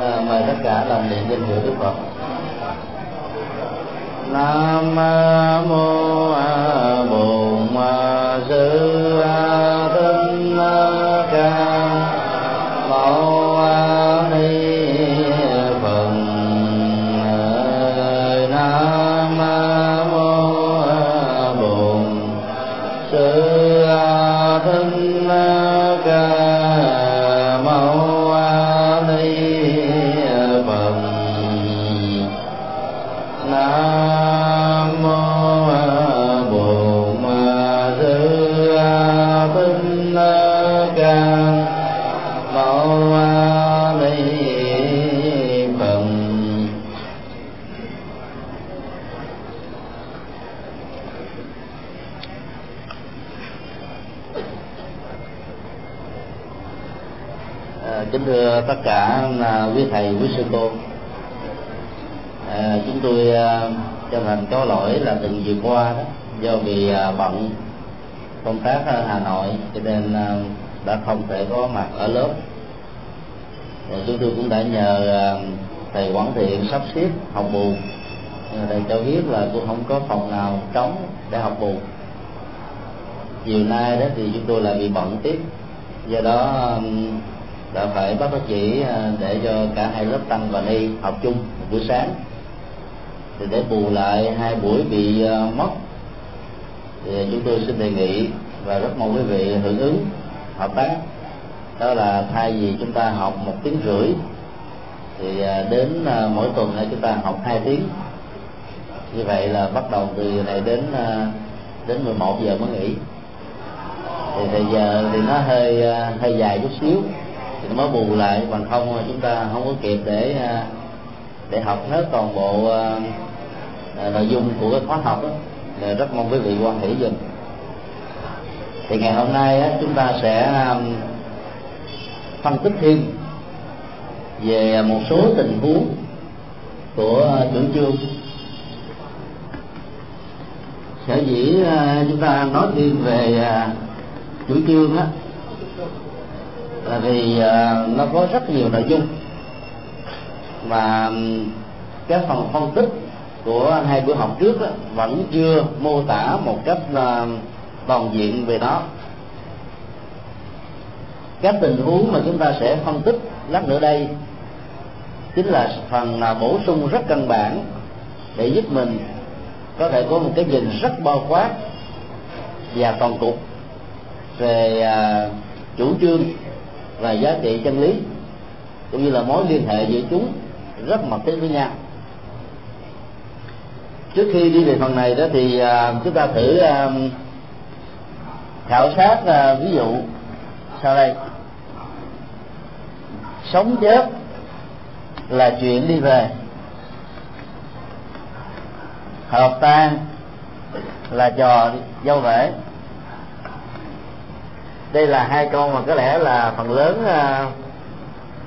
à, mời tất cả đồng niệm danh hiệu đức phật nam mô a. cho tất cả à, quý thầy quý sư cô. À, chúng tôi à, chân thành có lỗi là từng vừa qua đó do vì à, bận công tác ở Hà Nội cho nên à, đã không thể có mặt ở lớp. Và chúng tôi cũng đã nhờ à, thầy Quảng Thiện sắp xếp học bù. Nhưng thầy cho biết là tôi không có phòng nào trống để học bù. Chiều nay đó thì chúng tôi lại bị bận tiếp. Do đó à, đã phải bắt bác chỉ à, để cho cả hai lớp tăng và ni học chung một buổi sáng. Thì để bù lại hai buổi bị à, mất, thì chúng tôi xin đề nghị và rất mong quý vị hưởng ứng, hợp tác. Đó là thay vì chúng ta học một tiếng rưỡi, thì à, đến mỗi tuần này chúng ta học hai tiếng. Như vậy là bắt đầu từ này đến đến 11 giờ mới nghỉ. Thì thời giờ thì nó hơi hơi dài chút xíu nó mới bù lại bằng không à, chúng ta không có kịp để à, để học hết toàn bộ à, à, nội dung của cái khóa học đó. Rất mong quý vị quan hỷ dùm. Thì ngày hôm nay á, chúng ta sẽ phân tích thêm về một số tình huống của chủ trương. Sở dĩ chúng ta nói thêm về chủ trương á là vì ờ, nó có rất nhiều nội dung. Và các cái phần phân tích của hai buổi học trước đó, vẫn chưa mô tả một cách ờ, toàn diện về nó. Các tình huống mà chúng ta sẽ phân tích lát nữa đây chính là phần là bổ sung rất căn bản để giúp mình có thể có một cái nhìn rất bao quát và toàn cục về chủ trương và giá trị chân lý, cũng như là mối liên hệ giữa chúng rất mật thiết với nhau. Trước khi đi về phần này đó thì à, chúng ta thử à, khảo sát à, ví dụ sau đây. Sống chết là chuyện đi về. Hợp tan là trò dâu rễ đây là hai câu mà có lẽ là phần lớn ờ,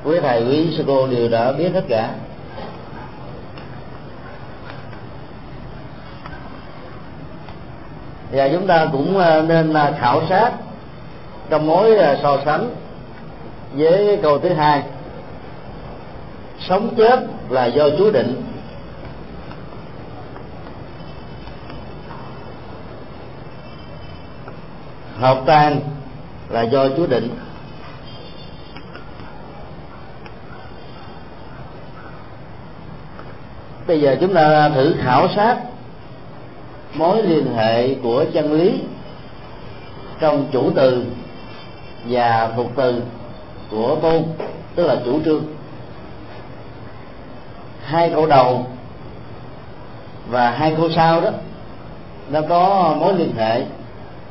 quý thầy quý sư cô đều đã biết hết cả. Và chúng ta cũng ờ, nên ờ, khảo sát trong mối so sánh với câu thứ hai. Sống chết là do chúa định. Hợp tan là do chúa định. Bây giờ chúng ta thử khảo sát mối liên hệ của chân lý trong chủ từ và thuộc từ của tôn, tức là chủ trương. Hai câu đầu và hai câu sau đó, nó có mối liên hệ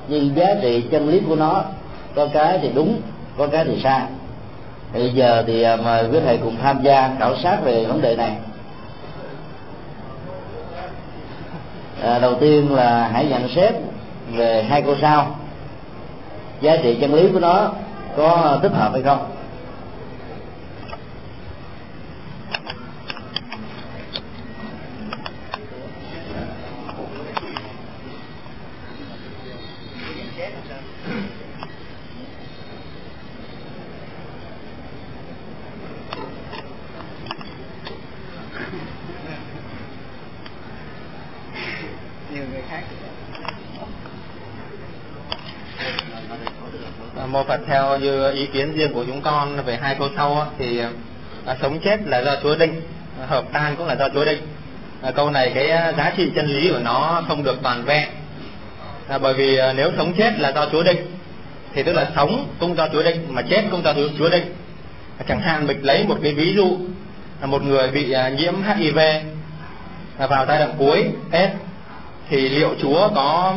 nhưng giá trị chân lý của nó có cái thì đúng có cái thì sai. Bây giờ thì à, mời quý thầy cùng tham gia khảo sát về vấn đề này. À, đầu tiên là hãy nhận xét về hai câu sau. Giá trị chân lý của nó có thích hợp hay không? Và Phật theo như ý kiến riêng của chúng con về hai câu sau thì à, sống chết là do Chúa định, hợp tan cũng là do Chúa định. À, câu này cái giá trị chân lý của nó không được toàn vẹn. À, bởi vì à, nếu sống chết là do Chúa định thì tức là sống cũng do Chúa định mà chết cũng do Chúa định. À, chẳng hạn mình lấy một cái ví dụ là một người bị à, nhiễm HIV à, vào giai đoạn cuối S thì liệu Chúa có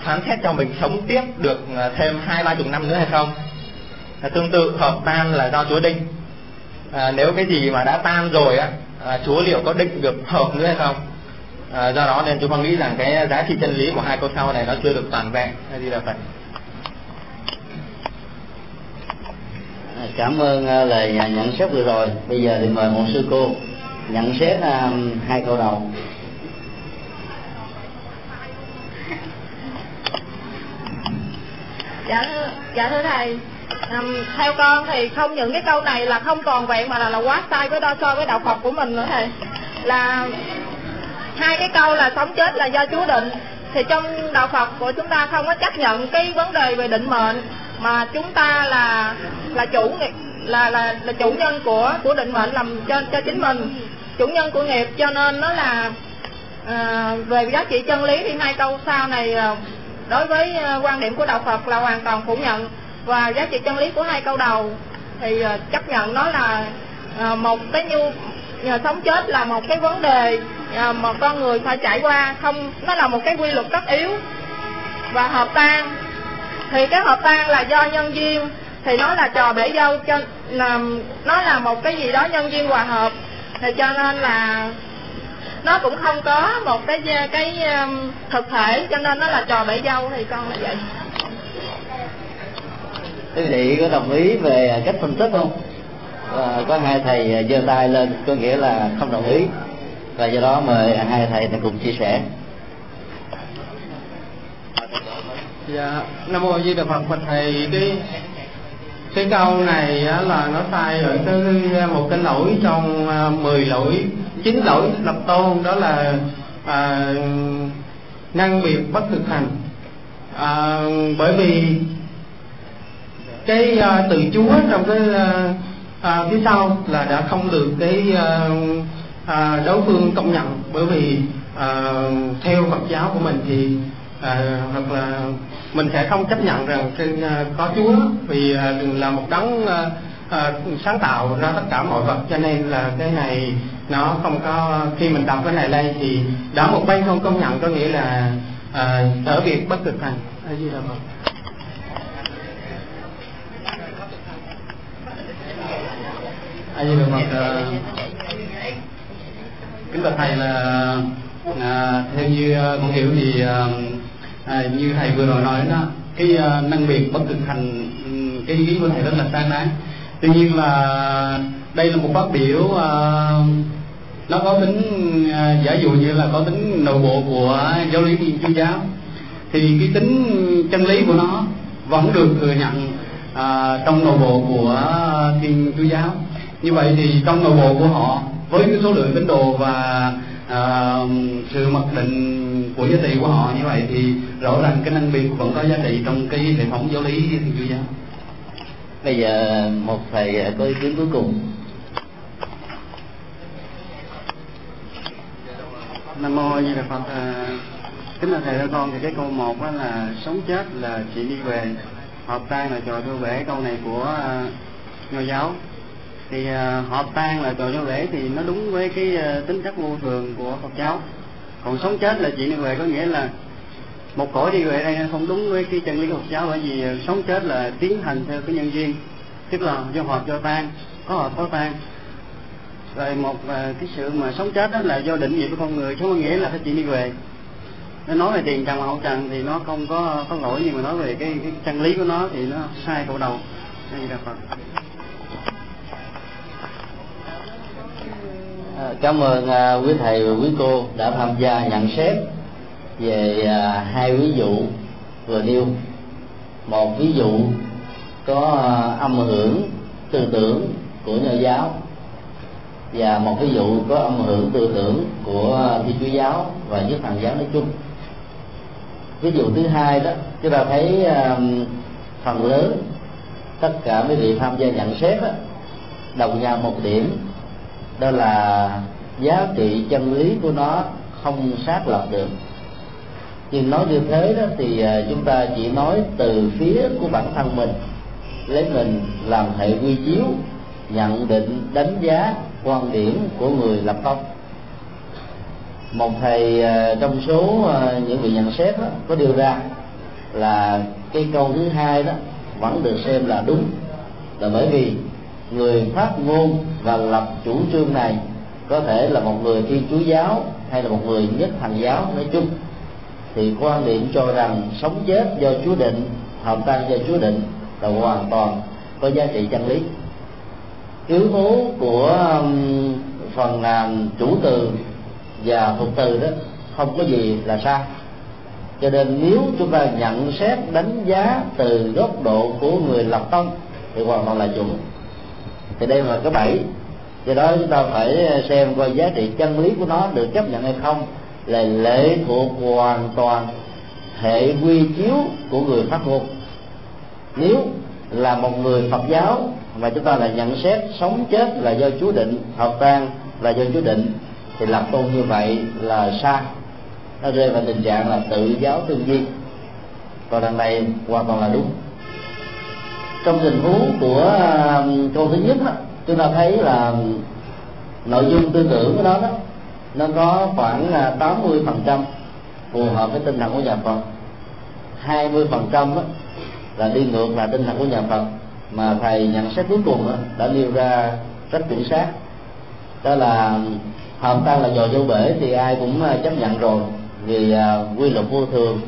phán xét cho mình sống tiếp được à, thêm hai ba chục năm nữa hay không? À, tương tự hợp tan là do chúa định. À, nếu cái gì mà đã tan rồi á à, chúa liệu có định được hợp nữa hay không? À, do đó nên chúng con nghĩ rằng cái giá trị chân lý của hai câu sau này nó chưa được toàn vẹn. Hay gì là phật à, cảm ơn à, lời nhận xét vừa rồi. Bây giờ thì mời một sư cô nhận xét hai câu đầu. Dạ thưa dạ thưa thầy. Um, theo con thì không những cái câu này là không còn vẹn mà là là quá sai với đo so với đạo phật của mình nữa thầy. Là hai cái câu là sống chết là do chúa định. Thì trong đạo phật của chúng ta không có chấp nhận cái vấn đề về định mệnh mà chúng ta là là chủ là là là chủ nhân của của định mệnh làm cho cho chính mình. Chủ nhân của nghiệp cho nên nó là à, về giá trị chân lý. Thì hai câu sau này à, đối với ờ, quan điểm của đạo Phật là hoàn toàn phủ nhận và giá trị chân lý của hai câu đầu thì ờ, chấp nhận nó là ờ, một cái nhu sống chết là một cái vấn đề mà con người phải trải qua. Không, nó là một cái quy luật tất yếu và hợp tan. Thì cái hợp tan là do nhân duyên, thì nó là trò bể dâu cho là nó là một cái gì đó nhân duyên hòa hợp. Thì cho nên là nó cũng không có một cái cái um, thực thể cho nên nó là trò bể dâu thì con là vậy. Quý vị có đồng ý về cách phân tích không? Và có hai thầy giơ tay lên có nghĩa là không đồng ý. Và do đó mời hai thầy cùng chia sẻ. Dạ nam mô di đà phật phật thầy cái cái câu này là nó sai ở cái một cái lỗi trong à, mười lỗi chín lỗi lập tôn đó là à, ngăn biệt bất thực hành. À, bởi vì cái à, từ chúa trong cái à, à, phía sau là đã không được cái à, à, đối phương công nhận. Bởi vì à, theo phật giáo của mình thì à, hoặc là mình sẽ không chấp nhận rằng trên à, có chúa vì à, là một đấng à, à, sáng tạo ra tất cả mọi vật. Cho nên là cái này nó không có khi mình đọc cái này đây thì đã một bên không công nhận có nghĩa là à, ở việc bất thực hành. A di là một a di đà phật à, kính bạch thầy là à, theo như à, con hiểu thì à, à, như thầy vừa rồi nói đó cái uh, năng biệt bất thực hành cái ý của thầy rất là sáng đáng tuy nhiên là đây là một phát biểu uh, nó có tính uh, giả dụ như là có tính nội bộ của giáo lý thiên chúa giáo. Thì cái tính chân lý của nó vẫn được thừa nhận uh, trong nội bộ của thiên chúa giáo. Như vậy thì trong nội bộ của họ với cái số lượng tín đồ và uh, sự mặc định của giá trị của họ như vậy thì rõ ràng cái năng biệt vẫn có giá trị trong cái hệ thống giáo lý thiên chúa giáo bây giờ một thầy có ý kiến cuối cùng. Nam mô như là phật. À, kính là thầy cho con thì cái câu một đó là sống chết là chị đi về. Hợp tan là trò thưa bể câu này của à, nho giáo thì à, tan là cầu cho lễ thì nó đúng với cái à, tính chất vô thường của phật giáo. Còn sống chết là chị đi về có nghĩa là một cõi đi về đây không đúng với cái chân lý của Phật giáo bởi vì à, sống chết là tiến hành theo cái nhân duyên. Tức là do hợp do tan có hợp có tan. Rồi một à, cái sự mà sống chết đó là do định vị của con người chứ có nghĩa là phải chuyện đi về. Nó nói về tiền trần hậu trần thì nó không có có lỗi nhưng mà nói về cái, cái chân lý của nó thì nó sai cậu đầu. Đây là Phật. Ờ, cảm ơn ờ, quý thầy và quý cô đã tham gia nhận xét về ờ, hai ví dụ vừa nêu. Một ví dụ có âm hưởng tư tưởng của nho giáo và một ví dụ có âm hưởng tư tưởng của thiên chúa giáo và nhất thần giáo nói chung. Ví dụ thứ hai đó chúng ta thấy phần lớn tất cả mấy vị tham gia nhận xét đó, đồng nhau một điểm đó là giá trị chân lý của nó không xác lập được. Nhưng nói như thế đó thì à, chúng ta chỉ nói từ phía của bản thân mình lấy mình làm hệ quy chiếu nhận định đánh giá quan điểm của người lập công. Một thầy à, trong số à, những vị nhận xét đó, có đưa ra là cái câu thứ hai đó vẫn được xem là đúng. Là bởi vì người phát ngôn và lập chủ trương này có thể là một người thiên chúa giáo hay là một người nhất thành giáo, nói chung. Thì quan điểm cho rằng sống chết do chúa định hợp tan do chúa định là hoàn toàn có giá trị chân lý. Yếu tố của um, phần làm chủ từ và thuộc từ đó không có gì là sai. Cho nên nếu chúng ta nhận xét đánh giá từ góc độ của người lập tông thì hoàn toàn là chuẩn thì đây là cái bẫy. Do đó chúng ta phải xem coi giá trị chân lý của nó được chấp nhận hay không là lệ thuộc hoàn toàn hệ quy chiếu của người phát ngôn nếu là một người Phật giáo mà chúng ta là nhận xét sống chết là do Chúa định hợp tan là do Chúa định, thì lập tôn như vậy là sai. Nó rơi vào tình trạng là tự giáo tương di còn đằng này hoàn toàn là đúng trong tình huống của um, câu thứ nhất đó, chúng ta thấy là nội dung tư tưởng của nó đó nó có khoảng à, 80 phần trăm phù hợp với tinh thần của nhà Phật. 20 phần trăm là đi ngược là tinh thần của nhà Phật mà thầy nhận xét cuối cùng đó, đã nêu ra rất chuẩn xác. Đó là hợp tan là dò vô bể thì ai cũng à, chấp nhận rồi vì uh, quy luật vô thường.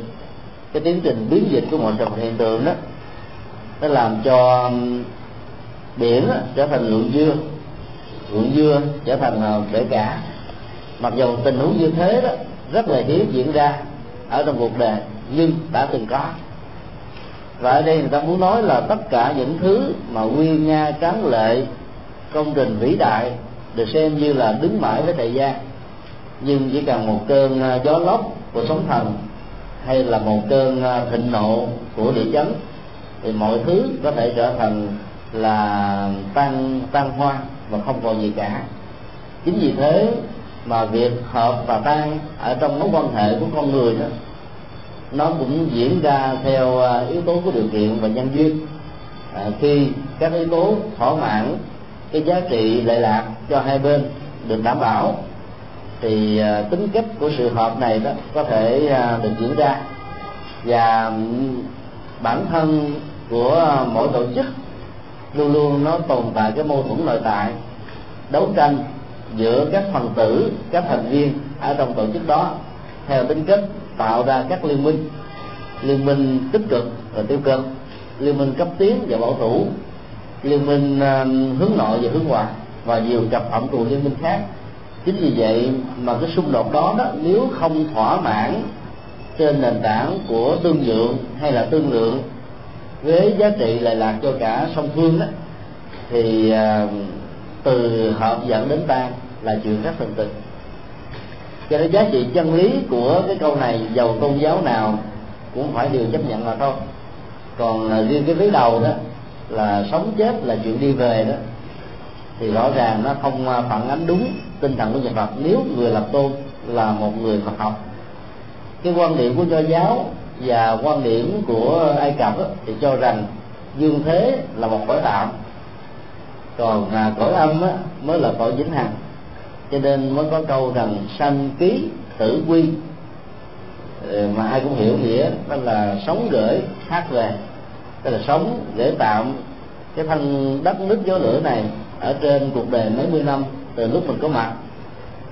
Cái tiến trình biến dịch của mọi sự hiện tượng đó nó làm cho um, biển trở thành lượng dưa. Ruộng dưa trở thành à, bể cả. Mặc dù tình huống như thế đó rất là hiếm diễn ra ở trong cuộc đời nhưng đã từng có. Và ở đây người ta muốn nói là tất cả những thứ mà nguyên nga tráng lệ công trình vĩ đại được xem như là đứng mãi với thời gian nhưng chỉ cần một cơn ờ, gió lốc của sóng thần hay là một cơn ờ, thịnh nộ của địa chấn thì mọi thứ có thể trở thành là tan tan hoa và không còn gì cả. Chính vì thế mà việc hợp và tan ở trong mối quan hệ của con người đó nó cũng diễn ra theo à, yếu tố của điều kiện và nhân duyên. À, khi các yếu tố thỏa mãn cái giá trị lệ lạc cho hai bên được đảm bảo thì à, tính cách của sự hợp này đó có thể à, được diễn ra. Và bản thân của ờ, mỗi tổ chức, luôn luôn nó tồn tại cái mâu thuẫn nội tại, đấu tranh giữa các phần tử, các thành viên ở trong tổ chức đó, theo tính cách tạo ra các liên minh liên minh tích cực và tiêu cực, liên minh cấp tiến và bảo thủ, liên minh ờ, hướng nội và hướng ngoại, và nhiều cặp phẩm tù liên minh khác. Chính vì vậy mà cái xung đột đó đó, nếu không thỏa mãn trên nền tảng của tương nhượng hay là tương lượng với giá trị lại lạc cho cả song phương đó thì uh, từ hợp dẫn đến tan là chuyện rất thường tình. Cho nên giá trị chân lý của cái câu này giàu tôn giáo nào cũng phải đều chấp nhận là thôi. Còn à, riêng cái vế đầu đó là sống chết là chuyện đi về đó thì rõ ràng nó không à, phản ánh đúng tinh thần của nhà Phật. Nếu người lập tôn là một người Phật học cái quan điểm của cho giáo và quan điểm của Ai Cập đó, thì cho rằng dương thế là một cõi tạm. Còn à, cõi âm á, mới là cõi vĩnh hằng. Cho nên mới có câu rằng sanh ký tử quy. Ờ, mà ai cũng hiểu nghĩa đó là sống gửi hát về. Tức là sống để tạm cái thân đất nước gió lửa này ở trên cuộc đời mấy mươi năm từ lúc mình có mặt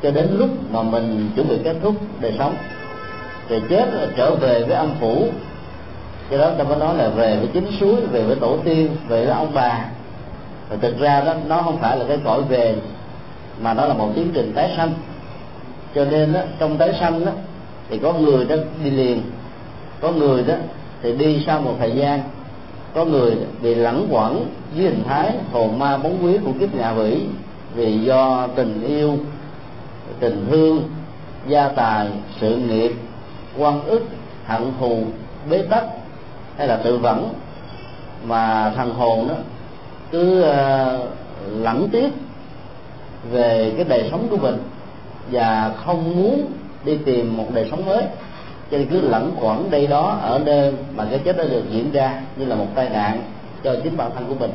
cho đến lúc mà mình chuẩn bị kết thúc đời sống rồi chết trở về với âm phủ cho đó ta mới nói là về với chính suối về với tổ tiên về với ông bà. Và thực ra đó nó không phải là cái cõi về mà nó là một tiến trình tái sanh. Cho nên đó, trong tái sanh đó, thì có người đó đi liền có người đó thì đi sau một thời gian có người bị lẳng quẩn dưới hình thái hồn ma bóng quý của kiếp ngạ quỷ vì do tình yêu tình thương gia tài sự nghiệp quan ức hận thù bế tắc hay là tự vẫn mà thằng hồn đó cứ ờ, uh, lẳng tiếc về cái đời sống của mình và không muốn đi tìm một đời sống mới. Cho nên cứ lẩn quẩn đây đó ở nơi mà cái chết đã được diễn ra như là một tai nạn cho chính bản thân của mình.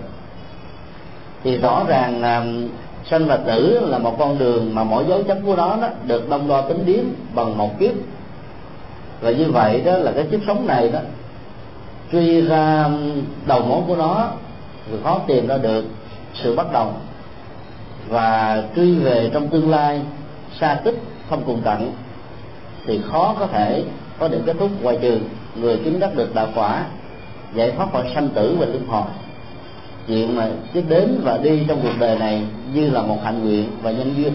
Thì rõ ràng là sanh và tử là một con đường mà mỗi dấu chấm của nó đó được đông đo tính điếm bằng một kiếp và như vậy đó là cái kiếp sống này đó, truy ra đầu mối của nó, thì khó tìm ra được sự bắt đầu và truy về trong tương lai, xa tích, không cùng tận, thì khó có thể có được kết thúc ngoài trừ người chứng đắc được đạo quả, giải thoát khỏi sanh tử và luân hồi. Chuyện mà cái đến và đi trong cuộc đời này như là một hạnh nguyện và nhân duyên.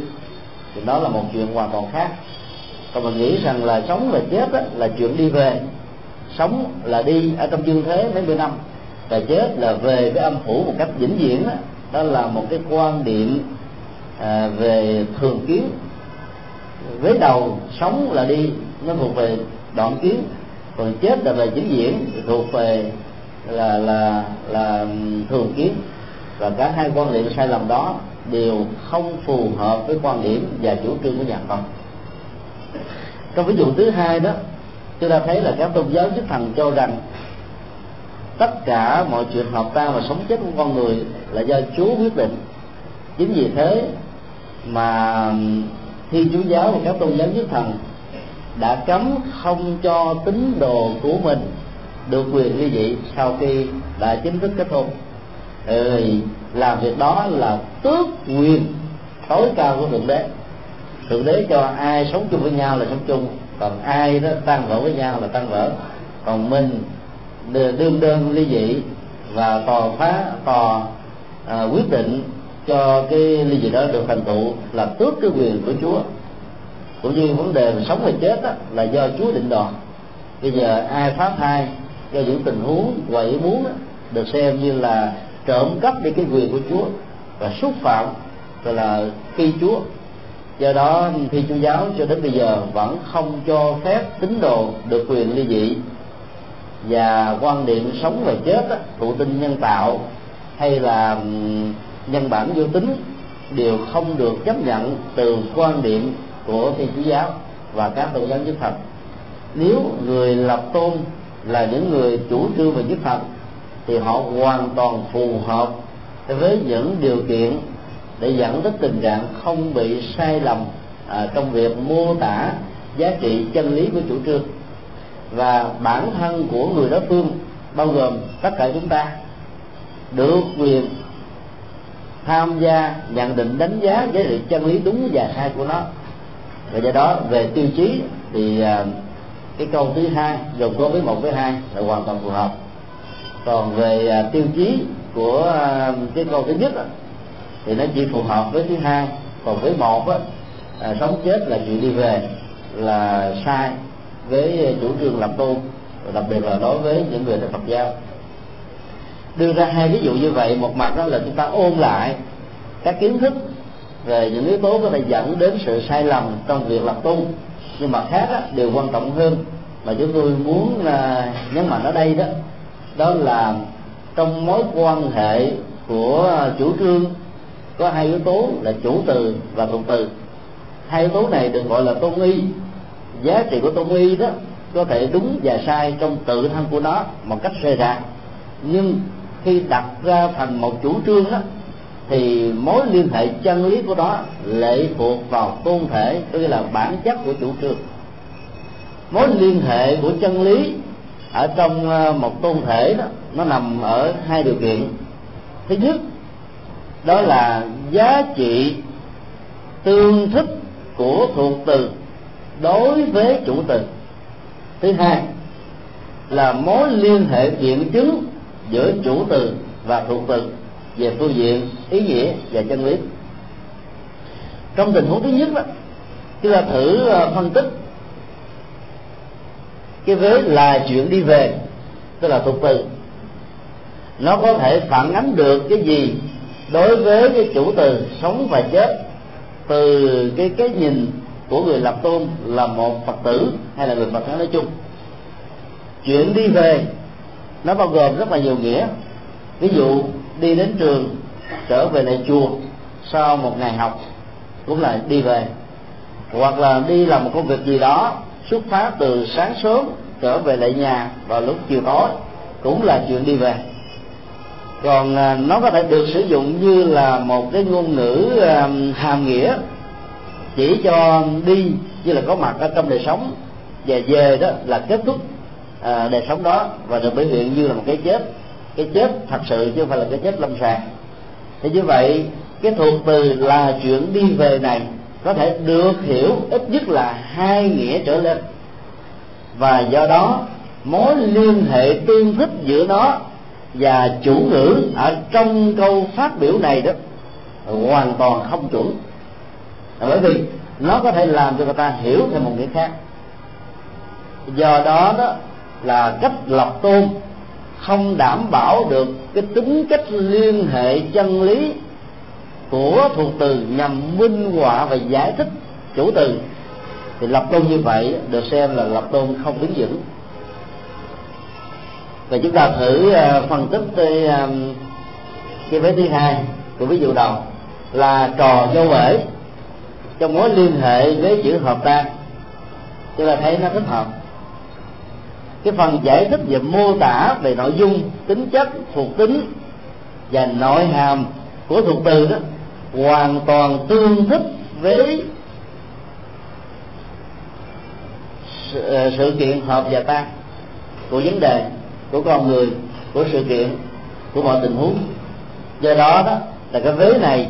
Thì đó là một chuyện hoàn toàn khác còn mình nghĩ rằng là sống và chết đó, là chuyện đi về. Sống là đi ở trong dương thế mấy mươi năm. Và chết là về với âm phủ một cách vĩnh viễn đó, đó là một cái quan điểm à, về thường kiến. Với đầu sống là đi nó thuộc về đoạn kiến. Còn chết là về chính diễn thuộc về là là là thường kiến. Và cả hai quan điểm sai lầm đó đều không phù hợp với quan điểm và chủ trương của nhà Phật trong ví dụ thứ hai đó chúng ta thấy là các tôn giáo chức thần cho rằng tất cả mọi chuyện hợp ta và sống chết của con người là do Chúa quyết định. Chính vì thế mà thi chúa giáo và các tôn giáo nhất thần đã cấm không cho tín đồ của mình được quyền ly dị sau khi đã chính thức kết hôn. Ừ, làm việc đó là tước quyền tối cao của thượng đế thượng đế cho ai sống chung với nhau là sống chung. Còn ai đó tan vỡ với nhau là tan vỡ. Còn mình đương đơn ly dị và tòa phá tòa à, quyết định cho cái ly dị đó được thành tựu là tước cái quyền của chúa. Cũng như vấn đề sống hay chết đó, là do chúa định đoạt. Bây giờ ai phá thai do những tình huống ngoài ý muốn đó, được xem như là trộm cắp đi cái quyền của chúa và xúc phạm gọi là khi chúa do đó phi chúa giáo cho đến bây giờ vẫn không cho phép tín đồ được quyền ly dị. Và quan niệm sống và chết đó, thụ tinh nhân tạo hay là nhân bản vô tính đều không được chấp nhận từ quan điểm của thiên chúa giáo và các tôn giáo nhất thật nếu người lập tôn là những người chủ trương về nhất thật thì họ hoàn toàn phù hợp với những điều kiện để dẫn đến tình trạng không bị sai lầm à, trong việc mô tả giá trị chân lý của chủ trương. Và bản thân của người đối phương bao gồm tất cả chúng ta được quyền tham gia nhận định đánh giá giá trị chân lý đúng và sai của nó. Và do đó về tiêu chí thì à, cái câu thứ hai gồm có với một với hai là hoàn toàn phù hợp. Còn về à, tiêu chí của à, cái câu thứ nhất thì nó chỉ phù hợp với thứ hai. Còn với một á, à, sống chết là chuyện đi về là sai với chủ trương lập tu đặc biệt là đối với những người theo Phật giáo. Đưa ra hai ví dụ như vậy một mặt đó là chúng ta ôn lại các kiến thức về những yếu tố có thể dẫn đến sự sai lầm trong việc lập tu nhưng mà khác á, điều quan trọng hơn mà chúng tôi muốn à, nhấn mạnh ở đây đó đó là trong mối quan hệ của chủ trương có hai yếu tố là chủ từ và cụm từ. Hai yếu tố này được gọi là tôn y. Giá trị của tôn y đó có thể đúng và sai trong tự thân của nó một cách rời rạc. Nhưng khi đặt ra thành một chủ trương đó thì mối liên hệ chân lý của nó lệ thuộc vào tôn thể tức là bản chất của chủ trương. Mối liên hệ của chân lý ở trong ờ, một tôn thể đó, nó nằm ở hai điều kiện. Thứ nhất đó là giá trị tương thích của thuộc từ đối với chủ từ. Thứ hai là mối liên hệ biện chứng giữa chủ từ và thuộc từ về phương diện ý nghĩa và chân lý. Trong tình huống thứ nhất đó, chúng ta thử ờ, phân tích cái vế là chuyện đi về, tức là thuộc từ. Nó có thể phản ánh được cái gì đối với cái chủ từ sống và chết, từ cái cái nhìn của người lập tôn là một phật tử hay là người phật giáo nói chung. Chuyện đi về, nó bao gồm rất là nhiều nghĩa. Ví dụ, đi đến trường, trở về lại chùa sau một ngày học, cũng là đi về. Hoặc là đi làm một công việc gì đó, xuất phát từ sáng sớm trở về lại nhà vào lúc chiều tối, cũng là chuyện đi về còn à, nó có thể được sử dụng như là một cái ngôn ngữ à, hàm nghĩa chỉ cho đi như là có mặt ở trong đời sống và về đó là kết thúc à, đời sống đó và được biểu hiện như là một cái chết. Cái chết thật sự chứ không phải là cái chết lâm sàng. Thì như vậy cái thuộc từ là chuyện đi về này có thể được hiểu ít nhất là hai nghĩa trở lên. Và do đó mối liên hệ tương thích giữa nó và chủ ngữ ở trong câu phát biểu này đó hoàn toàn không chuẩn. Bởi vì nó có thể làm cho người ta hiểu theo một nghĩa khác. Do đó đó là cách lập tôn, không đảm bảo được cái tính cách liên hệ chân lý của thuộc từ nhằm minh họa và giải thích chủ từ. Thì lập tôn như vậy được xem là lập tôn không đứng vững và chúng ta thử ờ, phân tích cái, ờ, cái vế thứ hai của ví dụ đầu là trò vô bể trong mối liên hệ với chữ hợp tan chúng ta thấy nó thích hợp. Cái phần giải thích và mô tả về nội dung tính chất thuộc tính và nội hàm của thuộc từ đó hoàn toàn tương thích với sự, ờ, sự kiện hợp và tan của vấn đề của con người, của sự kiện, của mọi tình huống. Do đó đó là cái vế này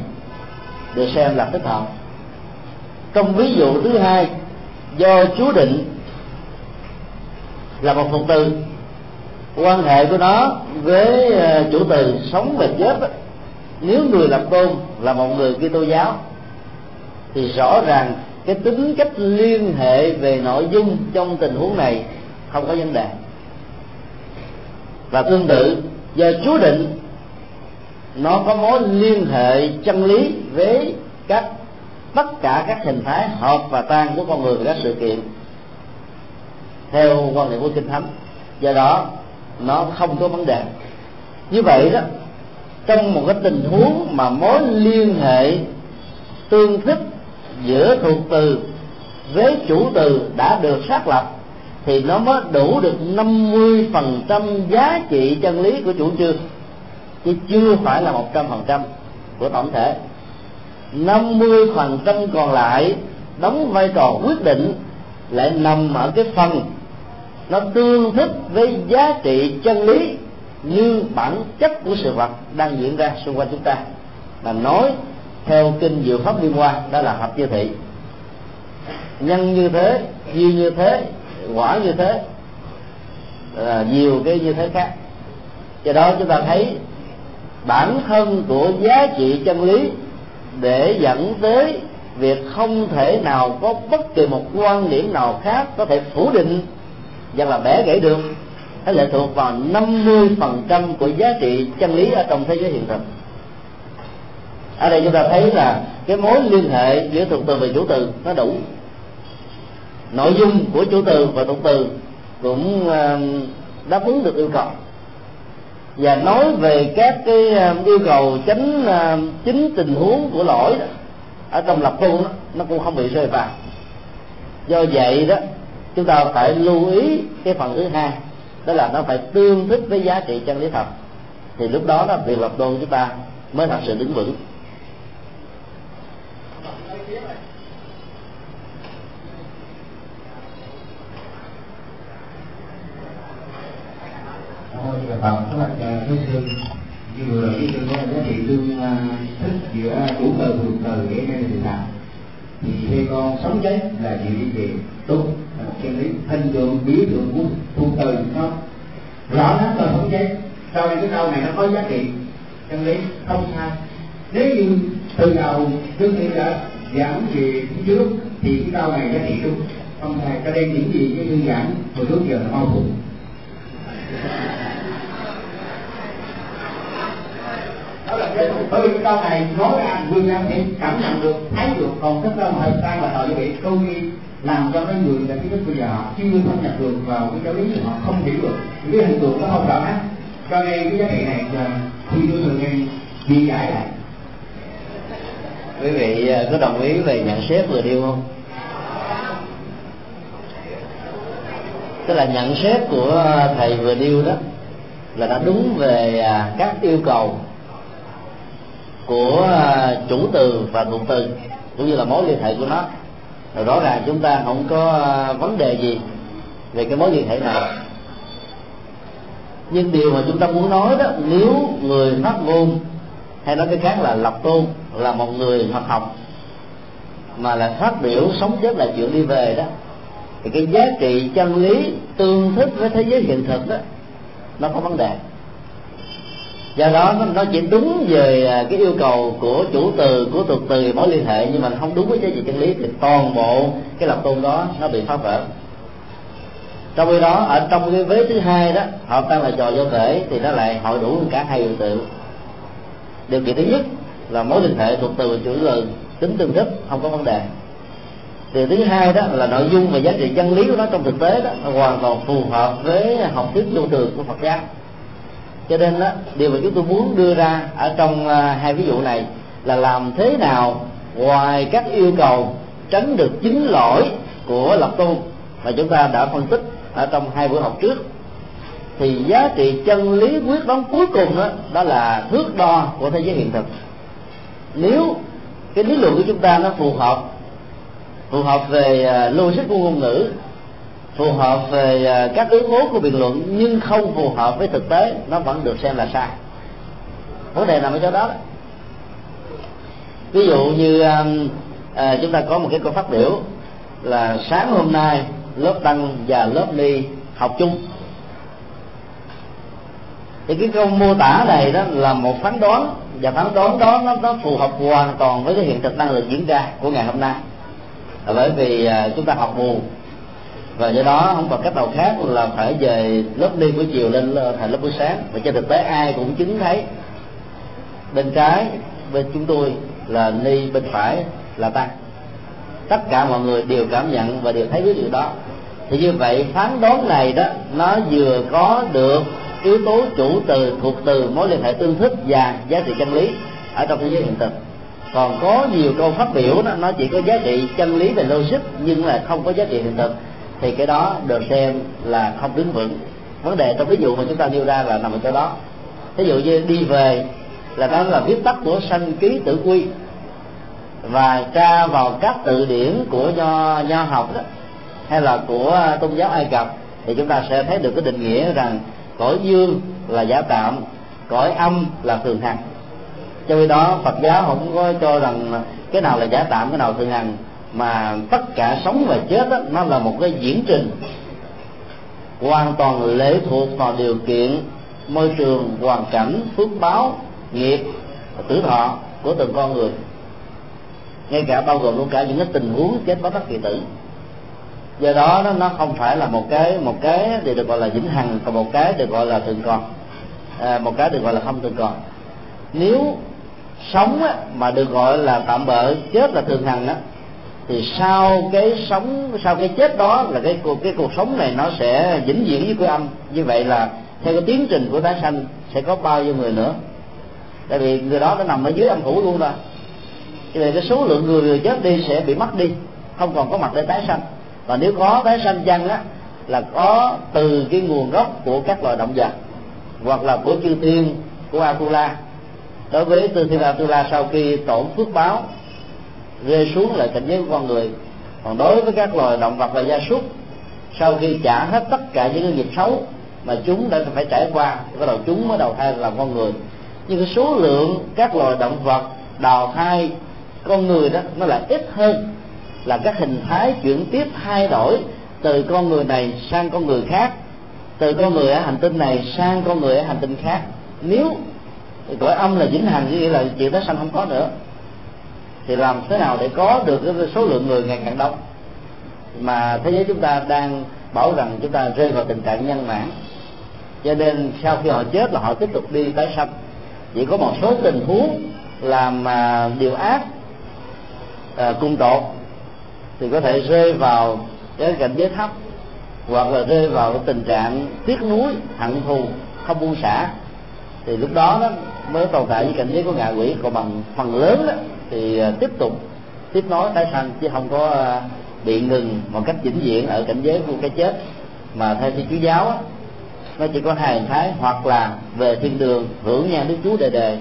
được xem là thích hợp trong ví dụ thứ hai, do chú định là một phần từ quan hệ của nó với ờ, chủ từ sống và chết nếu người lập tôn là một người Kitô giáo, thì rõ ràng cái tính cách liên hệ về nội dung trong tình huống này không có vấn đề và tương tự do Chúa định, nó có mối liên hệ chân lý với các, tất cả các hình thái hợp và tan của con người và các sự kiện theo quan niệm của kinh thánh. Do đó, nó không có vấn đề. Như vậy đó, trong một cái tình huống mà mối liên hệ tương thích giữa thuộc từ với chủ từ đã được xác lập thì nó mới đủ được 50% giá trị chân lý của chủ trương. Chứ chưa phải là 100% của tổng thể. 50% còn lại, đóng vai trò quyết định, lại nằm ở cái phần nó tương thích với giá trị chân lý như bản chất của sự vật đang diễn ra xung quanh chúng ta. Mà nói theo kinh diệu pháp liên quan đó là hợp như thị. Nhân như thế duy như thế quả như thế à, nhiều cái như thế khác. Do đó chúng ta thấy bản thân của giá trị chân lý để dẫn tới việc không thể nào có bất kỳ một quan điểm nào khác có thể phủ định và là bẻ gãy được. Nó lệ thuộc vào 50% của giá trị chân lý ở trong thế giới hiện thực. Ở đây chúng ta thấy là cái mối liên hệ giữa thuộc từ và chủ từ nó đủ nội dung của chủ từ và động từ cũng um, đáp ứng được yêu cầu. Và nói về các cái um, yêu cầu tránh um, chính tình huống của lỗi đó, ở trong lập tu đó, nó cũng không bị rơi vào. Do vậy đó chúng ta phải lưu ý cái phần thứ hai đó là nó phải tương thích với giá trị chân lý thật. Thì lúc đó đó việc lập tu chúng ta mới thật sự đứng vững. Thôi là bằng các bạn à, thưa thương như vừa rồi cái chương đó, giá trị tương à, thích giữa chủ từ thường từ để nghe thì làm. Thì khi con sống chết là chịu đi về đúng à, là một chân lý hình tượng biểu tượng của thu từ nó rõ lắm là sống chết, sau này cái câu này nó có giá trị chân lý không sai. Nếu như từ đầu trước khi đã giảng về trước, thì cái câu này giá trị đúng. Không sai cho nên những gì cái thư giảng hồi trước giờ là mau phục đó là cái bởi vì cái câu này nói ra người nam sẽ cảm nhận được, thấy được. Còn cái câu thời gian và tội như vậy câu nghi làm cho cái người là cái đức bây giờ họ chưa thâm nhập được vào cái giáo lý họ không hiểu được. Cái hình tượng nó không rõ hết cho nên cái giá trị này à, thì tôi thường nghe đi giải lại. Quý vị à, có đồng ý về nhận xét vừa điêu không? Tức là nhận xét của thầy vừa điêu đó là đã đúng về à, các yêu cầu của à, chủ từ và thuộc từ, cũng như là mối liên hệ của nó. Rồi rõ ràng chúng ta không có à, vấn đề gì về cái mối liên hệ này. Nhưng điều mà chúng ta muốn nói đó, nếu người phát ngôn hay nói cái khác là lập tôn, là một người hoạt học, mà là phát biểu sống chết là chuyện đi về đó, thì cái giá trị chân lý, tương thích với thế giới hiện thực đó, nó có vấn đề do đó nó chỉ đúng về à, cái yêu cầu của chủ từ, của thuật từ, mối liên hệ, nhưng mà không đúng với giá trị chân lý thì toàn bộ cái lập tôn đó nó bị phá vỡ. Trong khi đó, ở trong cái vế thứ hai đó, họ tăng là trò vô thể thì nó lại hội đủ cả hai hiện tượng. Điều kiện thứ nhất là mối liên hệ thuộc từ chủ từ tính tương thích, không có vấn đề. Điều thứ hai đó là nội dung và giá trị chân lý của nó trong thực tế đó hoàn toàn phù hợp với học thuyết vô thường của Phật giáo cho nên đó điều mà chúng tôi muốn đưa ra ở trong uh, hai ví dụ này là làm thế nào ngoài các yêu cầu tránh được chính lỗi của lập tu mà chúng ta đã phân tích ở trong hai buổi học trước thì giá trị chân lý quyết đoán cuối cùng đó đó là thước đo của thế giới hiện thực. Nếu cái lý luận của chúng ta nó phù hợp phù hợp về à, logic của ngôn ngữ phù hợp về à, các yếu tố của biện luận nhưng không phù hợp với thực tế nó vẫn được xem là sai. Vấn đề nằm ở chỗ đó, đó. ví dụ như à, chúng ta có một cái câu phát biểu là sáng hôm nay lớp tăng và lớp ni học chung. Thì cái câu mô tả này đó là một phán đoán và phán đoán đó nó, nó phù hợp hoàn toàn với cái hiện thực đang được diễn ra của ngày hôm nay. Bởi vì à, chúng ta học buồn và do đó không còn cách nào khác là phải về lớp đi buổi chiều lên ờ, thành lớp buổi sáng. Và trên thực tế ai cũng chứng thấy. Bên trái, bên chúng tôi là ni, bên phải là tăng tất cả mọi người đều cảm nhận và đều thấy cái điều đó. Thì như vậy, phán đoán này đó, nó vừa có được yếu tố chủ từ, thuộc từ mối liên hệ tương thích và giá trị chân lý ở trong thế giới hiện thực. Còn có nhiều câu phát biểu đó, nó chỉ có giá trị chân lý về logic nhưng là không có giá trị hiện thực thì cái đó được xem là không đứng vững. Vấn đề trong ví dụ mà chúng ta nêu ra là nằm ở chỗ đó. Ví dụ như đi về là đó là viết tắt của sanh ký tử quy và tra vào các từ điển của nho nho học đó, hay là của tôn giáo ai cập, thì chúng ta sẽ thấy được cái định nghĩa rằng cõi dương là giả tạm, cõi âm là thường hằng. Cho nên đó, phật giáo không có cho rằng cái nào là giả tạm, cái nào thường hằng mà tất cả sống và chết đó, nó là một cái diễn trình. Hoàn toàn lệ thuộc vào điều kiện môi trường hoàn cảnh phước báo nghiệp tử thọ của từng con người. Ngay cả bao gồm luôn cả những cái tình huống chết bất đắc kỳ tử. Do đó nó, nó không phải là một cái một cái thì được gọi là vĩnh hằng còn một cái được gọi là thường còn. À, một cái được gọi là không thường còn. Nếu sống á, mà được gọi là tạm bợ chết là thường hằng á thì sau cái sống, sau cái chết đó là cái cuộc cái cuộc sống này nó sẽ vĩnh viễn với cái âm. Như vậy là theo cái tiến trình của tái sanh sẽ có bao nhiêu người nữa? Tại vì người đó đã nằm ở dưới âm phủ luôn rồi như vậy cái số lượng người người chết đi sẽ bị mất đi, không còn có mặt để tái sanh. Và nếu có tái sanh chăng á, là có từ cái nguồn gốc của các loài động vật, hoặc là của chư thiên, của atula. Đối với tư thiên atula sau khi tổn phước báo rơi xuống lại cảnh giới của con người. Còn đối với các loài động vật và gia súc, sau khi trả hết tất cả những cái nghiệp xấu mà chúng đã phải trải qua bắt đầu chúng mới đầu thai làm con người. Nhưng cái số lượng các loài động vật đào thai con người đó nó lại ít hơn là các hình thái chuyển tiếp thay đổi từ con người này sang con người khác, từ con người ở hành tinh này sang con người ở hành tinh khác. Nếu cõi âm là vĩnh hằng nghĩa là chuyện đó sanh không có nữa thì làm thế nào để có được cái số lượng người ngày càng đông? Mà thế giới chúng ta đang bảo rằng chúng ta rơi vào tình trạng nhân mãn. Cho nên sau khi họ chết là họ tiếp tục đi tái sanh. Chỉ có một số tình huống làm à, điều ác à, cung tột thì có thể rơi vào cái cảnh giới thấp hoặc là rơi vào cái tình trạng tiếc nuối hận thù không buông xả. Thì lúc đó đó mới tồn tại với cảnh giới của ngạ quỷ. Còn bằng phần lớn đó, thì à, tiếp tục tiếp nối tái sanh chứ không có à, bị ngừng một cách vĩnh viễn ở cảnh giới của cái chết. Mà theo thiên chúa giáo á, nó chỉ có hai hình thái hoặc là về thiên đường hưởng nhan đức chúa đề đề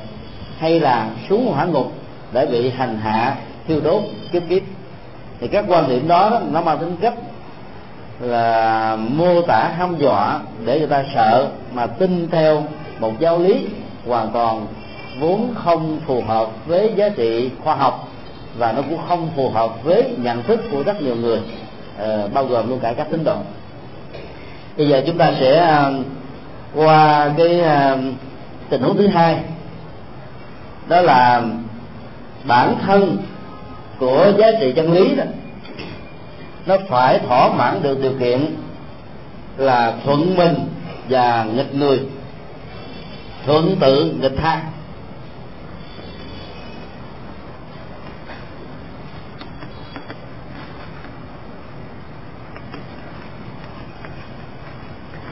hay là xuống hỏa ngục để bị hành hạ thiêu đốt kiếp kiếp. Thì các quan điểm đó, đó nó mang tính cách là mô tả hăm dọa để người ta sợ mà tin theo một giáo lý hoàn toàn vốn không phù hợp với giá trị khoa học và nó cũng không phù hợp với nhận thức của rất nhiều người ờ, bao gồm luôn cả các tín đồ. Bây giờ chúng ta sẽ ờ, qua cái ờ, tình huống thứ hai. Đó là bản thân của giá trị chân lý đó. Nó phải thỏa mãn được điều kiện là thuận mình và nghịch người, thuận tự nghịch thang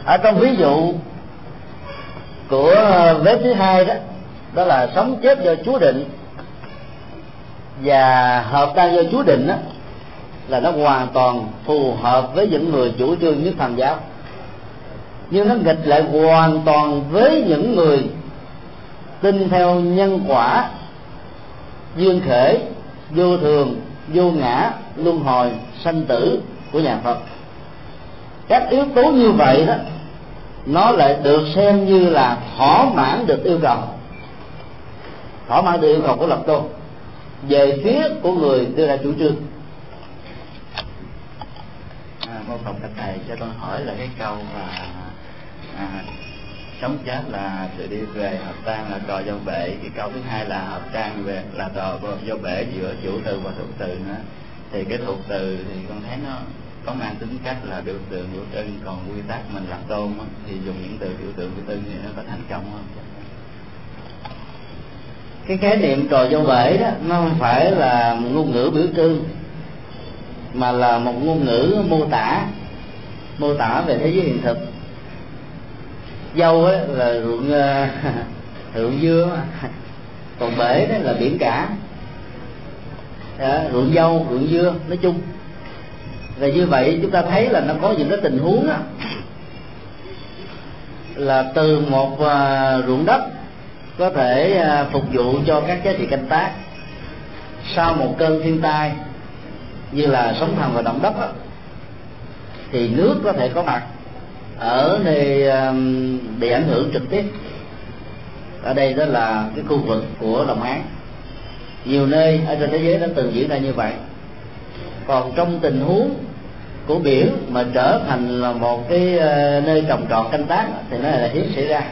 ở trong ví dụ của vế thứ hai đó đó là sống chết do chúa định và hợp tan do chúa định đó, là nó hoàn toàn phù hợp với những người chủ trương nhất thần giáo. Nhưng nó nghịch lại hoàn toàn với những người tin theo nhân quả, duyên khể vô thường, vô ngã, luân hồi, sanh tử của nhà phật các yếu tố như vậy đó nó lại được xem như là thỏa mãn được yêu cầu. Thỏa mãn được yêu cầu của lập tôn. Về phía của người đưa ra chủ trương. À, mô phật các thầy cho con hỏi là cái câu là à, sống chết là sự đi về hợp tan là trò do bể. Cái câu thứ hai là hợp tan về là trò do bể giữa chủ từ và thuộc từ nữa. Thì cái thuộc từ thì con thấy nó có mang tính cách là biểu tượng biểu trưng còn quy tắc mình làm tôn á, thì dùng những từ biểu tượng biểu trưng thì nó có thành công không cái khái niệm trò dâu bể đó nó không phải là ngôn ngữ biểu trưng mà là một ngôn ngữ mô tả mô tả về thế giới hiện thực. Dâu ấy là ruộng ờ, ruộng dưa còn bể đó là biển cả. Đó, ruộng dâu ruộng dưa nói chung và như vậy chúng ta thấy là nó có những cái tình huống đó, là từ một uh, ruộng đất có thể uh, phục vụ cho các giá trị canh tác sau một cơn thiên tai như là sóng thần và động đất đó, thì nước có thể có mặt ở nơi uh, bị ảnh hưởng trực tiếp. Ở đây đó là cái khu vực của đồng án nhiều nơi ở trên thế giới đã từng diễn ra như vậy. Còn trong tình huống của biển mà trở thành là một cái ờ, nơi trồng trọt canh tác thì nó là hiếm xảy ra.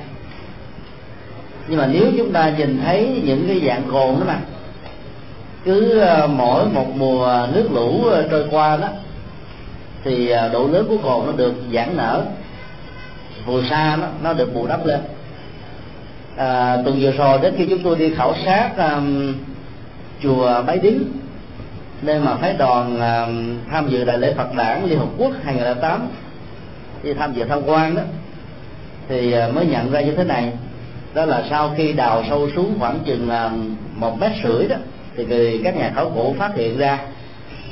Nhưng mà nếu chúng ta nhìn thấy những cái dạng cồn đó mà cứ ờ, mỗi một mùa nước lũ ờ, trôi qua đó thì độ lớn của cồn nó được giãn nở. Phù sa nó, nó được bù đắp lên. À, tuần vừa rồi đến khi chúng tôi đi khảo sát um, chùa Bái Đính nên mà phái đoàn uh, tham dự đại lễ Phật đản Liên Hợp Quốc 2008 đi tham dự tham quan đó thì uh, mới nhận ra như thế này. Đó là sau khi đào sâu xuống khoảng chừng uh, một mét rưỡi đó thì các nhà khảo cổ phát hiện ra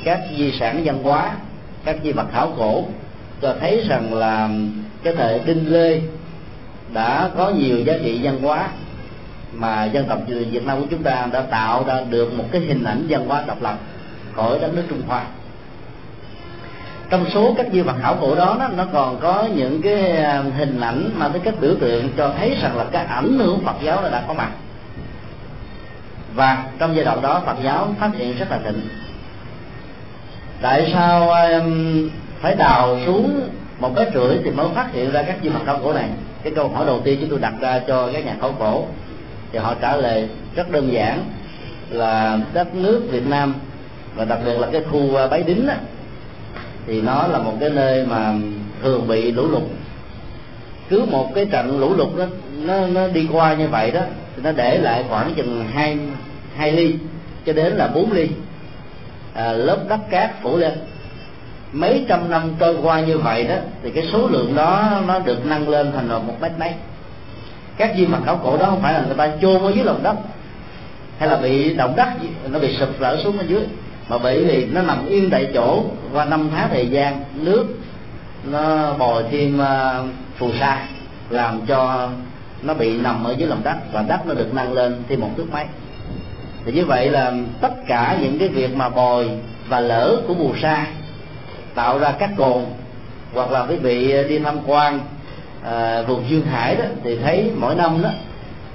các di sản văn hóa các di vật khảo cổ cho thấy rằng là cái thời đinh lê đã có nhiều giá trị văn hóa mà dân tộc Việt Nam của chúng ta đã tạo ra được một cái hình ảnh văn hóa độc lập khỏi đất nước Trung Hoa. Trong số các di vật khảo cổ đó, đó nó còn có những cái à, hình ảnh mà tới cách biểu tượng cho thấy rằng là cái ảnh hưởng Phật giáo đã có mặt. Và trong giai đoạn đó Phật giáo phát triển rất là thịnh. Tại sao um, phải đào xuống một cái rưỡi thì mới phát hiện ra các di vật khảo cổ này? Cái câu hỏi đầu tiên chúng tôi đặt ra cho các nhà khảo cổ thì họ trả lời rất đơn giản là đất nước Việt Nam và đặc biệt là cái khu à, Bái Đính á, thì nó là một cái nơi mà thường bị lũ lụt. Cứ một cái trận lũ lụt đó nó nó đi qua như vậy đó thì nó để lại khoảng chừng hai hai ly cho đến là bốn ly à, lớp đất cát phủ lên. Mấy trăm năm trôi qua như vậy đó thì cái số lượng đó nó được nâng lên thành một mét mấy. Các di vật khảo cổ đó không phải là người ta chôn ở dưới lòng đất hay là bị động đất nó bị sụp lở xuống ở dưới mà bởi vì nó nằm yên tại chỗ qua năm tháng thời gian nước nó bồi thêm ờ, phù sa làm cho nó bị nằm ở dưới lòng đất và đất nó được nâng lên thêm một thước mấy. Thì như vậy là tất cả những cái việc mà bồi và lỡ của phù sa tạo ra các cồn hoặc là quý vị đi tham quan ờ, à, vùng duyên hải đó thì thấy mỗi năm đó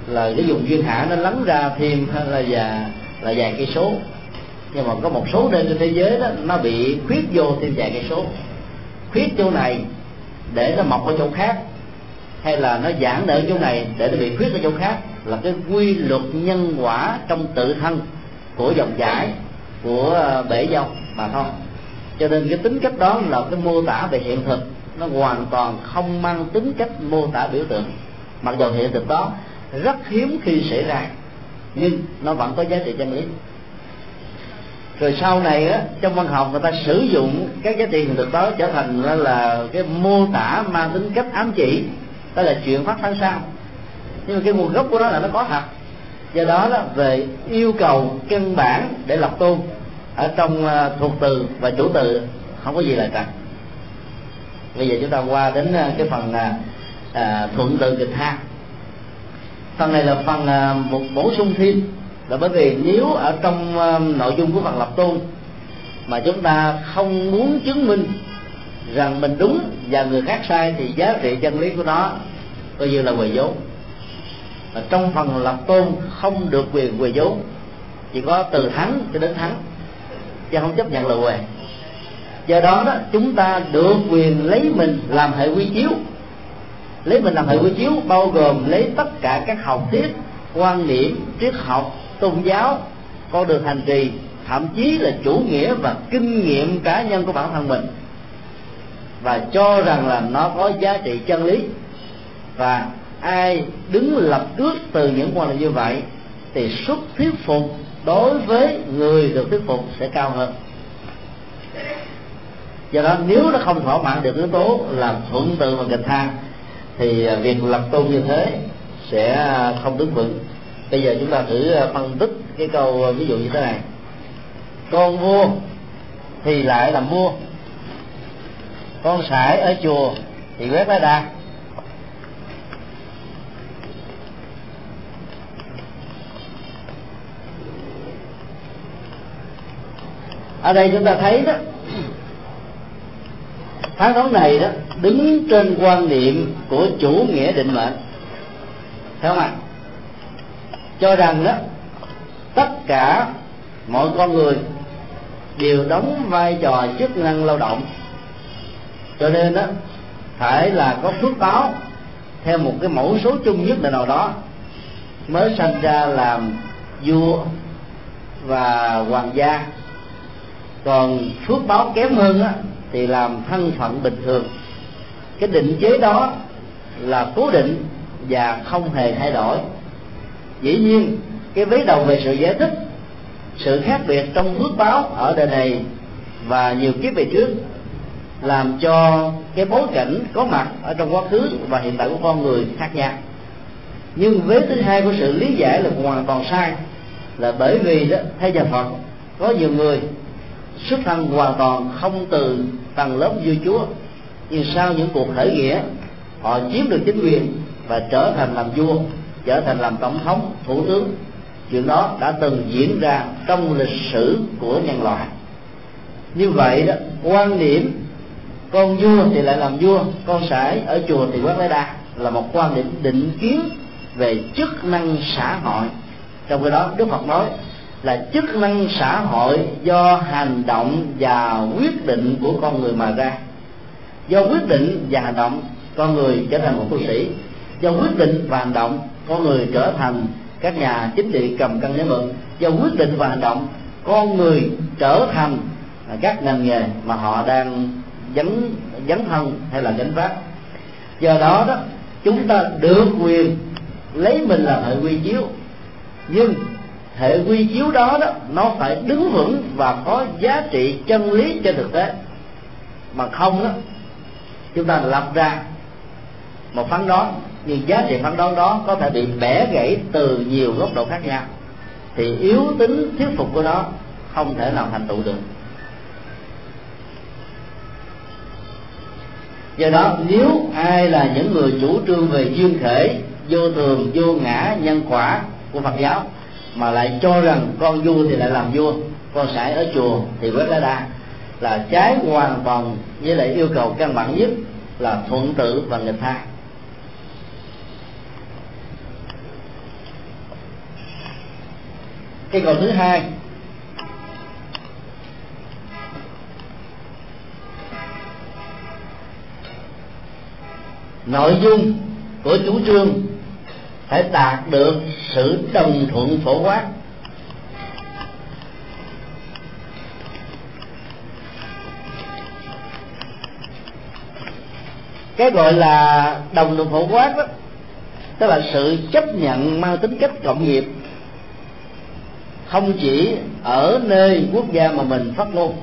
là cái vùng duyên hải nó lắng ra thêm ờ, là già là vài cây số nhưng mà có một số nơi trên thế giới đó, nó bị khuyết vô thêm vài cây số. Khuyết chỗ này để nó mọc ở chỗ khác, hay là nó giãn ở chỗ này để nó bị khuyết ở chỗ khác, là cái quy luật nhân quả trong tự thân của dòng chảy, của ờ, bể dòng mà thôi. Cho nên cái tính cách đó là cái mô tả về hiện thực, nó hoàn toàn không mang tính cách mô tả biểu tượng. Mặc dù hiện thực đó rất hiếm khi xảy ra, nhưng nó vẫn có giá trị chân lý rồi sau này á trong văn học người ta sử dụng các giá trị hiện thực đó trở thành là cái mô tả mang tính cách ám chỉ. Đó là chuyện phát 生 sao. Nhưng mà cái nguồn gốc của nó là nó có thật. Do đó đó về yêu cầu căn bản để lập tôn ở trong à, thuộc từ và chủ từ không có gì là trật. Bây giờ chúng ta qua đến à, cái phần à, à, thuận từ kịch ha. Phần này là phần à, một bổ sung thêm là bởi vì nếu ở trong ờ, nội dung của phần lập tôn mà chúng ta không muốn chứng minh rằng mình đúng và người khác sai thì giá trị chân lý của nó coi như là quỳ vốn và trong phần lập tôn không được quyền quỳ vốn chỉ có từ thắng cho đến thắng, chứ không chấp nhận lời què do đó đó, chúng ta được quyền lấy mình làm hệ quy chiếu. Lấy mình làm hệ quy chiếu bao gồm lấy tất cả các học thuyết quan niệm triết học tôn giáo con đường hành trì, thậm chí là chủ nghĩa và kinh nghiệm cá nhân của bản thân mình. Và cho rằng là nó có giá trị chân lý. Và ai đứng lập trước từ những quan niệm như vậy, thì sức thuyết phục đối với người được thuyết phục sẽ cao hơn. Do đó, nếu nó không thỏa mãn được yếu tố là thuận từ và kịch tha, thì việc lập tôn như thế sẽ không đứng vững bây giờ chúng ta thử ờ, phân tích cái câu ờ, ví dụ như thế này. Con vua thì lại làm vua. Con sải ở chùa thì quét lá đa. Ở đây chúng ta thấy đó, phán đoán này đó, đứng trên quan niệm của chủ nghĩa định mệnh. Thấy không ạ? Cho rằng đó tất cả mọi con người đều đóng vai trò chức năng lao động. Cho nên đó phải là có phước báo theo một cái mẫu số chung nhất là nào đó mới sanh ra làm vua và hoàng gia. Còn phước báo kém hơn á, thì làm thân phận bình thường. Cái định chế đó là cố định và không hề thay đổi dĩ nhiên, cái vế đầu về sự giải thích, sự khác biệt trong phước báo ở đời này và nhiều kiếp về trước làm cho cái bối cảnh có mặt ở trong quá khứ và hiện tại của con người khác nhau. Nhưng vế thứ hai của sự lý giải là hoàn toàn sai, là bởi vì đó, theo nhà Phật, có nhiều người xuất thân hoàn toàn không từ tầng lớp vua chúa, nhưng sau những cuộc khởi nghĩa, họ chiếm được chính quyền và trở thành làm vua trở thành làm tổng thống, thủ tướng. Chuyện đó đã từng diễn ra trong lịch sử của nhân loại. Như vậy đó, quan điểm con vua thì lại làm vua, con sải ở chùa thì quét lấy đa là một quan điểm định kiến về chức năng xã hội. Trong cái đó, đức phật nói là chức năng xã hội do hành động và quyết định của con người mà ra. Do quyết định và hành động, con người trở thành một tu sĩ. Do quyết định và hành động con người trở thành các nhà chính trị cầm cân nắm mực do quyết định và hành động. Con người trở thành các ngành nghề mà họ đang dấn dấn thân hay là gánh vác. Do đó đó, chúng ta được quyền lấy mình làm hệ quy chiếu. Nhưng hệ quy chiếu đó đó, nó phải đứng vững và có giá trị chân lý trên thực tế. Mà không đó, chúng ta lập ra một phán đoán nhưng giá trị phán đoán đó có thể bị bẻ gãy từ nhiều góc độ khác nhau. Thì yếu tính thuyết phục của nó không thể nào thành tựu được. Do đó, nếu ai là những người chủ trương về duyên thể, vô thường, vô ngã, nhân quả của phật giáo, mà lại cho rằng con vua thì lại làm vua, con sải ở chùa thì quét lá đa, là trái hoàn toàn với lại yêu cầu căn bản nhất là thuận tự và nghịch tha. Cái câu thứ hai. Nội dung của chủ trương phải đạt được sự đồng thuận phổ quát. Cái gọi là đồng thuận phổ quát đó, tức là sự chấp nhận mang tính cách cộng nghiệp không chỉ ở nơi quốc gia mà mình phát ngôn,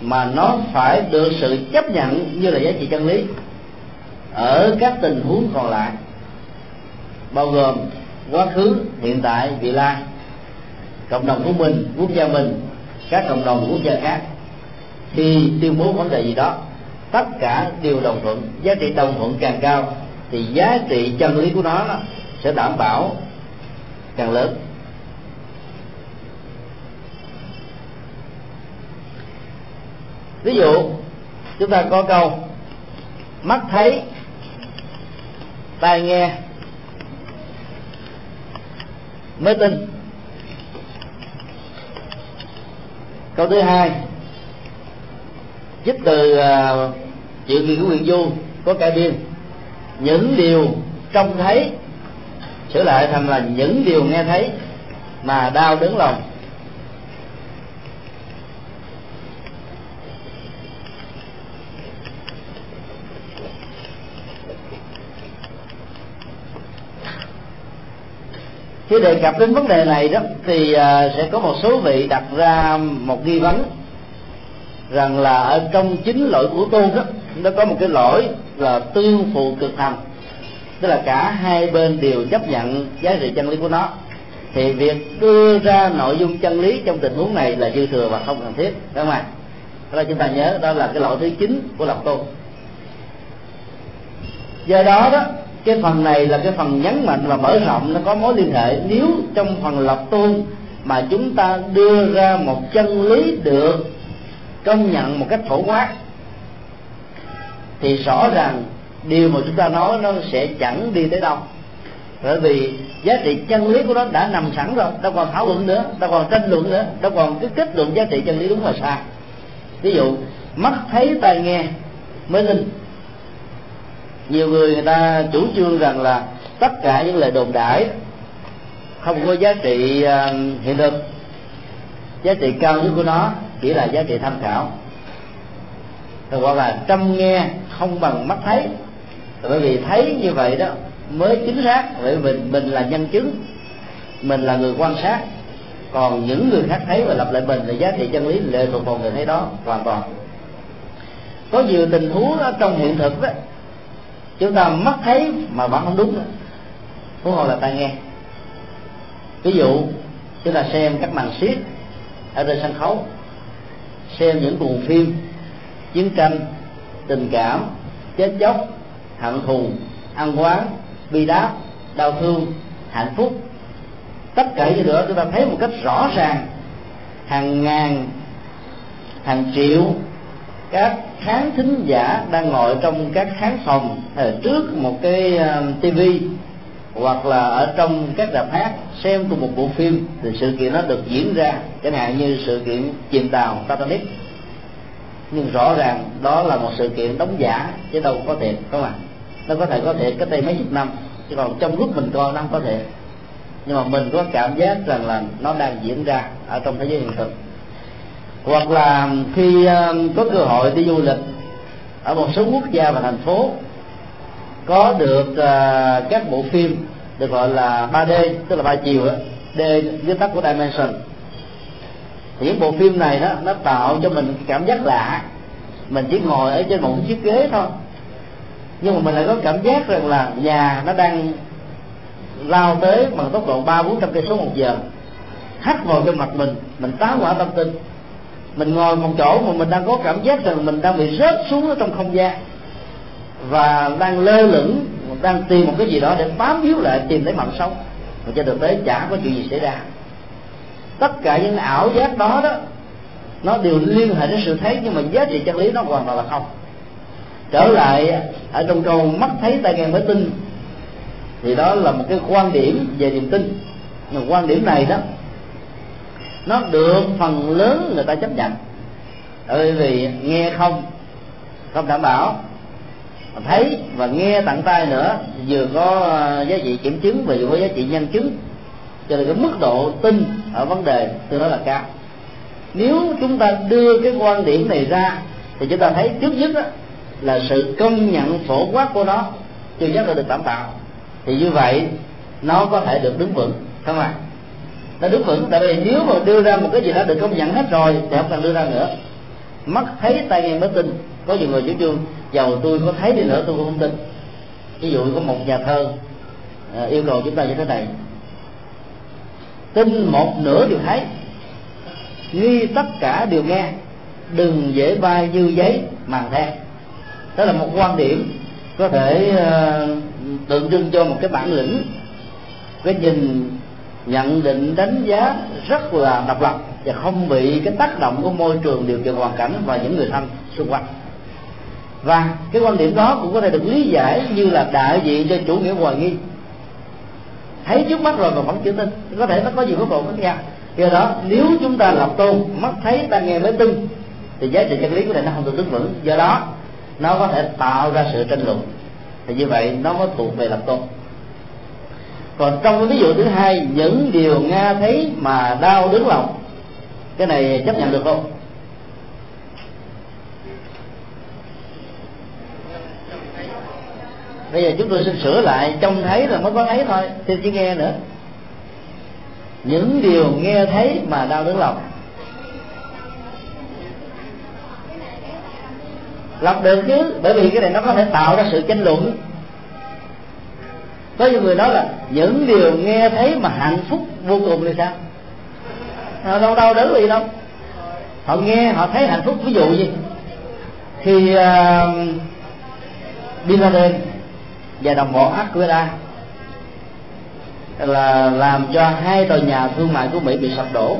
mà nó phải được sự chấp nhận như là giá trị chân lý ở các tình huống còn lại, bao gồm quá khứ, hiện tại, vị lai, cộng đồng của mình, quốc gia mình, các cộng đồng quốc gia khác. Khi tuyên bố vấn đề gì đó, tất cả đều đồng thuận, giá trị đồng thuận càng cao thì giá trị chân lý của nó sẽ đảm bảo càng lớn. Ví dụ chúng ta có câu mắt thấy tai nghe mới tin. Câu thứ hai giúp từ à, uh, chuyện kỳ của quyền du có cải biên. Những điều trông thấy sửa lại thành là những điều nghe thấy mà đau đớn lòng. Khi đề cập đến vấn đề này đó, thì à, sẽ có một số vị đặt ra một nghi vấn rằng là ở trong chính lỗi của tôn đó, nó có một cái lỗi là tương phụ cực thành tức là cả hai bên đều chấp nhận giá trị chân lý của nó. Thì việc đưa ra nội dung chân lý trong tình huống này là dư thừa và không cần thiết đúng không ạ? Đó là chúng ta nhớ, đó là cái lỗi thứ chín của lập tôn. Do đó đó cái phần này là cái phần nhấn mạnh và mở rộng, nó có mối liên hệ. Nếu trong phần lập tôn mà chúng ta đưa ra một chân lý được công nhận một cách phổ quát, thì rõ ràng điều mà chúng ta nói nó sẽ chẳng đi tới đâu. Bởi vì giá trị chân lý của nó đã nằm sẵn rồi, đâu còn thảo luận nữa, đâu còn tranh luận nữa, đâu còn cái kết luận giá trị chân lý đúng là sai. Ví dụ, mắt thấy tai nghe mới linh nhiều người người ta chủ trương rằng là tất cả những lời đồn đãi không có giá trị à, hiện thực. Giá trị cao nhất của nó chỉ là giá trị tham khảo. Thật gọi là trăm nghe không bằng mắt thấy. Bởi vì thấy như vậy đó mới chính xác, bởi vì mình mình là nhân chứng, mình là người quan sát. Còn những người khác thấy và lập lại mình là giá trị chân lý, lệ thuộc vào người thấy đó, hoàn toàn. Có nhiều tình huống trong hiện thực đó chúng ta mắt thấy mà vẫn không đúng. Huống hồ là tai nghe. Ví dụ, chúng ta xem các màn xiết ở trên sân khấu, xem những buồn phim chiến tranh, tình cảm, chết chóc, hận thù, ăn quán bi đát, đau thương, hạnh phúc. Tất cả những đó chúng ta thấy một cách rõ ràng. Hàng ngàn, hàng triệu các khán thính giả đang ngồi trong các khán phòng ờ, trước một cái ờ, tivi hoặc là ở trong các rạp hát xem cùng một bộ phim, thì sự kiện nó được diễn ra. Chẳng hạn như sự kiện chìm tàu Titanic. Nhưng rõ ràng đó là một sự kiện đóng giả, chứ đâu có thiệt không ạ à? nó có thể có thể cách đây mấy chục năm, chứ còn trong lúc mình coi nó không có thể nhưng mà mình có cảm giác rằng là nó đang diễn ra ở trong thế giới hiện thực hoặc là khi ờ, có cơ hội đi du lịch ở một số quốc gia và thành phố, có được ờ, các bộ phim được gọi là 3D tức là ba chiều đó D viết tắt của dimension. Thì những bộ phim này đó, nó tạo cho mình cảm giác lạ. Mình chỉ ngồi ở trên một chiếc ghế thôi. Nhưng mà mình lại có cảm giác rằng là nhà nó đang lao tới bằng tốc độ ba bốn trăm cây số một giờ. Hắt vào trên mặt mình mình táo hỏa tâm tinh mình ngồi một chỗ mà mình đang có cảm giác rằng mình đang bị rớt xuống ở trong không gian. Và đang lơ lửng, đang tìm một cái gì đó để bám víu lại, tìm thấy mạng sống. Mà cho thực tế chả có chuyện gì xảy ra. Tất cả những ảo giác đó đó, nó đều liên hệ đến sự thấy, nhưng mà giá trị chân lý nó hoàn toàn là không. Trở lại ở trong câu mắt thấy tai nghe mới tin, thì đó là một cái quan điểm về niềm tin. Nhưng quan điểm này đó nó được phần lớn người ta chấp nhận. Bởi vì nghe không không đảm bảo. Thấy và nghe tặng tay nữa vừa có uh, giá trị kiểm chứng và vừa có giá trị nhân chứng. Cho nên cái mức độ tin ở vấn đề tôi nói là cao. Nếu chúng ta đưa cái quan điểm này ra thì chúng ta thấy trước nhất đó, là sự công nhận phổ quát của nó chưa chắc là được đảm bảo thì như vậy nó có thể được đứng vững không ạ? Ta đứng vững tại vì nếu mà đưa ra một cái gì đó được công nhận hết rồi thì không cần đưa ra nữa. Mắt thấy tay nghe mới tin. Có nhiều người chủ trương giàu tôi có thấy đi nữa tôi cũng không tin. Ví dụ có một nhà thơ à, yêu cầu chúng ta như thế này. Tin một nửa điều thấy nghi tất cả đều nghe. Đừng dễ bay như giấy màng the đó là một quan điểm có thể uh, tượng trưng cho một cái bản lĩnh cái nhìn nhận định đánh giá rất là độc lập và không bị cái tác động của môi trường điều kiện hoàn cảnh và những người thân xung quanh. Và cái quan điểm đó cũng có thể được lý giải như là đại diện cho chủ nghĩa hoài nghi. Thấy trước mắt rồi mà vẫn chưa tin, có thể nó có nhiều góc độ khác nhau. Do đó, nếu chúng ta lập tôn, mắt thấy ta nghe mới tin, thì giá trị chân lý của này nó không được đứng vững. Do đó, nó có thể tạo ra sự tranh luận. Thì như vậy, nó mới thuộc về lập tôn còn trong cái ví dụ thứ hai, những điều nga thấy mà đau đớn lòng, cái này chấp nhận được không? Bây giờ chúng tôi xin sửa lại, trông thấy là mới có thấy thôi thêm chỉ nghe nữa. Những điều nghe thấy mà đau đớn lòng. Lập được chứ, bởi vì cái này nó có thể tạo ra sự tranh luận có những người nói là những điều nghe thấy mà hạnh phúc vô cùng thì sao? À, đâu đâu đớn gì đâu. Họ nghe họ thấy hạnh phúc. Ví dụ gì? Khi uh, à, Bin Laden và đồng bọn Al-Qaeda là làm cho hai tòa nhà thương mại của Mỹ bị sập đổ.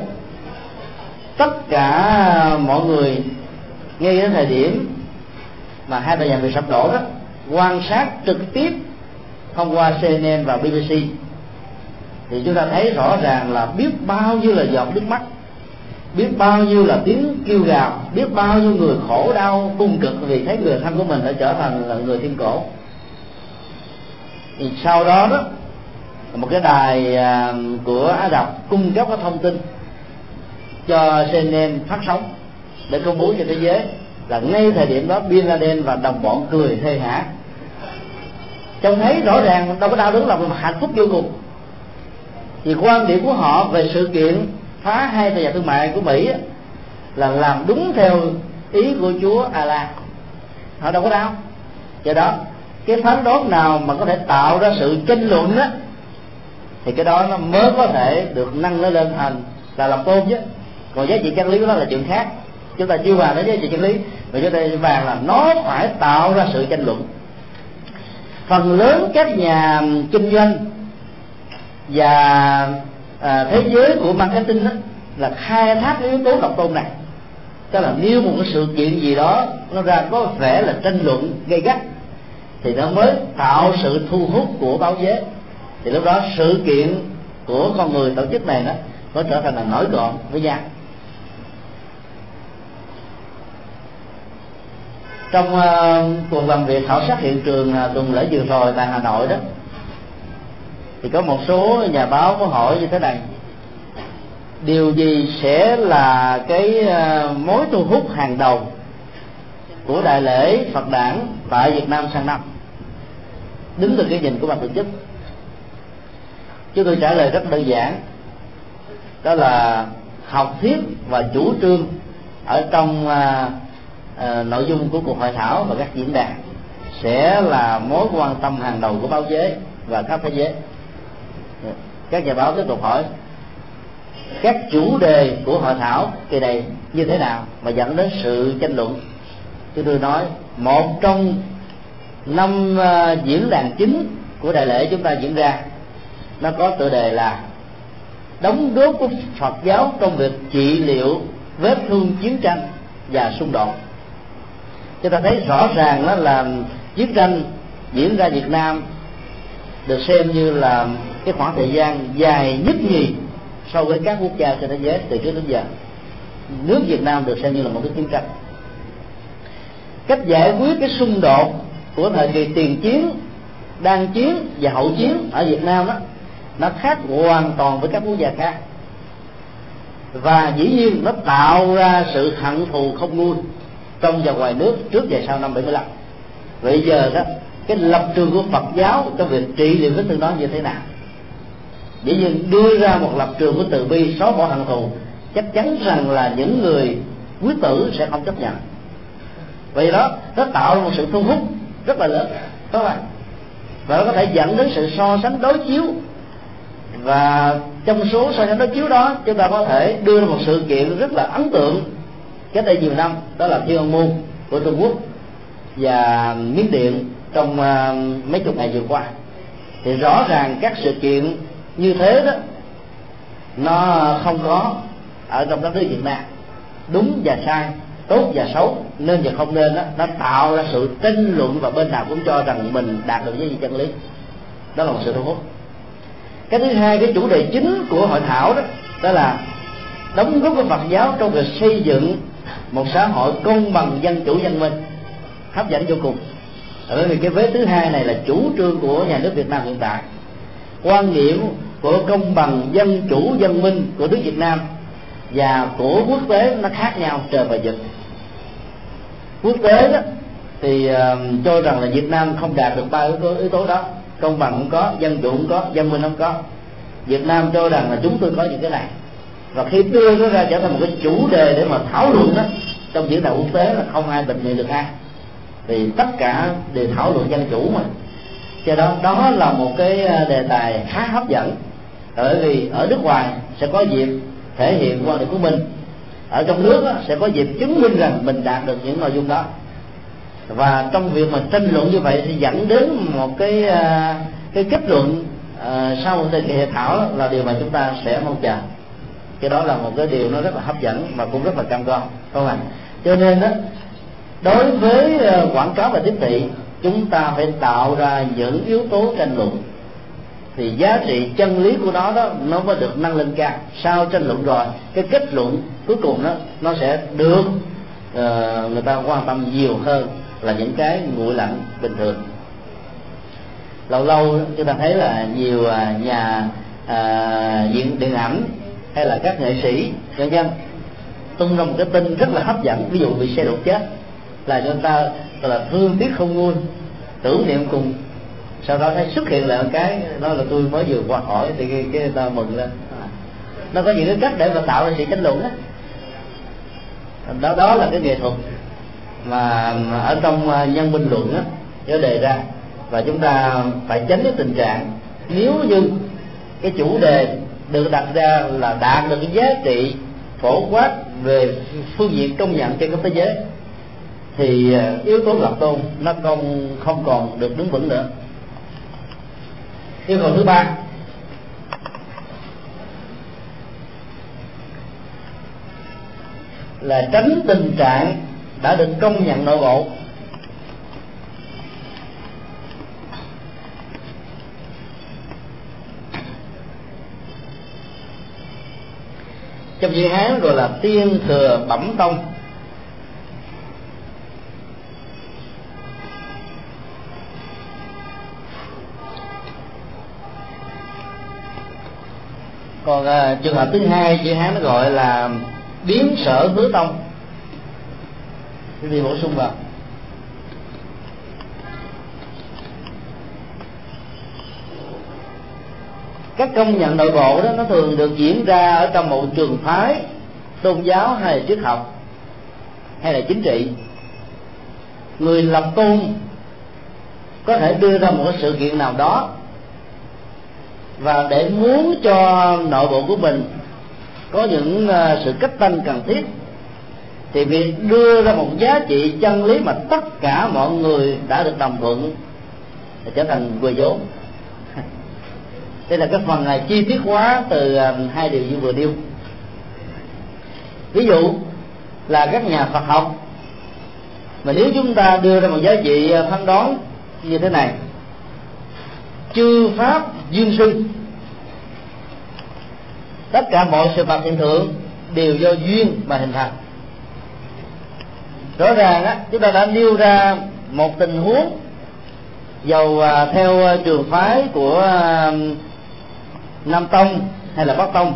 Tất cả mọi người ngay đến thời điểm mà hai tòa nhà bị sập đổ đó quan sát trực tiếp thông qua CNN và BBC thì chúng ta thấy rõ ràng là biết bao nhiêu là giọt nước mắt, biết bao nhiêu là tiếng kêu gào, biết bao nhiêu người khổ đau cung cực vì thấy người thân của mình đã trở thành là người thiên cổ. Thì sau đó đó, một cái đài à, của Á Đập cung cấp các thông tin cho CNN phát sóng để công bố cho thế giới là ngay thời điểm đó Bin Laden và đồng bọn cười thê hả trông thấy rõ ràng đâu có đau đớn lòng, mà hạnh phúc vô cùng. Thì quan điểm của họ về sự kiện phá hai tòa nhà thương mại của Mỹ là làm đúng theo ý của Chúa A La họ đâu có đau. Do đó, cái phán đoán nào mà có thể tạo ra sự tranh luận đó thì cái đó nó mới có thể được nâng nó lên thành là làm tôn chứ. Còn giá trị chân lý của nó là chuyện khác. Chúng ta chưa bàn đến giá trị chân lý và chúng ta bàn là nó phải tạo ra sự tranh luận phần lớn các nhà kinh doanh và à, thế giới của marketing đó là khai thác cái yếu tố độc tôn này. Tức là nếu một cái sự kiện gì đó nó ra có vẻ là tranh luận gây gắt thì nó mới tạo sự thu hút của báo giới. Thì lúc đó sự kiện của con người tổ chức này đó có trở thành là nổi gọn với nhau. Trong uh, cuộc làm việc khảo sát hiện trường uh, tuần lễ vừa rồi tại hà nội đó thì có một số nhà báo có hỏi như thế này. Điều gì sẽ là cái uh, mối thu hút hàng đầu của đại lễ Phật đản tại Việt Nam sang năm? Đứng từ cái nhìn của ban tổ chức chúng tôi trả lời rất đơn giản. Đó là học thuyết và chủ trương ở trong uh, Ờ, nội dung của cuộc hội thảo và các diễn đàn sẽ là mối quan tâm hàng đầu của báo giới và khắp thế giới. Dạ. Các nhà báo tiếp tục hỏi các chủ đề của hội thảo kỳ này như thế nào mà dẫn đến sự tranh luận? Chúng tôi nói một trong năm uh, diễn đàn chính của đại lễ chúng ta diễn ra nó có tựa đề là đóng góp của Phật giáo trong việc trị liệu vết thương chiến tranh và xung đột chúng ta thấy rõ ràng đó là chiến tranh diễn ra Việt Nam được xem như là cái khoảng thời gian dài nhất nhì so với các quốc gia trên thế giới từ trước đến giờ. Nước Việt Nam được xem như là một cái chiến tranh. Cách giải quyết cái xung đột của thời kỳ tiền chiến đang chiến và hậu chiến ở Việt Nam đó, nó khác hoàn toàn với các quốc gia khác. Và dĩ nhiên nó tạo ra sự hận thù không nguôi trong và ngoài nước trước và sau năm 75 vậy giờ đó, cái lập trường của Phật giáo trong việc trị liệu vết thương đó như thế nào? Dĩ nhiên đưa ra một lập trường của từ bi, xóa bỏ hận thù, chắc chắn rằng là những người quyết tử sẽ không chấp nhận. Vì đó, nó tạo ra một sự thu hút rất là lớn các bạn và nó có thể dẫn đến sự so sánh đối chiếu. Và trong số so sánh đối chiếu đó, chúng ta có thể đưa ra một sự kiện rất là ấn tượng cách đây nhiều năm đó là thiên an môn của trung quốc và miến điện trong uh, mấy chục ngày vừa qua. Thì rõ ràng các sự kiện như thế đó nó không có ở trong đất nước Việt Nam. Đúng và sai tốt và xấu nên và không nên đó nó tạo ra sự tranh luận và bên nào cũng cho rằng mình đạt được cái gì chân lý. Đó là một sự thu hút. Cái thứ hai cái chủ đề chính của hội thảo đó đó là đóng góp của Phật giáo trong việc xây dựng một xã hội công bằng dân chủ văn minh. Hấp dẫn vô cùng. Bởi vì cái vế thứ hai này là chủ trương của nhà nước Việt Nam hiện tại. Quan điểm của công bằng dân chủ dân minh của nước Việt Nam và của quốc tế nó khác nhau trời và vực. Quốc tế đó thì uh, cho rằng là Việt Nam không đạt được ba yếu tố, yếu tố đó. Công bằng cũng có dân chủ cũng có dân minh không có. Việt Nam cho rằng là chúng tôi có những cái này và khi đưa nó ra trở thành một cái chủ đề để mà thảo luận đó trong diễn đàn quốc tế là không ai bình luận được ai. Vì tất cả đều thảo luận dân chủ mà. Cho đó đó là một cái à, đề tài khá hấp dẫn. Bởi vì ở nước ngoài sẽ có dịp thể hiện quan điểm của mình. Ở trong nước đó, sẽ có dịp chứng minh rằng mình đạt được những nội dung đó. Và trong việc mà tranh luận như vậy thì dẫn đến một cái à, cái kết luận uh, sau một thời kỳ thảo là điều mà chúng ta sẽ mong chờ cái đó là một cái điều nó rất là hấp dẫn mà cũng rất là cam go không ạ? Cho nên đó đối với ờ, quảng cáo và tiếp thị chúng ta phải tạo ra những yếu tố tranh luận. Thì giá trị chân lý của nó đó nó mới được nâng lên cao. Sau tranh luận rồi cái kết luận cuối cùng đó nó sẽ được uh, người ta quan tâm nhiều hơn là những cái nguội lạnh bình thường. Lâu lâu chúng ta thấy là nhiều à, nhà uh, diễn điện ảnh hay là các nghệ sĩ nhân dân. Tung ra một cái tin rất là hấp dẫn ví dụ bị xe đột chết là chúng ta gọi là thương tiếc không nguôi tưởng niệm cùng. Sau đó thấy xuất hiện lại một cái đó là tôi mới vừa qua hỏi thì cái, cái người ta mừng lên. Nó có những cái cách để mà tạo ra sự tranh luận đó đó đó là cái nghệ thuật mà ở trong à, nhân bình luận á nó đề ra. Và chúng ta phải tránh cái tình trạng nếu như cái chủ đề được đặt ra là đạt được cái giá trị phổ quát về phương diện công nhận trên khắp thế giới, thì ờ, yếu tố lập tôn nó không không còn được đứng vững nữa. Yêu cầu thứ ba, là tránh tình trạng đã được công nhận nội bộ. Trong chữ hán gọi là tiên thừa bẩm tông. Còn à, trường hợp thứ hai chữ hán nó gọi là biến sở hứa tông. Cái gì bổ sung vào. Các công nhận nội bộ đó, nó thường được diễn ra ở trong một trường phái, tôn giáo hay là triết học, hay là chính trị. Người lập tôn có thể đưa ra một sự kiện nào đó và để muốn cho nội bộ của mình có những à, sự cách tân cần thiết, thì việc đưa ra một giá trị chân lý mà tất cả mọi người đã được đồng thuận trở thành quê vốn đây là cái phần này chi tiết hóa từ à, hai điều như vừa nêu. Ví dụ là các nhà Phật học, mà nếu chúng ta đưa ra một giá trị à, phán đoán như thế này, chư pháp duyên sinh, tất cả mọi sự vật hiện tượng đều do duyên mà hình thành. Rõ ràng á, chúng ta đã nêu ra một tình huống dầu à, theo trường phái của nam tông hay là bắc tông,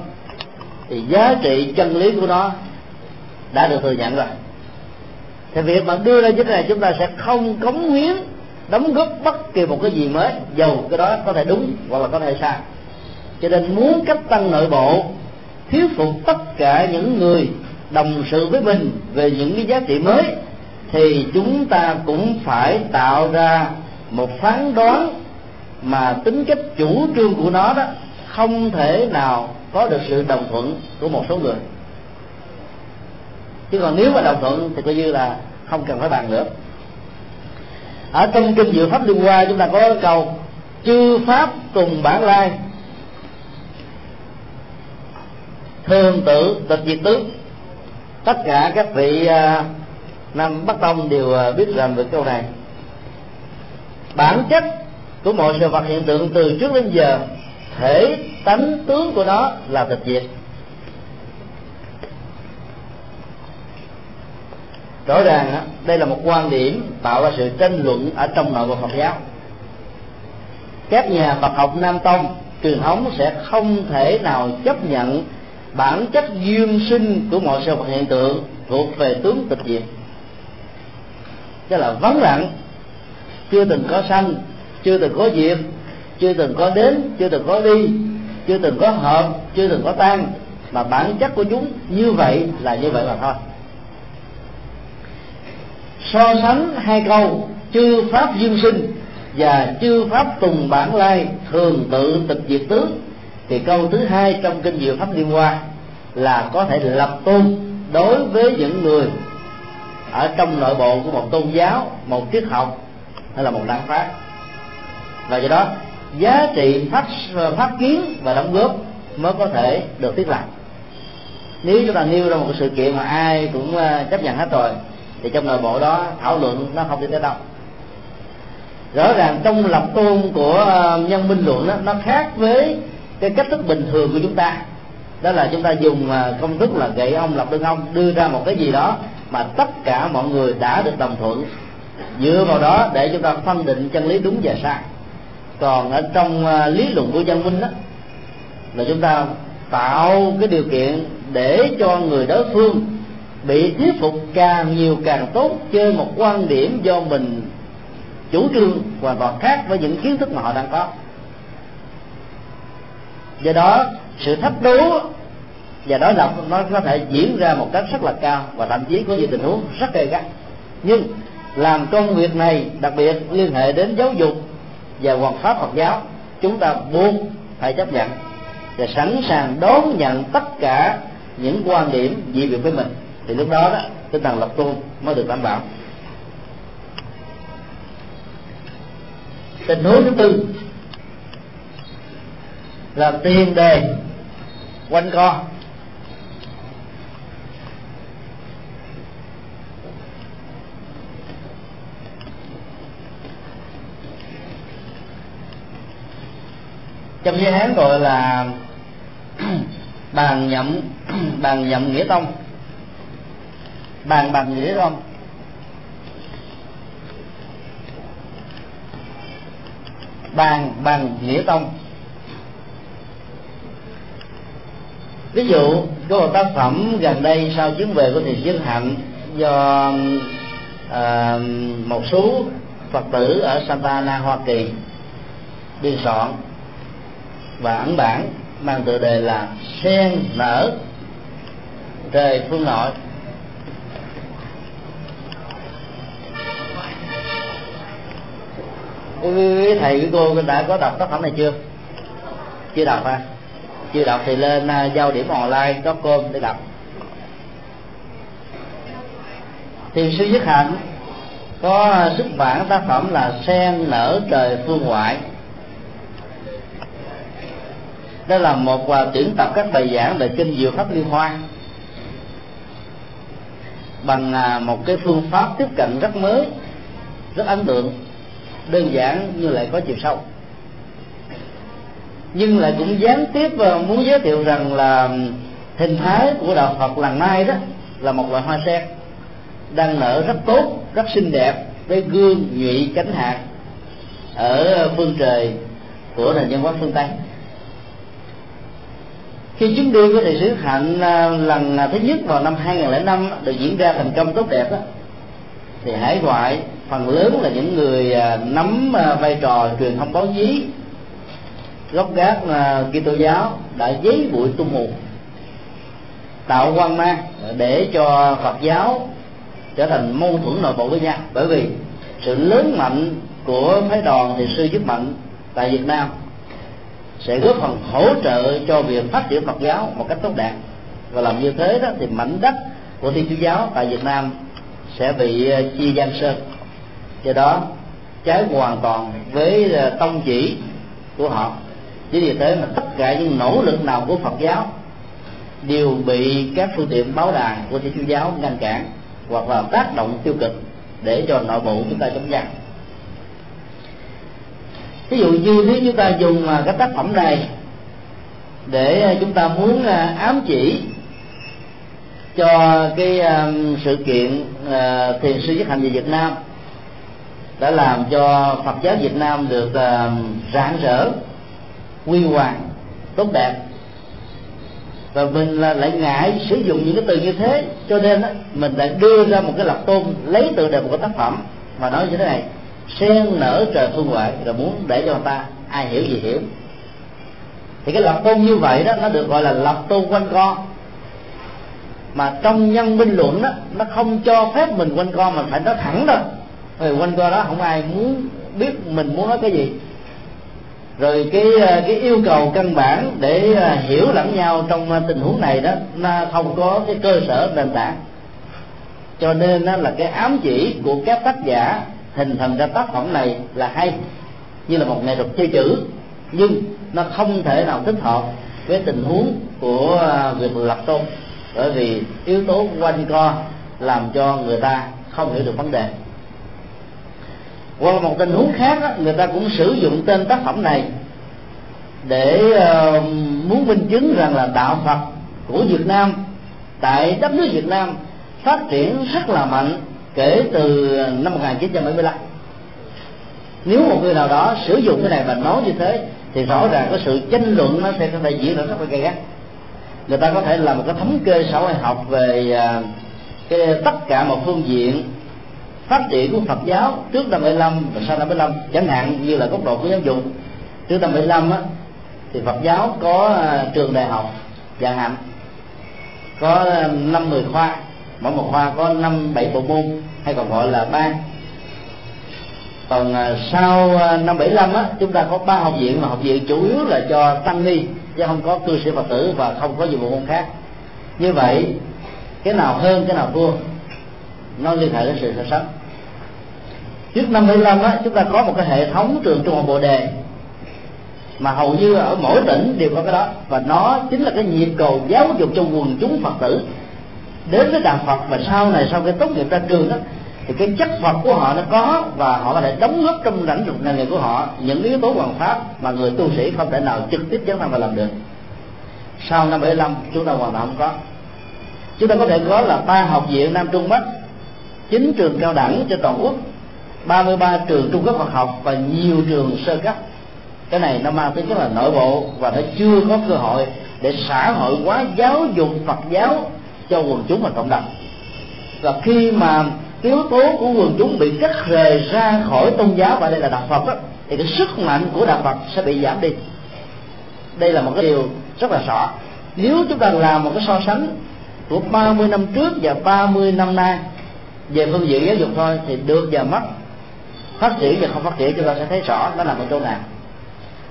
thì giá trị chân lý của nó đã được thừa nhận rồi. Thì việc mà đưa ra như thế này, chúng ta sẽ không cống hiến, đóng góp bất kỳ một cái gì mới, dầu cái đó có thể đúng hoặc là có thể sai. Cho nên muốn cách tăng nội bộ thuyết phục tất cả những người đồng sự với mình về những cái giá trị mới, thì chúng ta cũng phải tạo ra một phán đoán mà tính cách chủ trương của nó đó không thể nào có được sự đồng thuận của một số người. Chứ còn nếu mà đồng thuận thì coi như là không cần phải bàn nữa. Ở trong kinh dự pháp liên hoa chúng ta có câu chư pháp cùng bản lai. Thường tự tịch diệt tướng tất cả các vị uh, nam bắc tông đều uh, biết rằng về câu này. Bản chất của mọi sự vật hiện tượng từ trước đến giờ thể tánh tướng của nó là tịch diệt. Rõ ràng đây là một quan điểm tạo ra sự tranh luận ở trong nội bộ Phật giáo. Các nhà Phật học Nam Tông, truyền thống sẽ không thể nào chấp nhận bản chất duyên sinh của mọi sự vật hiện tượng thuộc về tướng tịch diệt. Tức là vắng lặng, chưa từng có sanh, chưa từng có diệt chưa từng có đến chưa từng có đi, chưa từng có hợp, chưa từng có tan, mà bản chất của chúng như vậy là như vậy mà thôi. So sánh hai câu, chư pháp duyên sinh và chư pháp tùng bản lai thường tự tịch diệt tướng thì câu thứ hai trong kinh diệu pháp liên hoa là có thể lập tôn đối với những người ở trong nội bộ của một tôn giáo, một triết học hay là một đảng phái. Và do đó giá trị phát ờ, phát kiến và đóng góp mới có thể được thiết lập. Nếu chúng ta nêu ra một sự kiện mà ai cũng ờ, chấp nhận hết rồi thì trong nội bộ đó thảo luận nó không đi tới đâu. Rõ ràng trong lập tôn của ờ, nhân minh luận đó, nó khác với cái cách thức bình thường của chúng ta. Đó là chúng ta dùng công thức là gậy ông lập đơn ông đưa ra một cái gì đó mà tất cả mọi người đã được đồng thuận. Dựa vào đó để chúng ta phân định chân lý đúng và sai còn ở trong à, lý luận của dân minh đó, là chúng ta tạo cái điều kiện để cho người đối phương bị thuyết phục càng nhiều càng tốt trên một quan điểm do mình chủ trương hoàn toàn khác với những kiến thức mà họ đang có. Do đó, sự thách đố và đối lập nó có thể diễn ra một cách rất là cao và thậm chí có những tình huống rất gay gắt. Nhưng làm công việc này, đặc biệt liên hệ đến giáo dục và hoàn pháp Phật giáo, chúng ta buộc phải chấp nhận và sẵn sàng đón nhận tất cả những quan điểm dị biệt với mình. Thì lúc đó đó, tinh thần lập tôn mới được đảm bảo. Tình huống thứ tư là tiền đề quanh co. trong giới hán gọi là bàn nhậm bàn nhậm nghĩa tông. Bàn bằng nghĩa tông. Bàn bằng nghĩa tông. Ví dụ có một tác phẩm gần đây sau chuyến về của thiền dương hạnh do à, một số phật tử ở Santa Ana Hoa Kỳ biên soạn và ấn bản, mang tựa đề là sen nở. Trời phương nội. Quý thầy quý cô đã có đọc tác phẩm này chưa? Chưa đọc ha chưa đọc thì lên à, giao điểm online com để đọc. Thì sư nhất hạnh có à, xuất bản tác phẩm là sen nở trời phương ngoại đó là một uh, tuyển tập các bài giảng về kinh diệu pháp liên hoa bằng à, một cái phương pháp tiếp cận rất mới rất ấn tượng đơn giản nhưng lại có chiều sâu. Nhưng lại cũng gián tiếp à, muốn giới thiệu rằng là hình thái của đạo Phật lần nay đó là một loại hoa sen đang nở rất tốt rất xinh đẹp với gương nhụy cánh hạt ở phương trời của nền văn hóa phương Tây khi chuyến đi của thầy sứ hạnh à, lần à, thứ nhất vào năm 2005 được diễn ra thành công tốt đẹp đó, thì hải ngoại phần lớn là những người à, nắm vai trò truyền thông báo chí, gốc gác Kitô giáo đã giấy bụi tung mù, tạo quan mang để cho Phật giáo trở thành mâu thuẫn nội bộ với nhau. Bởi vì sự lớn mạnh của phái đoàn thì sư giúp mạnh tại Việt Nam sẽ góp phần hỗ trợ cho việc phát triển Phật giáo một cách tốt đẹp. Và làm như thế đó thì mảnh đất của Thiên Chúa giáo tại Việt Nam sẽ bị ờ, chia gian sơn. Do đó, trái hoàn toàn với ờ, tông chỉ của họ. Chính vì thế mà tất cả những nỗ lực nào của Phật giáo đều bị các phương tiện báo đài của Thiên Chúa giáo ngăn cản hoặc là tác động tiêu cực để cho nội bộ chúng ta chống giặc ví dụ như nếu chúng ta dùng à, cái tác phẩm này để à, chúng ta muốn à, ám chỉ cho cái sự kiện thiền sư nhất hành về Việt Nam đã làm cho Phật giáo Việt Nam được rạng rỡ quy hoàng tốt đẹp. Và mình là lại ngại sử dụng những cái từ như thế cho nên đó, mình lại đưa ra một cái lập tôn lấy từ đề một cái tác phẩm mà nói như thế này sen nở trời phương ngoại là muốn để cho người ta, ai hiểu gì hiểu. Thì cái lập tôn như vậy đó, nó được gọi là lập tôn quanh co. Mà trong nhân minh luận đó, nó không cho phép mình quanh co mà phải nói thẳng đâu rồi quanh co đó không ai muốn biết mình muốn nói cái gì. Rồi cái ờ, cái yêu cầu căn bản để ờ, hiểu lẫn nhau trong ờ, tình huống này đó, nó không có cái cơ sở nền tảng. Cho nên đó là cái ám chỉ của các tác giả hình thành ra tác phẩm này là hay như là một nghệ thuật chơi chữ nhưng nó không thể nào thích hợp với tình huống của việc lập tôn bởi vì yếu tố quanh co làm cho người ta không hiểu được vấn đề. Hoặc một tình huống khác đó, người ta cũng sử dụng tên tác phẩm này để uh, muốn minh chứng rằng là đạo Phật của Việt Nam tại đất nước Việt Nam phát triển rất là mạnh kể từ năm 1975 nếu một người nào đó sử dụng cái này và nói như thế thì rõ ràng có sự tranh luận nó sẽ có thể diễn ra rất là gay gắt. Người ta có thể làm một cái thống kê xã hội học về à, cái tất cả một phương diện phát triển của Phật giáo trước năm 75 và sau năm 75 chẳng hạn như là góc độ của giáo dục. Trước năm 75 á, thì Phật giáo có à, trường đại học dạ dài hạn, có à, năm mười khoa mỗi một khoa có năm, bảy bộ môn hay còn gọi là ban còn à, sau à, năm 75 á, chúng ta có ba học viện mà học viện chủ yếu là cho tăng ni, chứ không có cư sĩ phật tử và không có nhiều bộ môn khác. Như vậy, cái nào hơn, cái nào thua, nó liên hệ đến sự so sánh trước năm 75 á, chúng ta có một cái hệ thống trường trung học bồ đề, mà hầu như ở mỗi tỉnh đều có cái đó, và nó chính là cái nhịp cầu giáo dục cho quần chúng phật tử đến với đạo phật và sau này sau khi tốt nghiệp ra trường đó, thì cái chất phật của họ nó có và họ có thể đóng góp trong lãnh vực nghề nghiệp của họ. Những yếu tố hoàn pháp mà người tu sĩ không thể nào trực tiếp dấn thân và làm được. Sau năm 75 chúng ta hoàn toàn không có. Chúng ta có thể có là ba học viện nam trung bắc, chín trường cao đẳng trên toàn quốc 33 trường trung cấp Phật học và nhiều trường sơ cấp. Cái này nó mang tính chất là nội bộ và nó chưa có cơ hội để xã hội hóa giáo dục Phật giáo cho quần chúng và cộng đồng. Và khi mà yếu tố của quần chúng bị cắt rời ra khỏi tôn giáo và đây là đạo Phật đó, thì cái sức mạnh của đạo Phật sẽ bị giảm đi. Đây là một cái điều rất là rõ. Nếu chúng ta làm một cái so sánh của 30 năm trước và 30 năm nay về phương diện giáo dục thôi thì được và mất. Phát triển và không phát triển chúng ta sẽ thấy rõ nó nằm ở chỗ nào.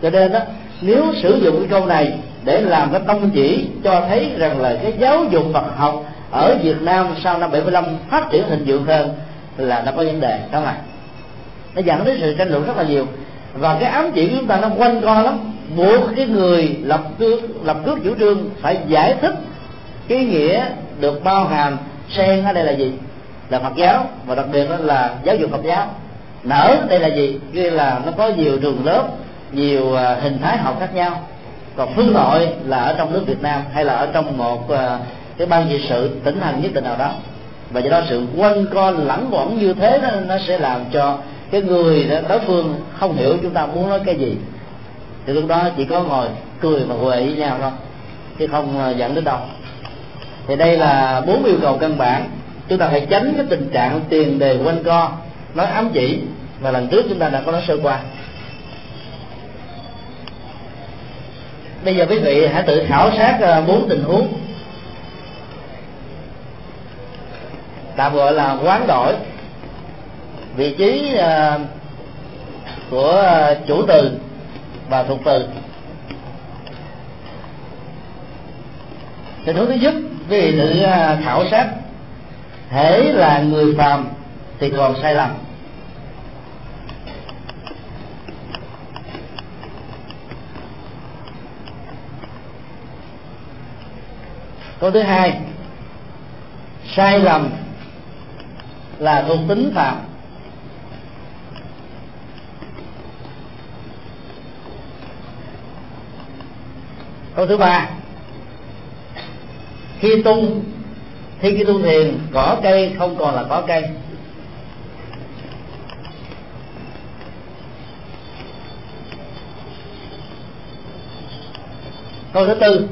Cho nên đó nếu sử dụng cái câu này để làm cái tông chỉ cho thấy rằng là cái giáo dục Phật học ở Việt Nam sau năm 75 phát triển hình vượng hơn là nó có vấn đề. Đó mà nó dẫn đến sự tranh luận rất là nhiều. Và cái ám chỉ của chúng ta nó quanh co lắm. Buộc cái người lập cước lập cước chủ trương phải giải thích cái nghĩa được bao hàm sen ở đây là gì? Là Phật giáo, và đặc biệt đó là giáo dục Phật giáo. Nở đây là gì? Kia là nó có nhiều trường lớp, nhiều à, hình thái học khác nhau còn phương nội là ở trong nước Việt Nam hay là ở trong một ờ, cái ban trị sự tỉnh thành nhất định nào đó. Và do đó sự quanh co lẳng quẩn như thế đó, nó sẽ làm cho cái người đó, đối phương không hiểu chúng ta muốn nói cái gì. Thì lúc đó chỉ có ngồi cười mà huệ với nhau thôi chứ không ờ, dẫn đến đâu. Thì đây là bốn yêu cầu căn bản. Chúng ta phải tránh cái tình trạng tiền đề quanh co nói ám chỉ và lần trước chúng ta đã có nói sơ qua. Bây giờ quý vị hãy tự khảo sát ờ, bốn tình huống. Tạm gọi là quán đổi. Vị trí ờ, của ờ, chủ từ và thuộc từ. Tình huống thứ nhất, quý vị tự khảo sát. Hễ là người phàm thì còn sai lầm. Câu thứ hai, sai lầm là thuộc tính phạm. Câu thứ ba, khi tung khi khi tu thiền cỏ cây không còn là cỏ cây. Câu thứ tư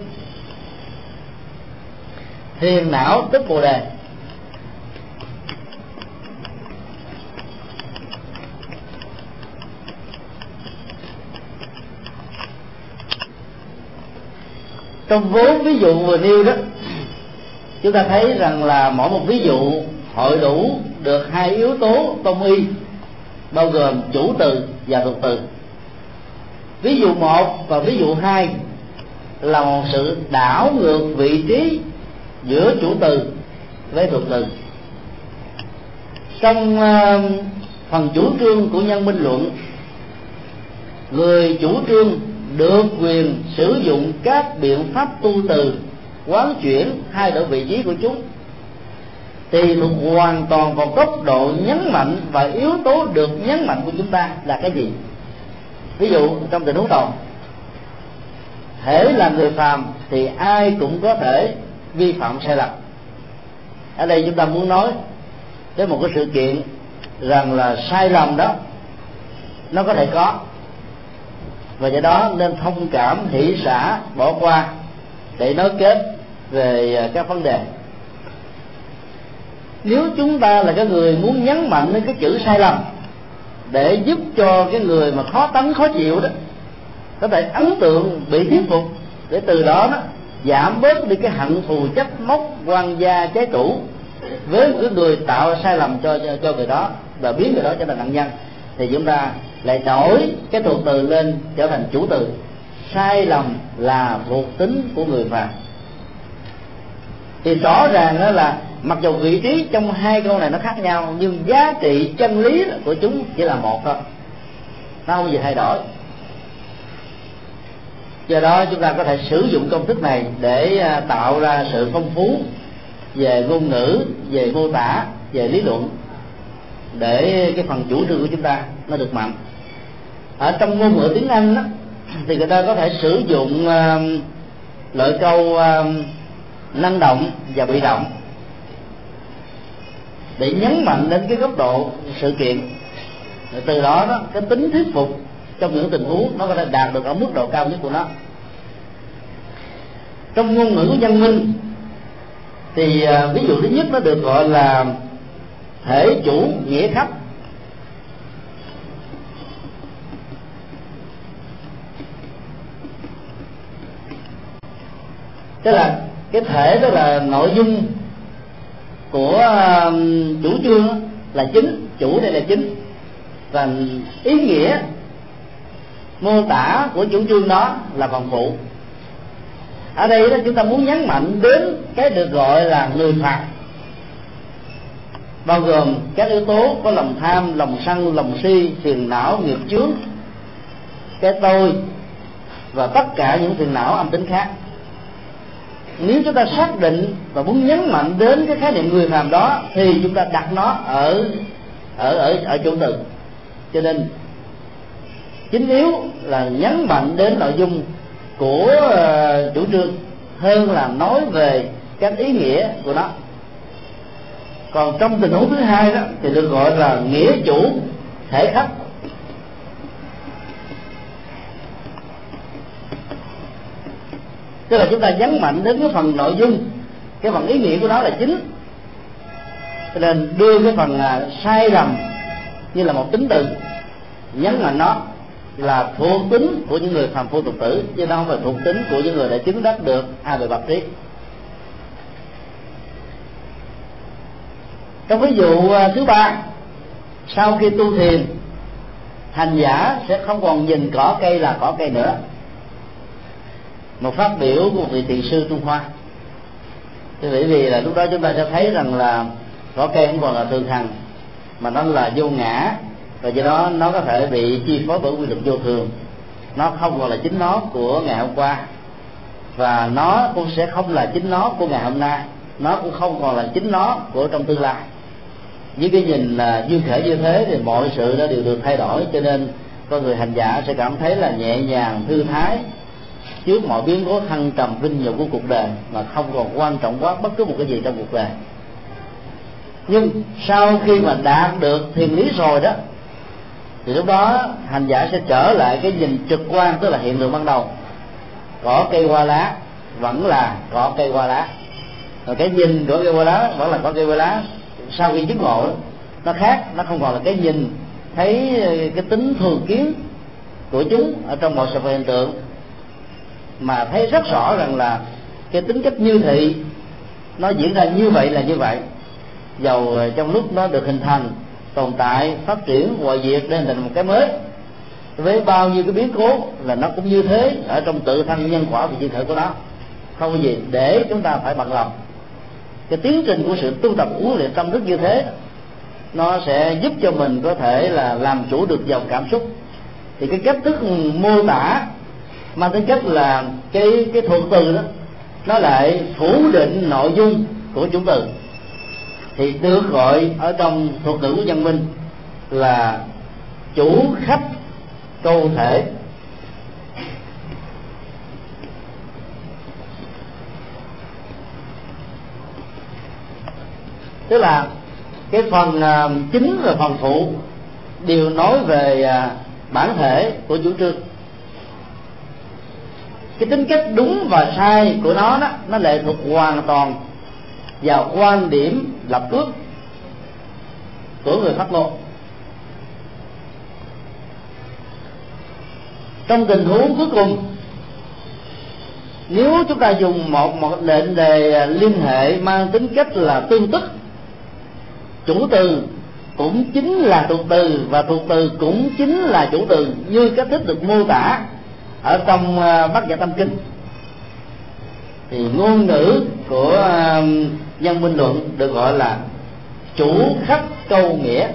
thiền não tức bồ đề. Trong vốn ví dụ vừa nêu đó, chúng ta thấy rằng là mỗi một ví dụ hội đủ được hai yếu tố tông y, bao gồm chủ từ và thuộc từ. Ví dụ một và ví dụ hai là một sự đảo ngược vị trí giữa chủ từ với thuộc từ. Trong ờ, phần chủ trương của nhân minh luận, người chủ trương được quyền sử dụng các biện pháp tu từ, quán chuyển thay đổi vị trí của chúng, thì luật hoàn toàn vào tốc độ nhấn mạnh và yếu tố được nhấn mạnh của chúng ta là cái gì? Ví dụ, trong tình huống đầu, thể là người phàm thì ai cũng có thể vi phạm sai lầm. Ở đây chúng ta muốn nói tới một cái sự kiện rằng là sai lầm đó, nó có thể có. Và do đó nên thông cảm, hỷ xả, bỏ qua để nói kết về à, các vấn đề. Nếu chúng ta là cái người muốn nhấn mạnh đến cái chữ sai lầm để giúp cho cái người mà khó tấn khó chịu đó có thể ấn tượng, bị thuyết phục để từ đó đó giảm bớt đi cái hận thù chấp móc quan gia trái chủ với một cái người tạo sai lầm cho cho, cho người đó và biến người đó trở thành nạn nhân. Thì chúng ta lại đổi cái thuộc từ lên trở thành chủ từ. Sai lầm là thuộc tính của người phàm. Thì rõ ràng đó là mặc dù vị trí trong hai câu này nó khác nhau nhưng giá trị chân lý của chúng chỉ là một thôi. Nó không gì thay đổi do đó chúng ta có thể sử dụng công thức này để à, tạo ra sự phong phú về ngôn ngữ về mô tả về lý luận để cái phần chủ trương của chúng ta nó được mạnh. Ở trong ngôn ngữ tiếng anh đó, thì người ta có thể sử dụng uh, loại câu uh, năng động và bị động để nhấn mạnh đến cái góc độ sự kiện. Từ đó đó cái tính thuyết phục trong những tình huống nó có thể đạt được ở mức độ cao nhất của nó. Trong ngôn ngữ của minh, thì à, ví dụ thứ nhất nó được gọi là thể chủ nghĩa khắp. Tức là cái thể đó là nội dung của à, chủ trương là chính, chủ đây là chính. Và ý nghĩa mô tả của chủ trương đó là còn phụ. Ở đây đó chúng ta muốn nhấn mạnh đến cái được gọi là người phạt bao gồm các yếu tố có lòng tham, lòng sân, lòng si, phiền não, nghiệp chướng, cái tôi và tất cả những phiền não âm tính khác. Nếu chúng ta xác định và muốn nhấn mạnh đến cái khái niệm người phàm đó thì chúng ta đặt nó ở ở ở ở chỗ từ. Cho nên chính yếu là nhấn mạnh đến nội dung của ờ, chủ trương hơn là nói về các ý nghĩa của nó. Còn trong tình huống thứ hai đó thì được gọi là nghĩa chủ thể khách tức là chúng ta nhấn mạnh đến cái phần nội dung, cái phần ý nghĩa của nó là chính. Cho nên đưa cái phần à, sai lầm như là một tính từ, nhấn mạnh nó là thuộc tính của những người phàm phu tục tử, chứ nó không phải thuộc tính của những người đã chứng đắc được a về bạc trí trong ví dụ à, thứ ba, sau khi tu thiền, hành giả sẽ không còn nhìn cỏ cây là cỏ cây nữa. Một phát biểu của một vị thiền sư trung hoa. Thì bởi vì là lúc đó chúng ta sẽ thấy rằng là cỏ cây không còn là thường hằng, mà nó là vô ngã và do đó nó có thể bị chi phối bởi quy luật vô thường. Nó không còn là chính nó của ngày hôm qua. Và nó cũng sẽ không là chính nó của ngày hôm nay. Nó cũng không còn là chính nó của trong tương lai. Với cái nhìn là duyên khởi như thế thì mọi sự nó đều được thay đổi. Cho nên con người hành giả sẽ cảm thấy là nhẹ nhàng, thư thái trước mọi biến cố thăng trầm vinh nhục của cuộc đời mà không còn quan trọng quá bất cứ một cái gì trong cuộc đời. Nhưng sau khi mà đạt được thiền lý rồi đó thì lúc đó hành giả sẽ trở lại cái nhìn trực quan, tức là hiện tượng ban đầu. Cỏ cây hoa lá, vẫn là cỏ cây hoa lá. Rồi cái nhìn của cây hoa lá vẫn là cỏ cây hoa lá. Sau khi chứng ngộ nó khác, nó không còn là cái nhìn, thấy cái tính thường kiến của chúng ở trong mọi sự hiện tượng, mà thấy rất rõ rằng là cái tính cách như thị, nó diễn ra như vậy là như vậy. Dầu trong lúc nó được hình thành tồn tại, phát triển hoại diệt nên thành một cái mới. Với bao nhiêu cái biến cố là nó cũng như thế, ở trong tự thân nhân quả và duyên khởi của nó. Không có gì để chúng ta phải bằng lòng. Cái tiến trình của sự tu tập huấn luyện tâm thức như thế, nó sẽ giúp cho mình có thể là làm chủ được dòng cảm xúc. Thì cái cách thức mô tả mang tính chất là cái cái thuật từ đó, nó lại phủ định nội dung của chủ từ thì được gọi ở trong thuật ngữ của minh là chủ khách câu thể. Tức là cái phần uh, chính và phần phụ đều nói về uh, bản thể của chủ trương. Cái tính cách đúng và sai của nó đó nó lệ thuộc hoàn toàn vào quan điểm lập ước của người phát ngôn trong tình huống cuối cùng, nếu chúng ta dùng một một lệnh đề liên hệ mang tính cách là tương tức, chủ từ cũng chính là thuộc từ và thuộc từ cũng chính là chủ từ, như cách thức được mô tả ở trong à, bát nhã tâm kinh, thì ngôn ngữ của à, nhân minh luận được gọi là chủ khách câu nghĩa.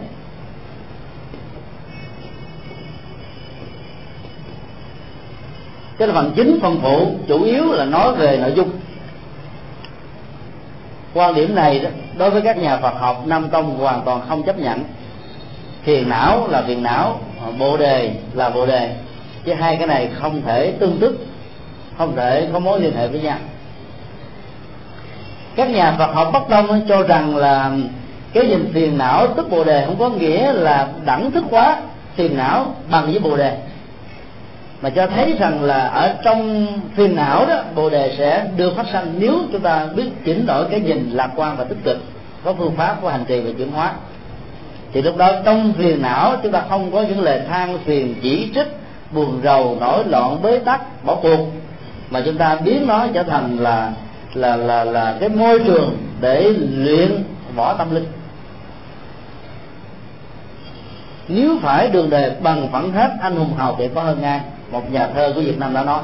Cái là phần chính phần phụ chủ yếu là nói về nội dung. Quan điểm này đó, đối với các nhà Phật học Nam Tông hoàn toàn không chấp nhận. Thiền não là thiền não bồ đề là bồ đề. Chứ hai cái này không thể tương tức không thể có mối liên hệ với nhau các nhà Phật học bất Đông cho rằng là cái nhìn phiền não tức bồ đề không có nghĩa là đẳng thức quá phiền não bằng với bồ đề. Mà cho thấy rằng là ở trong phiền não đó, bồ đề sẽ được phát sinh nếu chúng ta biết chỉnh đổi cái nhìn lạc quan và tích cực, có phương pháp của hành trì và chuyển hóa. Thì lúc đó trong phiền não chúng ta không có những lời than phiền chỉ trích, buồn rầu, nổi loạn, bế tắc, bỏ cuộc. Mà chúng ta biến nó trở thành là là là là cái môi trường để luyện võ tâm linh. Nếu phải đường đề bằng phẳng hết, anh hùng hào thì có hơn ngay một nhà thơ của việt nam đã nói.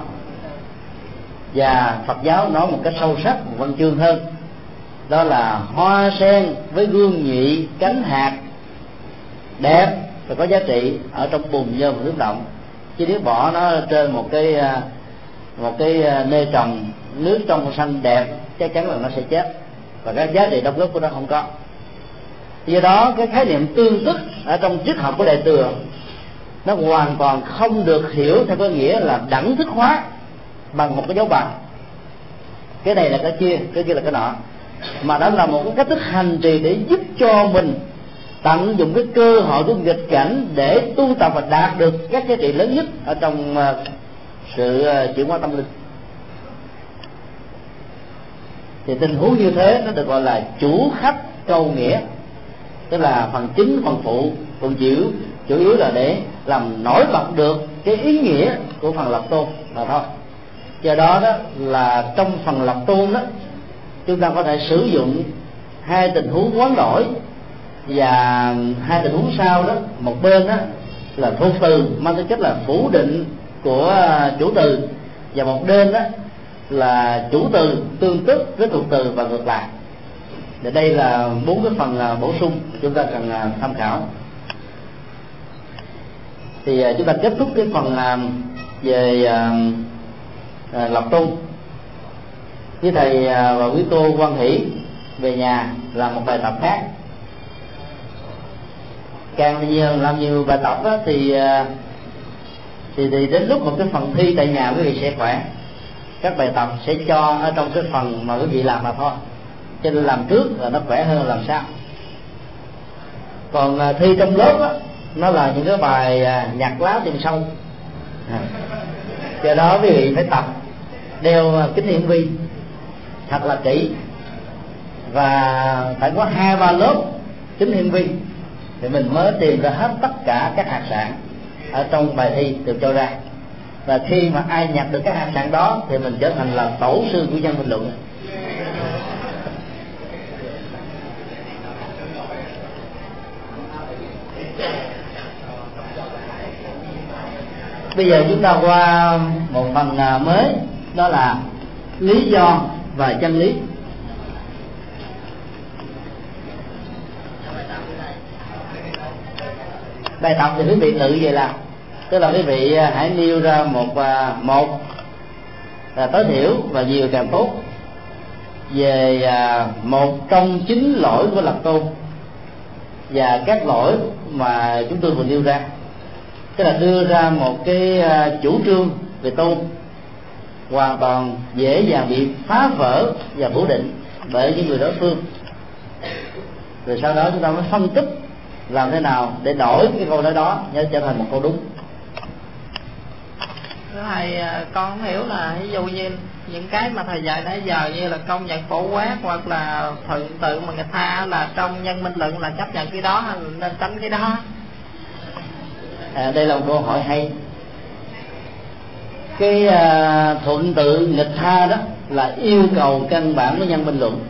Và phật giáo nói một cách sâu sắc, một văn chương hơn. Đó là hoa sen với gương nhụy cánh hạt. Đẹp và có giá trị ở trong bùn nhôm nước động. Chứ nếu bỏ nó trên một cái à, một cái à, nơi trồng nước trong xanh đẹp, chắc chắn là nó sẽ chết. Và cái giá trị đóng góp của nó không có. Do đó, cái khái niệm tương tức ở trong triết học của đại thừa, nó hoàn toàn không được hiểu theo cái nghĩa là đẳng thức hóa bằng một cái dấu bằng. Cái này là cái kia cái kia là cái nọ. Mà đó là một cái cách thức hành trì để giúp cho mình tận dụng cái cơ hội của nghịch cảnh để tu tập và đạt được các giá trị lớn nhất ở trong ờ, sự ờ, chuyển hóa tâm linh thì tình huống như thế nó được gọi là chủ khách câu nghĩa. Tức là phần chính, phần phụ, phần chịu chủ yếu là để làm nổi bật được cái ý nghĩa của phần lập tôn mà thôi. Do đó đó là trong phần lập tôn đó, chúng ta có thể sử dụng hai tình huống quán đổi. Và hai tình huống sau đó, một bên đó là thuộc từ, mang tính chất là phủ định của chủ từ. Và một bên đó là chủ từ tương tức với thuộc từ và ngược lại. Và đây là bốn cái phần à, bổ sung chúng ta cần à, tham khảo. Thì à, chúng ta kết thúc cái phần về lập tung với thầy và quý cô quan hỷ về nhà làm một bài tập khác. Càng nhiều làm nhiều bài tập đó, thì thì thì đến lúc một cái phần thi tại nhà quý vị sẽ khỏe các bài tập sẽ cho ở trong cái phần mà quý vị làm mà thôi. Cho nên làm trước là nó khỏe hơn làm sao còn à, thi trong lớp đó, nó là những cái bài nhặt nhạc lá tìm sâu. À. do đó quý vị phải tập đeo à, kính hiển vi thật là kỹ. Và phải có hai ba lớp kính hiển vi thì mình mới tìm ra hết tất cả các hạt sản ở trong bài thi được cho ra và khi mà ai nhặt được cái hạt sạn đó thì mình trở thành là tổ sư của dân bình luận. Bây giờ chúng ta qua một phần à, mới, đó là lý do và chân lý. Bài tập thì quý vị tự về làm tức là quý vị à, hãy nêu ra một à, một là tối thiểu và nhiều càng tốt về à, một trong chín lỗi của lập tôn và các lỗi mà chúng tôi vừa nêu ra. Tức là đưa ra một cái chủ trương về tôn hoàn toàn dễ dàng bị phá vỡ và phủ định bởi những người đối phương. Rồi sau đó chúng ta mới phân tích làm thế nào để đổi cái câu nói đó nhớ trở thành một câu đúng thầy à, con hiểu là ví dụ như những cái mà thầy dạy nãy giờ như là công nhận phổ quát hoặc là thuận tự mà người ta là trong nhân minh luận là chấp nhận cái đó hay nên tránh cái đó. À, đây là một câu hỏi hay. Cái à, thuận tự nghịch tha đó là yêu cầu căn bản của nhân minh luận.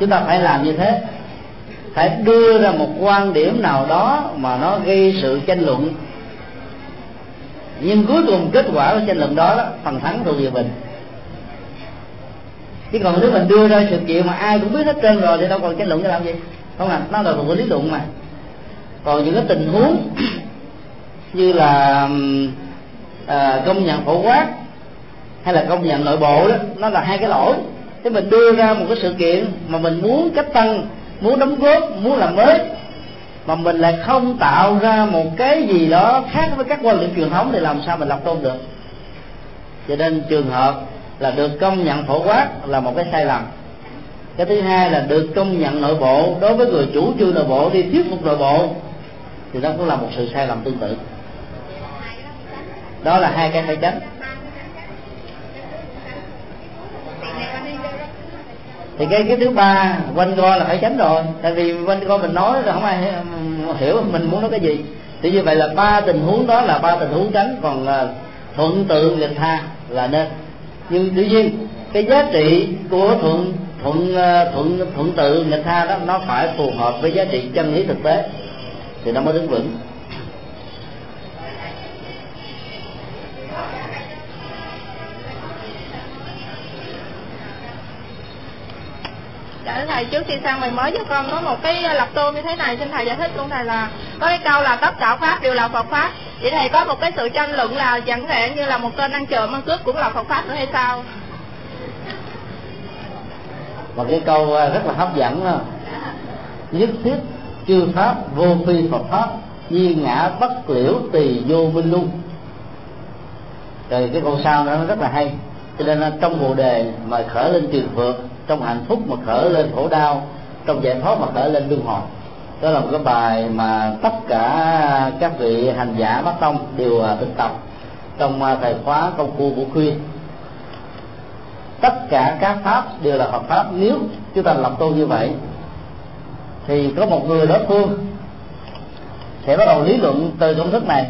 Chúng ta phải làm như thế. Phải đưa ra một quan điểm nào đó mà nó gây sự tranh luận nhưng cuối cùng kết quả của tranh luận đó, đó phần thắng thuộc về mình. Chứ còn nếu mình đưa ra sự kiện mà ai cũng biết hết trơn rồi thì đâu còn tranh luận để làm gì? Không à nó là thuộc lý luận mà. Còn những cái tình huống như là à, công nhận phổ quát hay là công nhận nội bộ đó nó là hai cái lỗi. Thế mình đưa ra một cái sự kiện mà mình muốn cách tăng muốn đóng góp muốn làm mới mà mình lại không tạo ra một cái gì đó khác với các quan điểm truyền thống thì làm sao mình lập tôn được? Cho nên trường hợp là được công nhận phổ quát là một cái sai lầm. Cái thứ hai là được công nhận nội bộ, đối với người chủ trương nội bộ đi thuyết phục nội bộ, thì đó cũng là một sự sai lầm tương tự. Đó là hai cái phải tránh thì cái cái thứ ba, quanh co là phải tránh rồi. Tại vì quanh co mình nói là không ai hiểu mình muốn nói cái gì. Thì như vậy là ba tình huống đó là ba tình huống tránh. Còn là thuận tự nghịch tha là nên. Nhưng tuy nhiên, cái giá trị của thuận thuận ờ, thuận thuận tự nghịch tha đó, nó phải phù hợp với giá trị chân lý thực tế. Thì nó mới đứng vững. Dạ thầy trước khi sang mình mới cho con có một cái lập tôn như thế này, xin thầy giải thích luôn thầy là có cái câu là tất cả pháp đều là Phật pháp. Vậy thầy có một cái sự tranh luận là chẳng thể như là một tên ăn trộm ăn cướp cũng là Phật pháp nữa hay sao? và cái câu à, rất là hấp dẫn đó nhất thiết chư pháp, vô phi phật pháp nhi ngã bất liễu tỳ vô minh luân rồi cái câu sau đó nó rất là hay cho nên trong bồ đề mà khởi lên tiền vượt trong hạnh phúc mà khởi lên khổ đau, trong giải thoát mà khởi lên luân hồi. Đó là một cái bài mà tất cả các vị hành giả bát tông đều à, thực tập trong à, thời khóa công phu của khuyên tất cả các pháp đều là Phật pháp. Nếu chúng ta lập tu như vậy, thì có một người đối phương sẽ bắt đầu lý luận từ công thức này.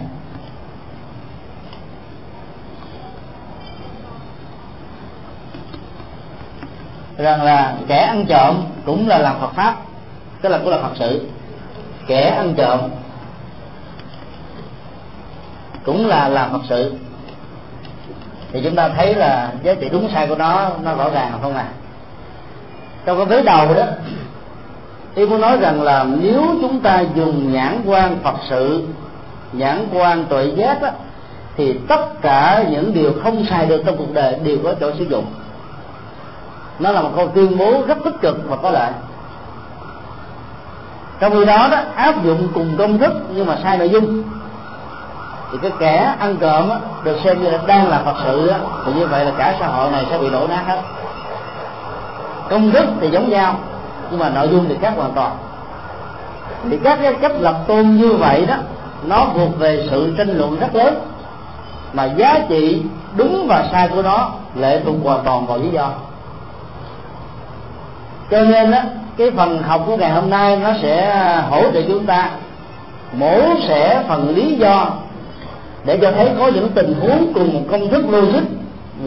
Rằng là kẻ ăn trộm cũng là làm Phật pháp tức là cũng là Phật sự. Kẻ ăn trộm cũng là làm Phật sự. Thì chúng ta thấy là giá trị đúng sai của nó nó rõ ràng không à? Trong cái vế đầu đó tôi muốn nói rằng là nếu chúng ta dùng nhãn quan phật sự nhãn quan tuệ giác đó, thì tất cả những điều không sai được trong cuộc đời đều có chỗ sử dụng nó là một câu tuyên bố rất tích cực và có lợi. Trong khi đó đó áp dụng cùng công thức nhưng mà sai nội dung. Thì cái kẻ ăn trộm á, được xem như là đang là phật sự á, thì như vậy là cả xã hội này sẽ bị đổ nát hết. Công thức thì giống nhau nhưng mà nội dung thì khác hoàn toàn. Thì các cái cách lập tôn như vậy đó nó thuộc về sự tranh luận rất lớn. Mà giá trị đúng và sai của nó lệ thuộc hoàn toàn vào lý do cho nên á, cái phần học của ngày hôm nay nó sẽ à, hỗ trợ chúng ta. Mổ xẻ phần lý do để cho thấy có những tình huống cùng một công thức logic.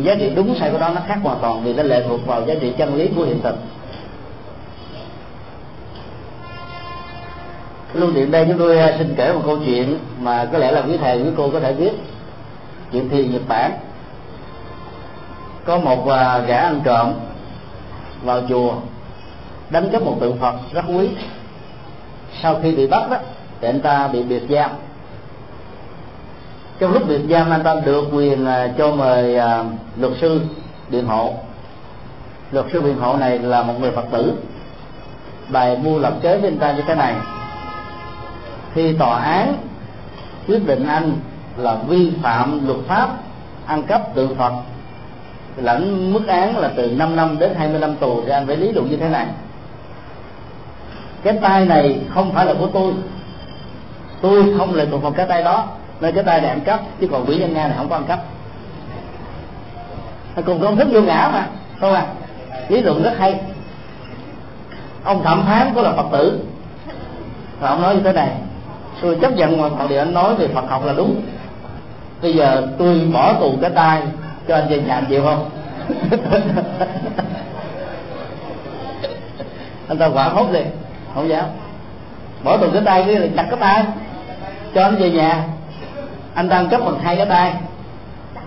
Giá trị đúng sai của đó nó khác hoàn toàn vì nó lệ thuộc vào giá trị chân lý của hiện thực. Luôn niệm đây chúng tôi à, xin kể một câu chuyện mà có lẽ là quý thầy, quý cô có thể biết. Chuyện thiền nhật bản. Có một à, gã ăn trộm vào chùa đánh cắp một tượng phật rất quý. Sau khi bị bắt đó, thì anh ta bị biệt giam. Trong lúc biệt giam, anh ta được quyền à, cho mời à, luật sư biện hộ. Luật sư biện hộ này là một người phật tử. Bài mua lập kế với anh ta như thế này. Khi tòa án quyết định anh là vi phạm luật pháp, ăn cắp tượng phật, lãnh mức án là từ 5 năm đến 20 năm tù, thì anh phải lý luận như thế này cái tay này không phải là của tôi. Tôi không lệ thuộc vào cái tay đó. Nên cái tay này ăn cắp, chứ còn quỷ nhân nga này không có ăn cắp. Cùng công thức vô ngã mà, không à? Lý luận rất hay. Ông thẩm phán của là phật tử. Và ông nói như thế này tôi chấp nhận mọi điều anh nói về phật học là đúng. Bây giờ tôi bỏ tù cái tay cho anh về nhà anh chịu không? Anh ta quả hốt liền không dám. Mỗi tuần cái tay cái là chặt cái tay, cho nó về nhà. Anh đang cấp bằng hai cái tay.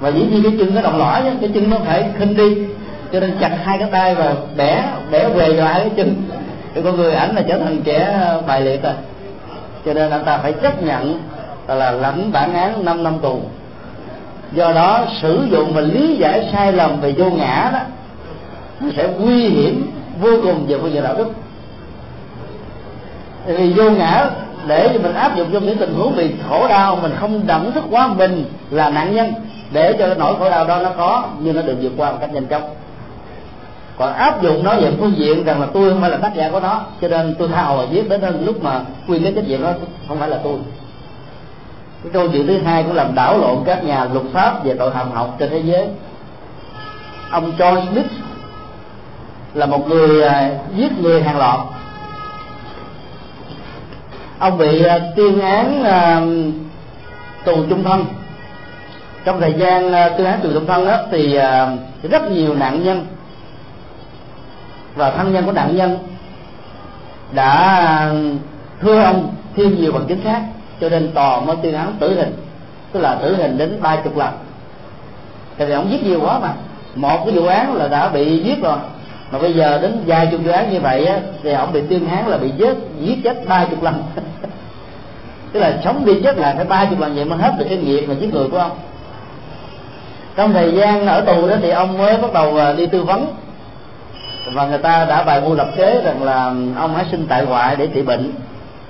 Và dĩ nhiên cái chân nó đồng lõi cái chân nó phải khinh đi. Cho nên chặt hai cái tay và bẻ bẻ về cho hai cái chân. Thì con người ảnh là trở thành kẻ ờ, bài liệt rồi cho nên anh ta phải chấp nhận là lãnh bản án 5 năm tù. Do đó sử dụng và lý giải sai lầm về vô ngã đó, nó sẽ nguy hiểm vô cùng về phương diện đạo đức thì vô ngã, để cho mình áp dụng trong những tình huống bị khổ đau, mình không đẳng thức quá mình là nạn nhân. Để cho nỗi khổ đau đó nó có, nhưng nó được vượt qua một cách nhanh chóng. Còn áp dụng nó về phương diện rằng là tôi không phải là tác giả của nó, cho nên tôi tha hồ viết đến lúc mà quy cái trách nhiệm đó, không phải là tôi. Cái câu chuyện thứ hai cũng làm đảo lộn các nhà luật pháp về tội hàm học trên thế giới. Ông John Smith là một người à, giết người hàng loạt ông bị à, tuyên án à, tù trung thân. Trong thời gian à, tuyên án tù trung thân đó thì rất nhiều nạn nhân và thân nhân của nạn nhân đã thưa ông thêm nhiều bằng chứng khác, cho nên tòa mới tuyên án tử hình, tức là tử hình đến ba chục lần. Tại vì ông giết nhiều quá mà. Một cái vụ án là đã bị giết rồi mà bây giờ đến vài chục dự án như vậy á, thì ông bị tuyên án là bị giết giết chết ba chục lần. Tức là sống đi chết là phải ba chục lần vậy mới hết được cái nghiệp mà giết người của ông. Trong thời gian ở tù đó thì ông mới bắt đầu à, đi tư vấn. Và người ta đã bài mưu lập kế rằng là ông hãy sinh tại ngoại để trị bệnh.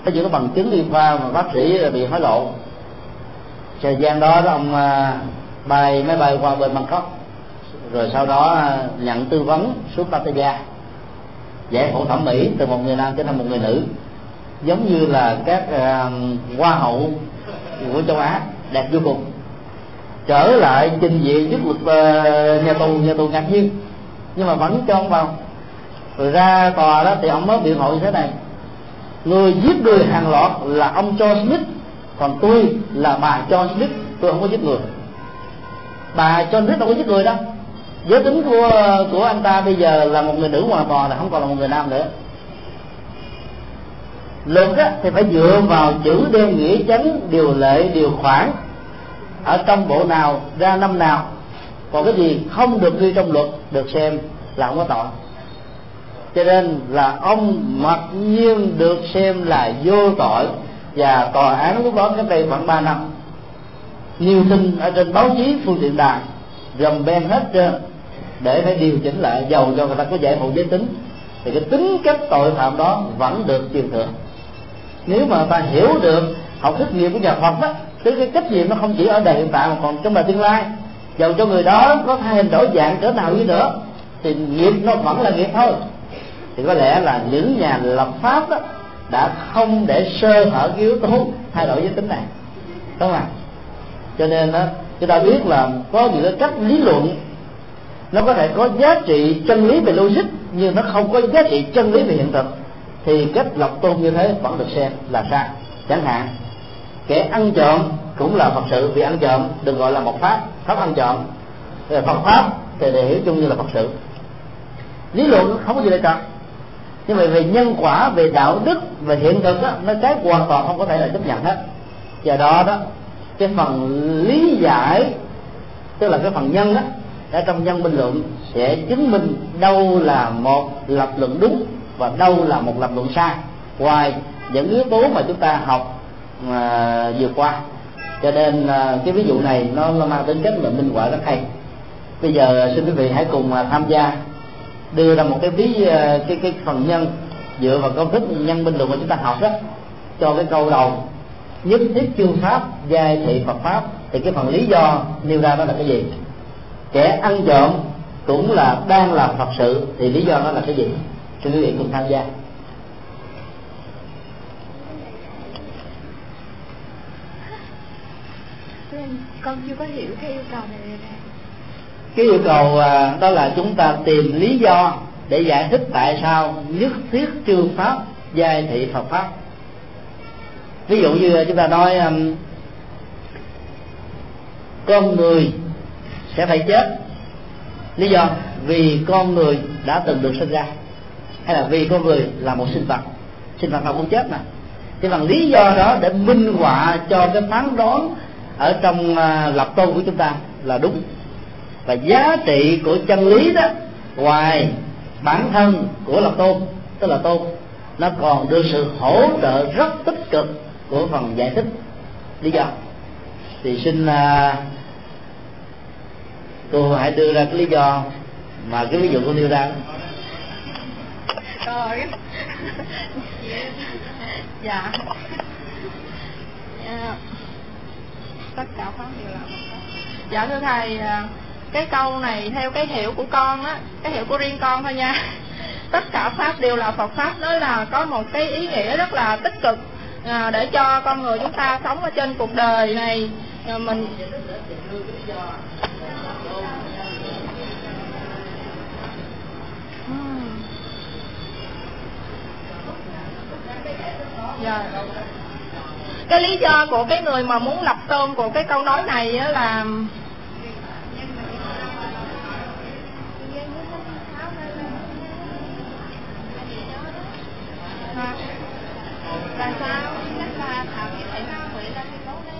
Có những cái bằng chứng đi khoa mà bác sĩ bị hối lộ. Thời gian đó, đó ông à, bài máy bay qua bên bangkok rồi sau đó à, nhận tư vấn xuống Pattaya giải phẫu thẩm mỹ từ một người nam trở thành một người nữ. Giống như là các uh, hoa hậu của châu Á đẹp vô cùng. Trở lại trình diện trước một uh, nhà tù nhà tù ngạc nhiên. Nhưng mà vẫn cho ông vào. Rồi ra tòa đó thì ông mới biện hộ như thế này. Người giết người hàng loạt là ông John Smith còn tôi là bà John Smith tôi không có giết người. Bà John Smith đâu có giết người đâu giới tính của của anh ta bây giờ là một người nữ hoàn toàn là không còn là một người nam nữa. Luật á, thì phải dựa vào chữ đen nghĩa chánh điều lệ điều khoản. Ở trong bộ nào ra năm nào còn cái gì không được ghi trong luật được xem là không có tội. Cho nên là ông mặc nhiên được xem là vô tội và tòa án lúc đó cách đây khoảng 3 năm. Nhiều tin ở trên báo chí phương tiện đài dầm ben hết trơn để phải điều chỉnh lại giàu cho người ta có giải phẫu giới tính, thì cái tính cách tội phạm đó vẫn được truyền thừa. Nếu mà ta hiểu được học thức nghiệp của nhà Phật đó, thì cái trách nhiệm nó không chỉ ở đời hiện tại mà còn trong đời tương lai. Dầu cho người đó có thay hình đổi dạng cỡ nào đi nữa, thì nghiệp nó vẫn là nghiệp thôi. Thì có lẽ là những nhà lập pháp đó đã không để sơ hở cái yếu tố thay đổi giới tính này. Đúng không ạ? Cho nên đó chúng ta biết là có những cái cách lý luận nó có thể có giá trị chân lý về logic nhưng nó không có giá trị chân lý về hiện thực. Thì cách lập tôn như thế vẫn được xem là sai. Chẳng hạn kẻ ăn trộm cũng là phật sự vì ăn trộm đừng gọi là một pháp pháp ăn trộm. Phật pháp thì để hiểu chung như là phật sự. Lý luận không có gì để trật nhưng mà về nhân quả về đạo đức về hiện thực đó, nó cái hoàn toàn không có thể là chấp nhận hết. Do đó đó cái phần lý giải tức là cái phần nhân đó ở trong nhân bình luận sẽ chứng minh đâu là một lập luận đúng và đâu là một lập luận sai. Ngoài những yếu tố mà chúng ta học à, vừa qua. Cho nên à, cái ví dụ này nó, nó mang tính cách là minh họa rất hay. Bây giờ xin quý vị hãy cùng à, tham gia đưa ra một cái ví à, cái cái phần nhân dựa vào công thức nhân bình luận mà chúng ta học đó cho cái câu đầu nhất thiết chương pháp giai thị Phật pháp thì cái phần lý do nêu ra đó là cái gì? Kẻ ăn trộm cũng là đang làm phật sự thì lý do đó là cái gì? Xin quý vị cùng tham gia. Con chưa có hiểu cái yêu cầu này cái yêu cầu à, đó là chúng ta tìm lý do để giải thích tại sao nhất thiết trương pháp giai thị phật pháp ví dụ như chúng ta nói um, con người sẽ phải chết. Lý do vì con người đã từng được sinh ra hay là vì con người là một sinh vật. Sinh vật nào cũng chết mà. Thì bằng lý do đó để minh họa cho cái phán đoán ở trong uh, lập tôn của chúng ta là đúng. Và giá trị của chân lý đó ngoài bản thân của lập tôn tức là tôn nó còn được sự hỗ trợ rất tích cực của phần giải thích lý do. Thì xin à, cô hãy đưa ra cái lý do mà cái ví dụ cô nêu ra. Rồi. Dạ. dạ. Tất cả pháp đều là dạ thưa thầy à, cái câu này theo cái hiểu của con á, cái hiểu của riêng con thôi nha. Tất cả pháp đều là Phật pháp, đó là có một cái ý nghĩa rất là tích cực à, để cho con người chúng ta sống ở trên cuộc đời này à, mình ừ. dạ. cái lý do của cái người mà muốn lập tôn của cái câu nói này là Thank you là sao chắc là thảo như thế nào mới là cái tốt đấy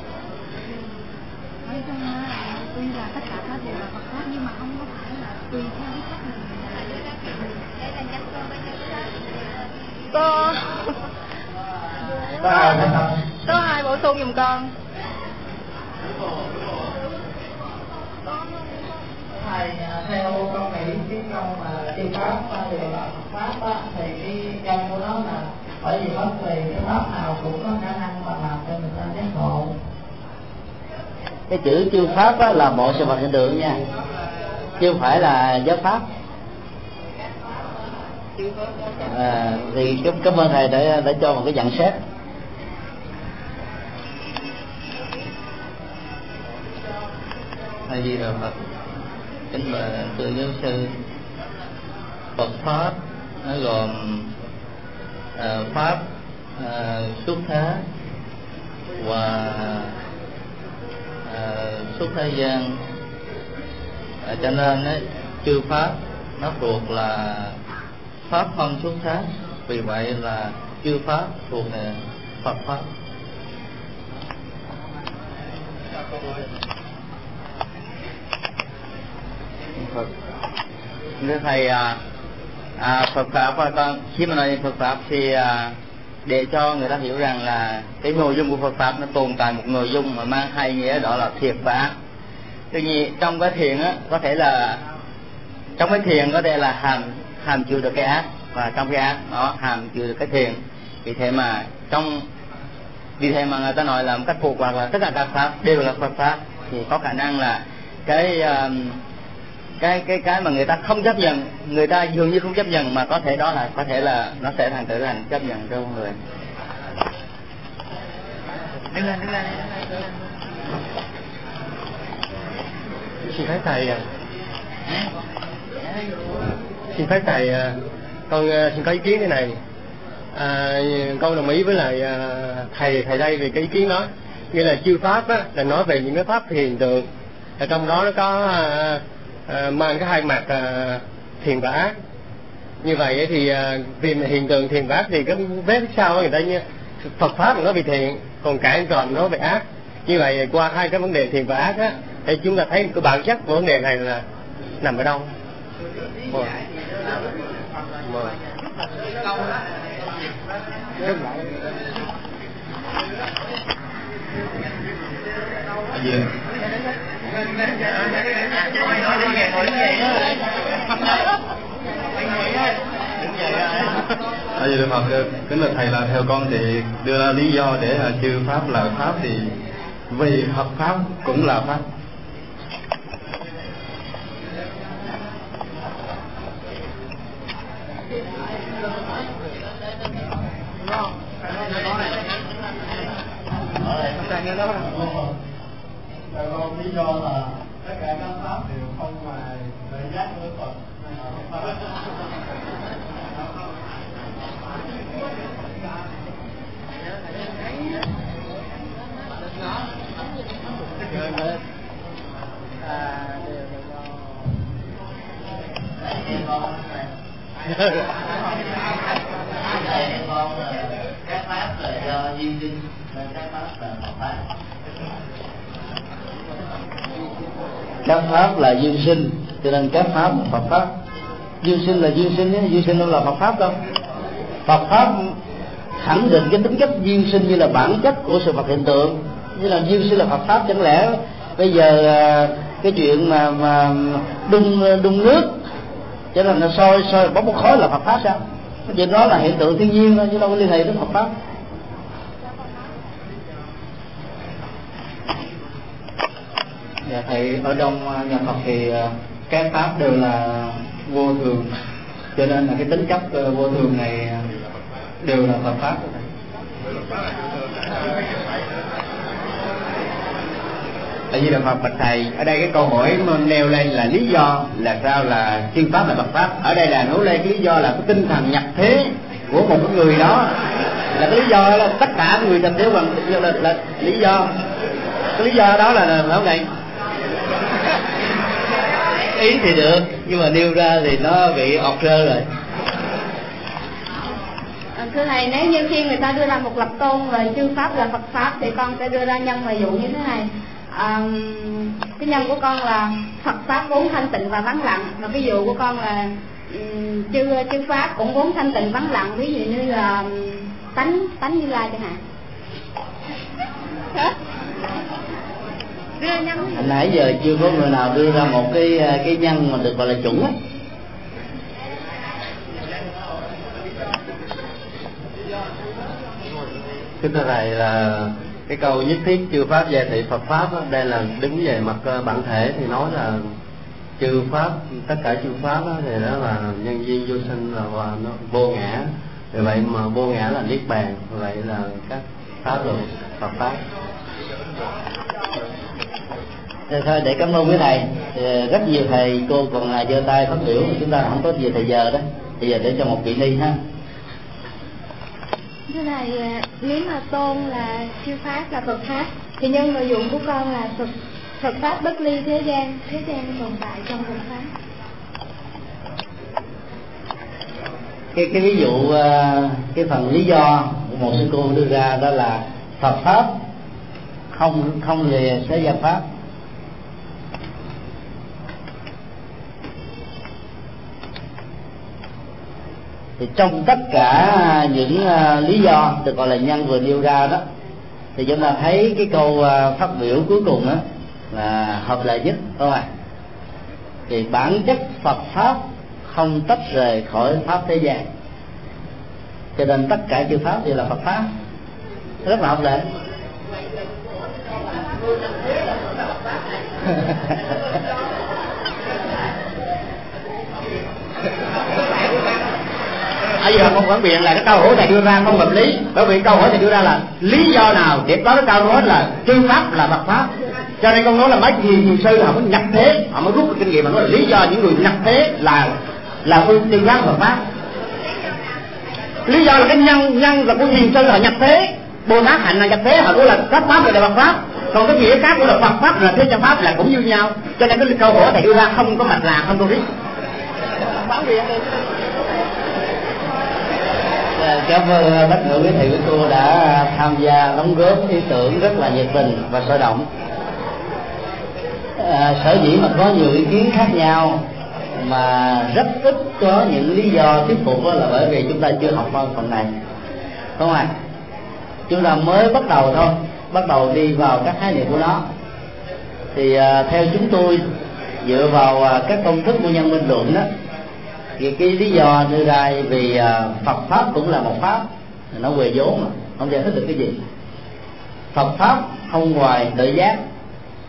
nói chung là tuy là tất cả các đều là Phật pháp nhưng mà không có phải là tùy theo cái cách mình đây là nhân cơ với nhân cơ có có hai bổ sung giùm con thầy theo con nghĩ tiếng ông mà tiêu pháp về Phật pháp thì cái căn của nó là bởi vì bất kỳ cái pháp nào cũng có khả năng mà làm cho người ta giác ngộ. Cái chữ chư pháp á, là bộ sự vật hiện tượng nha. Chứ không phải là giáo pháp. À, thì cảm, cảm ơn thầy đã đã cho một cái nhận xét. Hay đi là Phật. Kính mời thưa giáo sư. Phật pháp nó gồm à, pháp ờ, à, xuất thế và ờ, à, xuất thế gian. À, cho nên ấy, chư pháp nó thuộc là pháp không xuất thế. Vì vậy là chư pháp thuộc là Phật pháp. Phật thưa thầy à, Phật pháp và con khi mà nói Phật pháp thì à, để cho người ta hiểu rằng là cái nội dung của Phật pháp nó tồn tại một nội dung mà mang hai nghĩa đó là thiệt và ác. Tuy nhiên trong cái thiện á có thể là trong cái thiện có thể là hàm hàm chứa được cái ác và trong cái ác nó hàm chứa được cái thiện. Vì thế mà trong vì thế mà người ta nói là một cách phổ quát là tất cả các pháp đều là Phật pháp thì có khả năng là cái uh, cái cái cái mà người ta không chấp nhận người ta dường như không chấp nhận mà có thể đó là có thể là nó sẽ thành trở thành chấp nhận cho con người. Đứng lên đứng lên xin phép thầy à. xin phép thầy à, con à, xin có ý kiến thế này. À, con đồng ý với lại à, thầy thầy đây về cái ý kiến đó. Nghĩa là chư pháp á, là nói về những cái pháp hiện tượng. Ở trong đó nó có à, à, mang cái hai mặt à, thiện và ác như vậy thì à, vì hiện tượng thiện và ác thì cái vết sau người ta như Phật pháp nó về thiện còn cả còn nó về ác như vậy qua hai cái vấn đề thiện và ác á thì chúng ta thấy cái bản chất của vấn đề này là nằm ở đâu Một. Một gì được vậy Phật kính là thầy là theo con thì đưa ra lý do để là chư pháp là pháp thì vì Phật pháp cũng là pháp lý do là tất cả các pháp đều không ngoài lợi giác của Phật. Các pháp là do duyên sinh, các pháp là Phật pháp. Các pháp là duyên sinh, cho nên các pháp là Phật pháp. Duyên sinh là duyên sinh duyên sinh đâu là Phật pháp đâu. Phật pháp khẳng định cái tính chất duyên sinh như là bản chất của sự vật hiện tượng. Như là duyên sinh là Phật pháp, chẳng lẽ bây giờ à, cái chuyện mà mà đun đun nước, cho nên là soi soi bốc một khói là Phật pháp sao? Cái chuyện đó là hiện tượng thiên nhiên thôi, chứ đâu có liên hệ đến Phật pháp. Dạ thầy ở trong à, nhà Phật thì à, các pháp đều là vô thường. Cho nên là cái tính chất à, vô thường này đều là Phật pháp. Tại vì là Phật bạch thầy ở đây cái câu hỏi mà nêu lên là lý do là sao là chư pháp là Phật pháp. Ở đây là nấu lên cái lý do là cái tinh thần nhập thế của một cái người đó. Là cái lý do là tất cả người nhập thế bằng là, là, là lý do. Cái lý do đó là là phải không thầy ý thì được nhưng mà nêu ra thì nó bị ọt rơ rồi. À, thưa thầy nếu như khi người ta đưa ra một lập tôn là chư pháp là Phật pháp thì con sẽ đưa ra nhân và dụ như thế này. À, cái nhân của con là Phật pháp vốn thanh tịnh và vắng lặng và ví dụ của con là um, chư chư pháp cũng vốn thanh tịnh vắng lặng ví dụ như là tánh tánh như lai chẳng hạn nãy giờ chưa có người nào đưa ra một cái cái nhân mà được gọi là chuẩn á. Kính thưa thầy là cái câu nhất thiết chư pháp gia thị Phật pháp đó, đây là đứng về mặt ờ, bản thể thì nói là chư pháp tất cả chư pháp đó, thì đó là nhân duyên vô sinh là và nó vô ngã. Vì vậy mà vô ngã là niết bàn vậy là các pháp rồi Phật pháp Thì thôi để cảm ơn quý thầy. Thì rất nhiều thầy cô còn là giơ tay phát biểu chúng ta không có nhiều thời giờ đó. Bây giờ để cho một vị ni ha. Thưa thầy à, nếu mà tôn là chư pháp là phật pháp thì nhân nội dụng của con là phật phật pháp bất ly thế gian thế gian tồn tại trong phật pháp. Cái cái ví dụ à, cái phần lý do một sư cô đưa ra đó là Phật pháp không không lìa thế gian pháp thì trong tất cả những uh, lý do được gọi là nhân vừa nêu ra đó thì chúng ta thấy cái câu uh, phát biểu cuối cùng đó là hợp lệ nhất không ạ? Thì bản chất Phật pháp không tách rời khỏi pháp thế gian. Cho nên tất cả chư pháp đều là Phật pháp. Rất là hợp lệ ở giờ không phản biện là cái câu hỏi này đưa ra không hợp lý. Bởi vì câu hỏi này đưa ra là lý do nào để có cái câu nói là chư pháp là mặt pháp? Cho nên con nói là mấy gì nhiều sư họ mới nhập thế, họ mới rút kinh nghiệm mà nói là lý do những người nhập thế là là phương chư pháp hợp pháp. Lý do là cái nhân nhân là của thiền sư họ nhập thế, bồ tát hạnh là nhập thế, họ cũng là các pháp là bằng pháp. Còn cái nghĩa khác của là Phật pháp là thế gian pháp là cũng như nhau. Cho nên cái câu hỏi này đưa ra không có mạch là, không có lý Ờ, cảm ơn ờ, tất cả quý thầy quý cô đã tham gia đóng góp ý tưởng rất là nhiệt tình và sôi động. À, sở dĩ mà có nhiều ý kiến khác nhau mà rất ít có những lý do thuyết phục là bởi vì chúng ta chưa học phần này. Không à chúng ta mới bắt đầu thôi bắt đầu đi vào các khái niệm của nó. Thì à, theo chúng tôi dựa vào à, các công thức của nhân minh luận đó cái, cái lý do đưa ra vì à, Phật pháp cũng là một pháp nó về vốn mà không giải thích được cái gì. Phật pháp không ngoài tự giác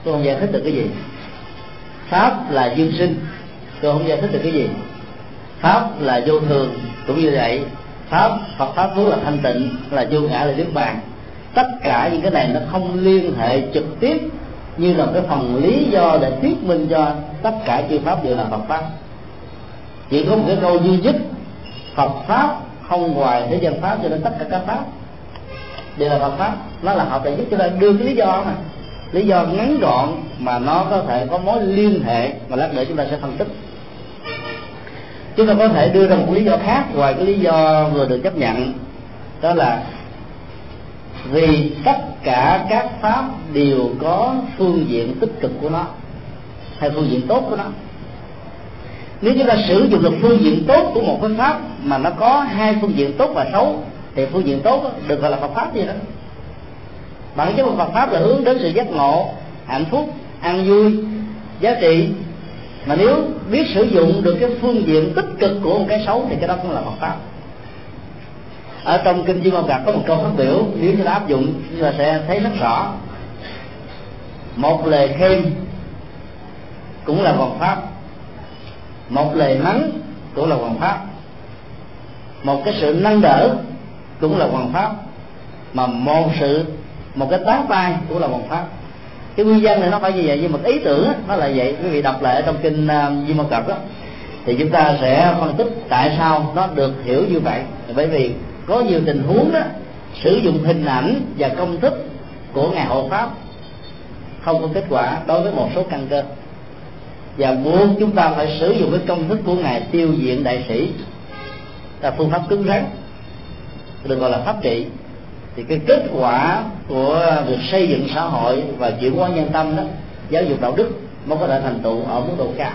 tôi không giải thích được cái gì. Pháp là dương sinh tôi không giải thích được cái gì. Pháp là vô thường cũng như vậy. Pháp Phật pháp vốn là thanh tịnh là vô ngã là niết bàn. Tất cả những cái này nó không liên hệ trực tiếp như là cái phần lý do để thuyết minh cho tất cả chư pháp đều là Phật pháp chỉ có một cái câu duy nhất, Phật pháp không ngoài thế gian pháp cho nên tất cả các pháp đều là Phật pháp. Nó là hợp đại nhất cho nên đưa cái lý do mà. Lý do ngắn gọn mà nó có thể có mối liên hệ mà lát nữa chúng ta sẽ phân tích. Chúng ta có thể đưa ra một lý do khác ngoài cái lý do vừa được chấp nhận, đó là vì tất cả các pháp đều có phương diện tích cực của nó hay phương diện tốt của nó nếu chúng ta sử dụng được phương diện tốt của một cái pháp mà nó có hai phương diện tốt và xấu, thì phương diện tốt được gọi là Phật pháp gì đó. Bản chất của Phật pháp là hướng đến sự giác ngộ, hạnh phúc, an vui, giá trị. Mà nếu biết sử dụng được cái phương diện tích cực của một cái xấu, thì cái đó cũng là Phật pháp. Ở trong kinh Duy Môn Gạc có một câu phát biểu, nếu chúng ta áp dụng, chúng ta sẽ thấy rất rõ. Một lời khen cũng là Phật pháp một lời mắng cũng là hoàng pháp. Một cái sự nâng đỡ cũng là hoàng pháp. Mà một sự, một cái tán tay cũng là hoàng pháp. Cái nguyên nhân này nó phải như vậy, nhưng mà ý tưởng nó là vậy. Quý vị đọc lại ở trong kinh à, Di Mô Cập đó thì chúng ta sẽ phân tích tại sao nó được hiểu như vậy. Bởi vì có nhiều tình huống đó sử dụng hình ảnh và công thức của ngài hộ pháp không có kết quả đối với một số căn cơ và muốn chúng ta phải sử dụng cái công thức của ngài tiêu diện đại sĩ. Là phương pháp cứng rắn. Được gọi là pháp trị. Thì cái kết quả của việc xây dựng xã hội và chuyển hóa nhân tâm đó, giáo dục đạo đức, mới có thể thành tựu ở mức độ cao.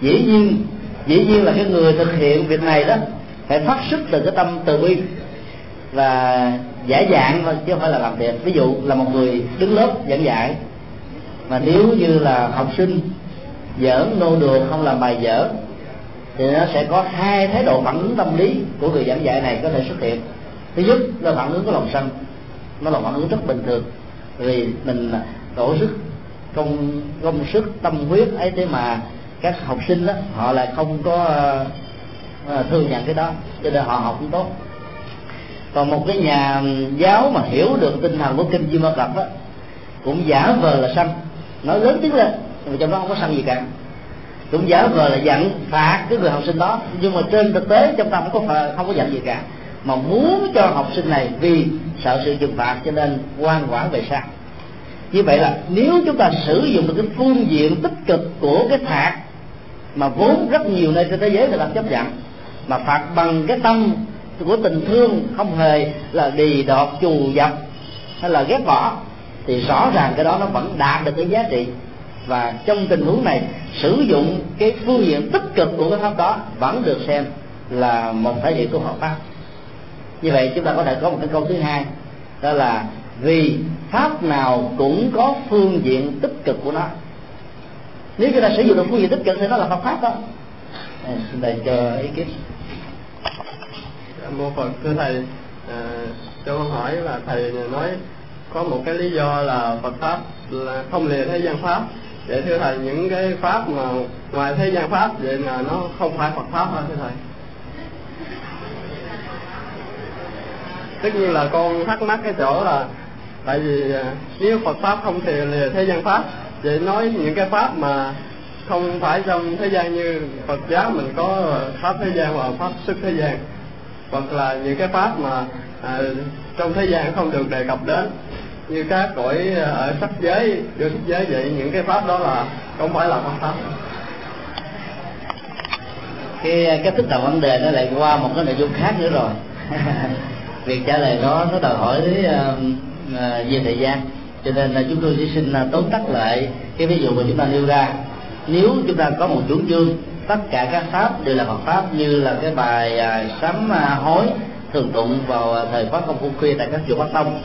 Dĩ nhiên dĩ nhiên là cái người thực hiện việc này đó, phải phát xuất từ cái tâm từ bi và giải dạng thôi, chứ không phải là làm đẹp ví dụ là một người đứng lớp giảng dạy, mà nếu như là học sinh giỡn nô đùa không làm bài giỡn thì nó sẽ có hai thái độ phản ứng tâm lý của người giảng dạy này có thể xuất hiện. Thứ nhất là phản ứng của lòng sân nó là phản ứng rất bình thường vì mình tổ sức công công sức tâm huyết ấy thế mà các học sinh đó họ lại không có uh, thừa nhận cái đó cho nên họ học cũng tốt. Còn một cái nhà giáo mà hiểu được tinh thần của kinh di ma cập đó cũng giả vờ là sân nói lớn tiếng lên nhưng mà trong đó không có sân gì cả. Cũng giả vờ là giận, phạt cái người học sinh đó. Nhưng mà trên thực tế trong tâm không có không có giận gì cả. Mà muốn cho học sinh này vì sợ sự trừng phạt cho nên ngoan ngoãn về sau. Như vậy là nếu chúng ta sử dụng được cái phương diện tích cực của cái phạt, mà vốn rất nhiều nơi trên thế giới người ta chấp nhận, mà phạt bằng cái tâm của tình thương không hề là đì đọt chù dập hay là ghét bỏ, thì rõ ràng cái đó nó vẫn đạt được cái giá trị và trong tình huống này sử dụng cái phương diện tích cực của cái pháp đó vẫn được xem là một thể hiện của hợp pháp. Như vậy chúng ta có thể có một cái câu thứ hai đó là vì pháp nào cũng có phương diện tích cực của nó. Nếu chúng ta sử dụng được phương diện tích cực thì nó là pháp pháp đó. À, xin thầy cho ý kiến. Dạ, mô phật thưa thầy à, cho con hỏi là thầy nói có một cái lý do là Phật pháp là không lìa thế gian pháp vậy thưa thầy những cái pháp mà ngoài thế gian pháp vậy là nó không phải Phật pháp hả thưa thầy? Tất nhiên là con thắc mắc cái chỗ là tại vì à, nếu Phật pháp không thì là thế gian pháp vậy nói những cái pháp mà không phải trong thế gian như Phật giáo mình có pháp thế gian và pháp xuất thế gian hoặc là những cái pháp mà à, trong thế gian không được đề cập đến như các cõi ờ, ở sắc giới vô sắc giới vậy những cái pháp đó là không phải là pháp pháp cái ờ, cách thức đầu vấn đề nó lại qua một cái nội dung khác nữa rồi. Việc trả lời đó nó đòi hỏi uh, về thời gian. Cho nên là chúng tôi chỉ xin tóm tắt lại cái ví dụ mà chúng ta nêu ra. Nếu chúng ta có một chủ trương tất cả các pháp đều là Phật pháp như là cái bài uh, sám uh, hối thường tụng vào thời pháp công phu khuya tại các chùa Bắc Tông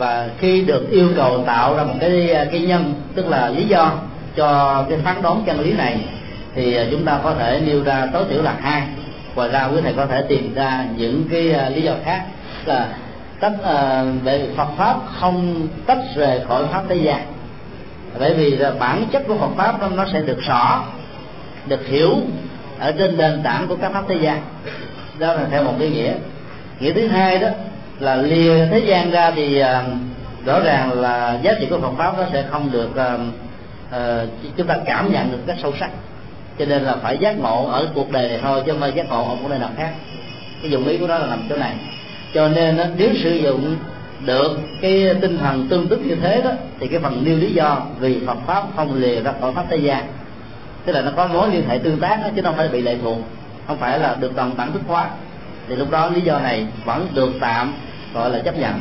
và khi được yêu cầu tạo ra một cái à, cái nhân tức là lý do cho cái phán đoán chân lý này thì à, chúng ta có thể nêu ra tối thiểu là hai. Ngoài ra quý thầy có thể tìm ra những cái à, lý do khác. Là tách về Phật pháp không tách rời khỏi pháp thế gian. Bởi vì là bản chất của Phật pháp đó, nó sẽ được rõ được hiểu ở trên nền tảng của các pháp thế gian. Đó là theo một cái nghĩa. Nghĩa thứ hai đó là lìa thế gian ra thì à, rõ ràng là giá trị của Phật pháp nó sẽ không được uh, chúng ta cảm nhận được cách sâu sắc. Cho nên là phải giác ngộ ở cuộc đời này thôi chứ không phải giác ngộ ở một nơi nào khác. Cái dụng ý của nó là nằm chỗ này. Cho nên đó, nếu sử dụng được cái tinh thần tương tức như thế đó thì cái phần nêu lý do vì Phật pháp không lìa ra khỏi pháp thế gian. Tức là nó có mối liên hệ tương tác đó, chứ không phải bị lệ thuộc. Không phải là được toàn bản thức hóa. Thì lúc đó lý do này vẫn được tạm gọi là chấp nhận.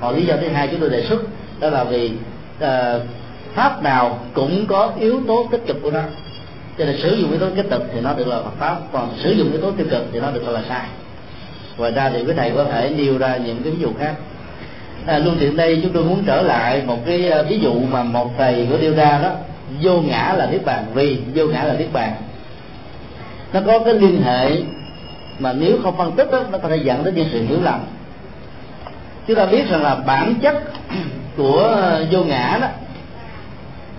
Còn lý do thứ hai chúng tôi đề xuất đó là vì uh, pháp nào cũng có yếu tố tích cực của nó. Cho nên sử dụng yếu tố tích cực thì nó được là Phật pháp còn sử dụng yếu tố tiêu cực thì nó được gọi là sai. Ngoài ra thì quý thầy có thể nêu ra những cái ví dụ khác. À, luôn tiện đây chúng tôi muốn trở lại một cái ờ, ví dụ mà một thầy có đưa ra đó vô ngã là niết bàn. Vì vô ngã là niết bàn nó có cái liên hệ mà nếu không phân tích đó, nó có thể dẫn đến những sự hiểu lầm chúng ta biết rằng là bản chất của vô ngã đó,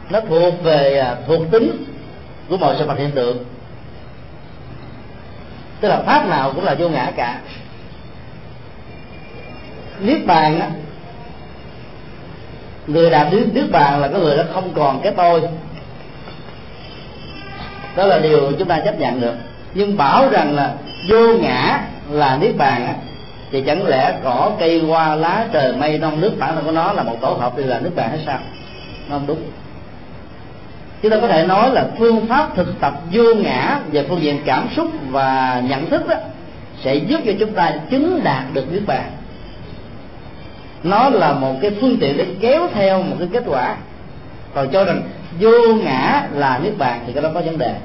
nó thuộc về à, thuộc tính của mọi sự vật hiện tượng. Tức là pháp nào cũng là vô ngã cả. Niết bàn đó người đạt đến niết bàn là cái người đó không còn cái tôi. Đó là điều chúng ta chấp nhận được. Nhưng bảo rằng là vô ngã là niết bàn thì chẳng lẽ cỏ, cây, hoa, lá, trời, mây, non, nước bản thân của nó là một tổ hợp thì là nước bạn hay sao? Nó không đúng. Chúng ta có thể nói là phương pháp thực tập vô ngã về phương diện cảm xúc và nhận thức đó sẽ giúp cho chúng ta chứng đạt được nước bạn nó là một cái phương tiện để kéo theo một cái kết quả. Còn cho rằng vô ngã là nước bạn thì cái đó có vấn đề.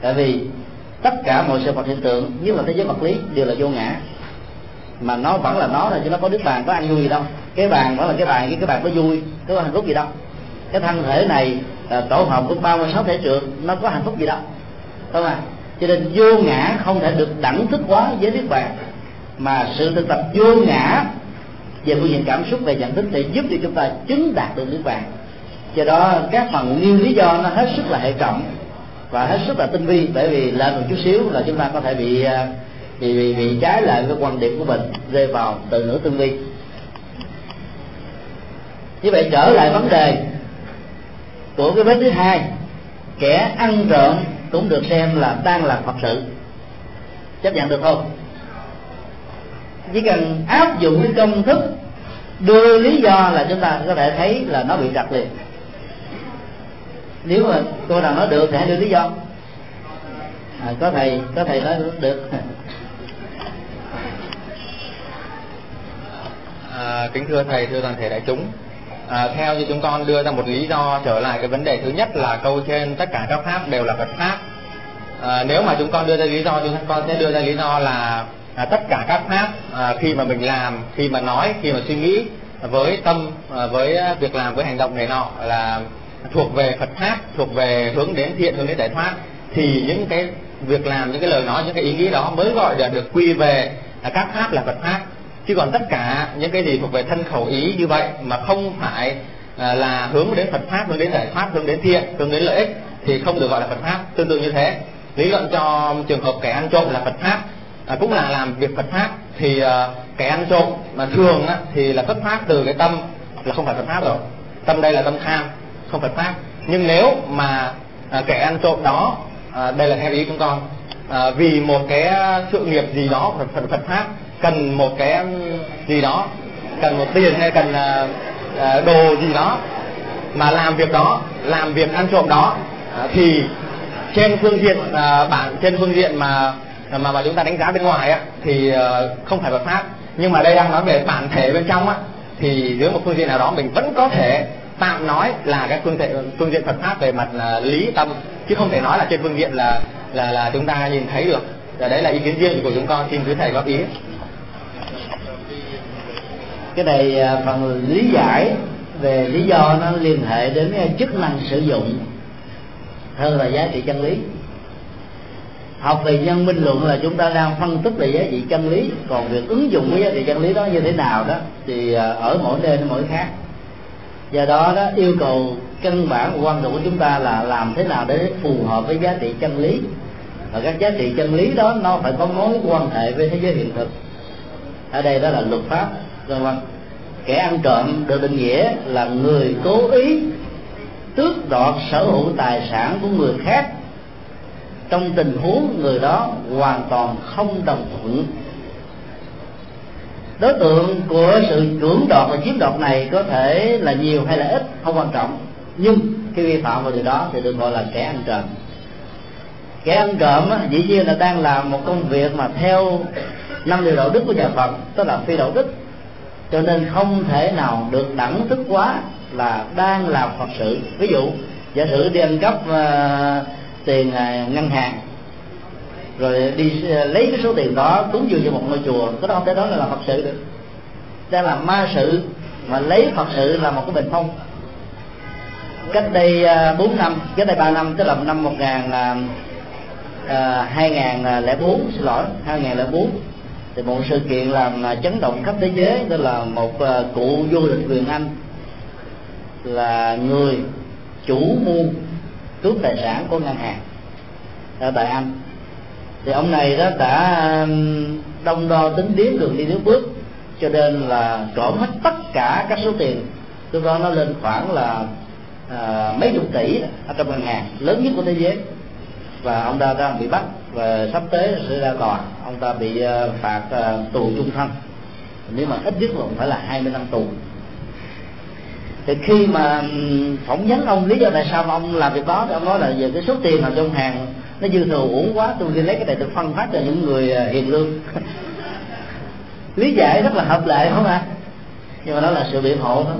Tại vì tất cả mọi sự vật hiện tượng, nhất là thế giới vật lý, đều là vô ngã mà nó vẫn là nó thôi, chứ nó có đứt bàn có ăn vui gì đâu. Cái bàn vẫn là cái bàn, cái cái bàn có vui, có hạnh phúc gì đâu. Cái thân thể này ờ, tổ hợp của ba mươi sáu thể trượt nó có hạnh phúc gì đâu. Không à? Cho nên vô ngã không thể được đẳng thức hóa với niết bàn mà sự thực tập vô ngã về phương diện cảm xúc về nhận thức thì giúp cho chúng ta chứng đạt được niết bàn do đó, các phần nguyên lý do nó hết sức là hệ trọng và hết sức là tinh vi, bởi vì lên một chút xíu là chúng ta có thể bị ờ, thì bị bị, trái lại với quan điểm của mình rơi vào từ ngữ tương vi như vậy trở lại vấn đề của cái vết thứ hai kẻ ăn trộm cũng được xem là đang là phật sự. Chấp nhận được không? Chỉ cần áp dụng cái công thức đưa lý do là chúng ta có thể thấy là nó bị trật liền. Nếu mà cô nào nói được thì hãy đưa lý do. À, có thầy có thầy nói được. à, kính thưa thầy thưa toàn thể đại chúng. À, theo như chúng con đưa ra một lý do trở lại cái vấn đề thứ nhất là câu trên tất cả các pháp đều là Phật pháp. À, nếu mà chúng con đưa ra lý do chúng con sẽ đưa ra lý do là à, tất cả các pháp à, khi mà mình làm khi mà nói khi mà suy nghĩ với tâm à, với việc làm với hành động này nọ là thuộc về Phật pháp thuộc về hướng đến thiện hướng đến giải thoát thì những cái việc làm những cái lời nói những cái ý nghĩ đó mới gọi là được quy về các pháp là Phật pháp chứ còn tất cả những cái gì thuộc về thân khẩu ý như vậy mà không phải à, là hướng đến Phật pháp hướng đến giải thoát hướng đến thiện hướng đến lợi ích thì không được gọi là Phật pháp. Tương tự như thế. Lý luận cho trường hợp kẻ ăn trộm là Phật pháp à, cũng là làm việc Phật pháp thì à, kẻ ăn trộm mà thường á, thì là xuất phát từ cái tâm là không phải Phật pháp rồi. Tâm đây là tâm tham không Phật pháp. Nhưng nếu mà à, kẻ ăn trộm đó à, đây là theo ý chúng con à, vì một cái sự nghiệp gì đó Phật, Phật, Phật pháp cần một cái gì đó, cần một tiền hay cần à, à, đồ gì đó mà làm việc đó, làm việc ăn trộm đó à, thì trên phương diện bản trên phương diện mà mà mà chúng ta đánh giá bên ngoài á, thì không phải luật pháp. Nhưng mà đây đang nói về bản thể bên trong á, thì dưới một phương diện nào đó mình vẫn có thể tạm nói là cái phương diện phương diện Phật pháp về mặt là lý tâm, chứ không thể nói là trên phương diện là là là chúng ta nhìn thấy được. Và đấy là ý kiến riêng của chúng con. Xin quý thầy góp ý cái này à, phần lý giải về lý do nó liên hệ đến chức năng sử dụng hơn là giá trị chân lý. Học về nhân minh luận là chúng ta đang phân tích về giá trị chân lý, còn việc ứng dụng cái giá trị chân lý đó như thế nào đó thì à, ở mỗi nơi mỗi khác. Do đó đó, yêu cầu căn bản quan trọng của chúng ta là làm thế nào để phù hợp với giá trị chân lý. Và các giá trị chân lý đó, nó phải có mối quan hệ với thế giới hiện thực. Ở đây đó là luật pháp vân vân. Kẻ ăn trộm được định nghĩa là người cố ý tước đoạt sở hữu tài sản của người khác. Trong tình huống người đó hoàn toàn không đồng thuận. Đối tượng của sự cưỡng đoạt và chiếm đoạt này có thể là nhiều hay là ít, không quan trọng. Nhưng khi vi phạm vào điều đó thì được gọi là kẻ ăn trộm. Kẻ ăn trộm dĩ nhiên là đang làm một công việc mà theo năm điều đạo đức của nhà Phật, tức là phi đạo đức cho nên không thể nào được đẳng thức quá là đang làm Phật sự. Ví dụ giả sử đi ăn cắp uh, tiền uh, ngân hàng rồi đi uh, lấy cái số tiền đó cúng dường cho một ngôi chùa cái đó không thể đó là làm Phật sự được. Đang làm ma sự mà lấy Phật sự là một cái bình phong. Cách đây uh, 4 năm cách đây 3 năm tức là năm 1000 uh, 2004 xin lỗi 2004 thì một sự kiện làm à, chấn động khắp thế giới đó là một à, cụ vô địch quyền Anh là người chủ mưu cướp tài sản của ngân hàng ở tại Anh. Thì ông này đó đã đông đo tính điếm đường đi nước bước cho nên là trộm hết tất cả các số tiền. Lúc đó nó lên khoảng là à, mấy chục tỷ ở trong ngân hàng lớn nhất của thế giới. Và ông ta đang bị bắt và sắp tới sẽ ra tòa. Ông ta bị ờ, phạt ờ, tù trung thân. Nếu mà ít nhất là phải là 20 năm tù. Thì khi mà phỏng vấn ông lý do tại sao mà ông làm việc đó thì ông nói là về cái số tiền mà trong hàng nó dư thừa uổng quá, tôi đi lấy cái này tôi phân phát cho những người hiền lương. Lý giải rất là hợp lệ, không ạ? Nhưng mà đó là sự biện hộ thôi.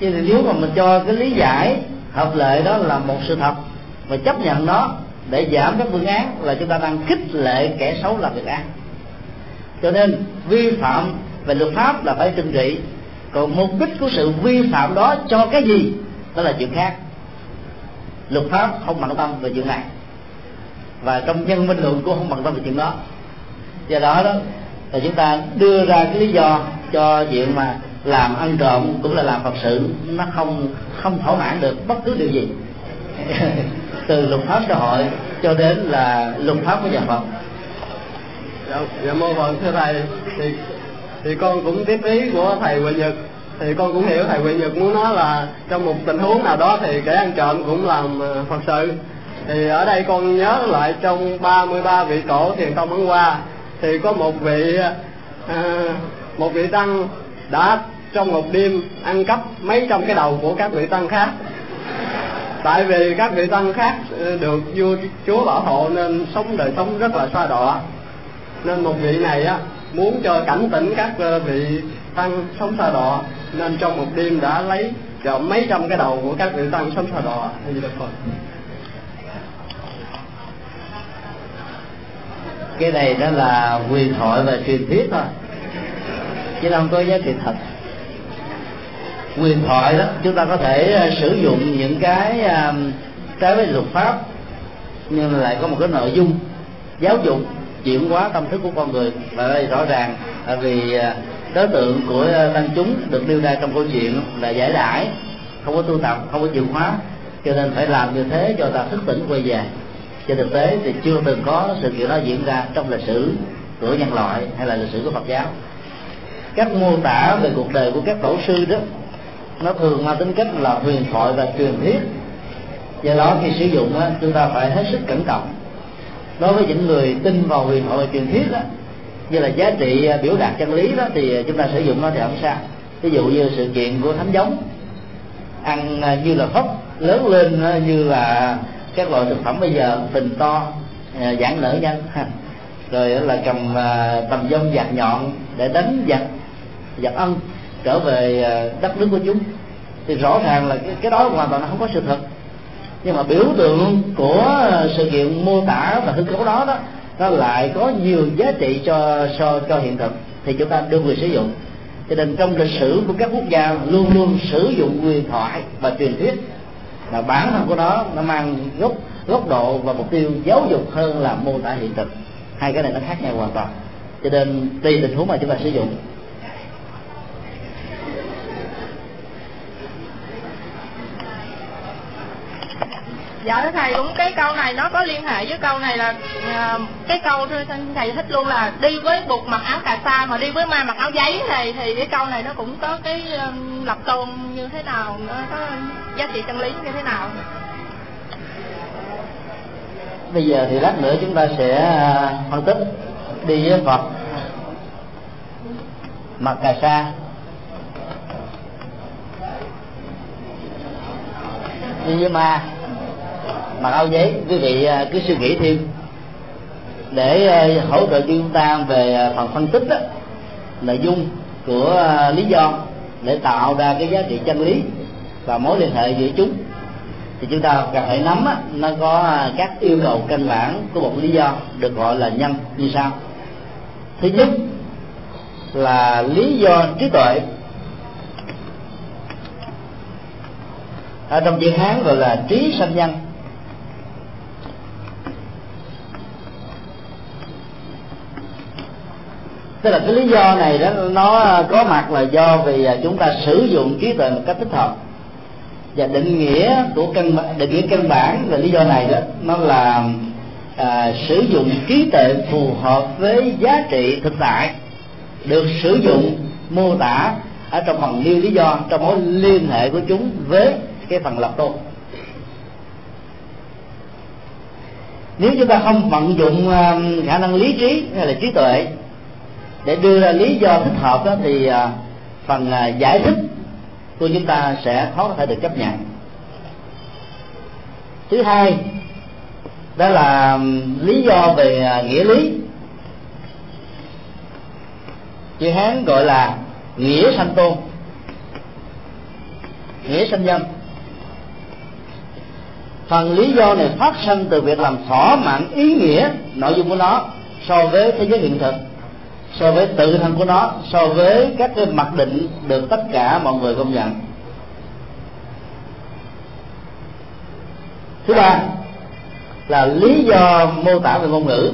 Chứ thì nếu mà mình cho cái lý giải hợp lệ đó là một sự thật và chấp nhận nó để giảm các phương án là chúng ta đang khích lệ kẻ xấu làm việc ác. Cho nên, vi phạm về luật pháp là phải trừng trị còn mục đích của sự vi phạm đó cho cái gì? Đó là chuyện khác. Luật pháp không bằng tâm về chuyện này. Và trong nhân minh luận cũng không bằng tâm về chuyện đó. Do đó đó là chúng ta đưa ra cái lý do cho chuyện mà làm ăn trộm cũng là làm phật sự, nó không không thỏa mãn được bất cứ điều gì. từ luật pháp xã hội cho đến là luật pháp của nhà Phật. Dạ, dạ mô phật thưa thầy thì thì con cũng tiếp ý của thầy Huệ Nhật. Thì con cũng hiểu thầy Huệ Nhật muốn nói là trong một tình huống nào đó thì kẻ ăn trộm cũng làm ờ, Phật sự. Thì ở đây con nhớ lại trong 33 vị tổ thiền tông ấn qua thì có một vị à, một vị tăng đã trong một đêm ăn cắp mấy trăm cái đầu của các vị tăng khác tại vì các vị tăng khác ờ, được vua chúa bảo hộ nên sống đời sống rất là xa đọa. Nên một vị này á, muốn cho cảnh tỉnh các ờ, vị tăng sống xa đọa, nên trong một đêm đã lấy trộm mấy trăm cái đầu của các vị tăng sống xa đọa. Hay gì được cái này đó là quyền thoại và truyền thuyết thôi. Chứ không có giá trị thật quyền thoại đó. Chúng ta có thể ờ, sử dụng những cái trái với luật pháp, nhưng lại có một cái nội dung giáo dục chuyển hóa tâm thức của con người. Và đây rõ ràng là vì ờ, đối tượng của ờ, tăng chúng được nêu ra trong câu chuyện là giải đãi, không có tu tập, không có chịu hóa, cho nên phải làm như thế cho ta thức tỉnh quay về. Trên thực tế thì chưa từng có sự kiện đó diễn ra trong lịch sử của nhân loại hay là lịch sử của Phật giáo. Các mô tả về cuộc đời của các tổ sư đó nó thường mang tính cách là huyền thoại và truyền thuyết. Do đó khi sử dụng á, chúng ta phải hết sức cẩn trọng đối với những người tin vào huyền thoại và truyền thuyết đó, như là giá trị à, biểu đạt chân lý đó thì à, chúng ta sử dụng nó thì không sao. Ví dụ như sự kiện của thánh giống ăn à, như là hốc lớn lên như là các loại thực phẩm bây giờ bình to giãn nở nhanh. Rồi là cầm tầm dông giặt nhọn để đánh giặt giặt ân trở về ờ, đất nước của chúng. Thì rõ ràng là cái, cái đó hoàn toàn nó không có sự thật. Nhưng mà biểu tượng của ờ, sự kiện mô tả và hư cấu đó đó nó lại có nhiều giá trị cho so cho hiện thực thì chúng ta đưa người sử dụng. Cho nên trong lịch sử của các quốc gia luôn luôn sử dụng quyền thoại và truyền thuyết. Là bản thân của nó nó mang gốc góc độ và mục tiêu giáo dục hơn là mô tả hiện thực. Hai cái này nó khác nhau hoàn toàn. Cho nên tùy tình huống mà chúng ta sử dụng. Dạ thưa thầy cũng cái câu này nó có liên hệ với câu này là à, cái câu thưa thầy thích luôn là đi với bụt mặc áo cà sa mà đi với ma mặc áo giấy thì thì cái câu này nó cũng có cái um, lập tôn như thế nào nó có giá trị chân lý như thế nào? Bây giờ thì lát nữa chúng ta sẽ à, phân tích đi với phật. Mặc cà sa. Đi với ma mặc áo giấy. Quý vị à, cứ suy nghĩ thêm. Để à, hỗ trợ cho chúng ta về à, phần phân tích đó, nội dung của lý do để tạo ra cái giá trị chân lý và mối liên hệ giữa chúng. Thì chúng ta cần phải nắm á, nó có các yêu cầu căn bản của một lý do được gọi là nhân như sau. Thứ nhất là lý do trí tuệ. Ở trong chữ hán gọi là trí sanh nhân. Tức là cái lý do này đó nó có mặt là do vì à, chúng ta sử dụng trí tuệ một cách thích hợp. Và định nghĩa của căn định nghĩa căn bản về lý do này đó nó là à, sử dụng trí tuệ phù hợp với giá trị thực tại được sử dụng mô tả ở trong phần nêu lý do trong mối liên hệ của chúng với cái phần lập tôn. Nếu chúng ta không vận dụng à, khả năng lý trí hay là trí tuệ để đưa ra lý do thích hợp đó thì à, phần à, giải thích của chúng ta sẽ khó có thể được chấp nhận. Thứ hai, đó là lý do về à, nghĩa lý. Chữ hán gọi là nghĩa sanh tôn, nghĩa sanh nhân. Phần lý do này phát sinh từ việc làm thỏa mãn ý nghĩa nội dung của nó so với thế giới hiện thực so với tự thân của nó, so với các cái mặc định được tất cả mọi người công nhận. Thứ ba là lý do mô tả về ngôn ngữ.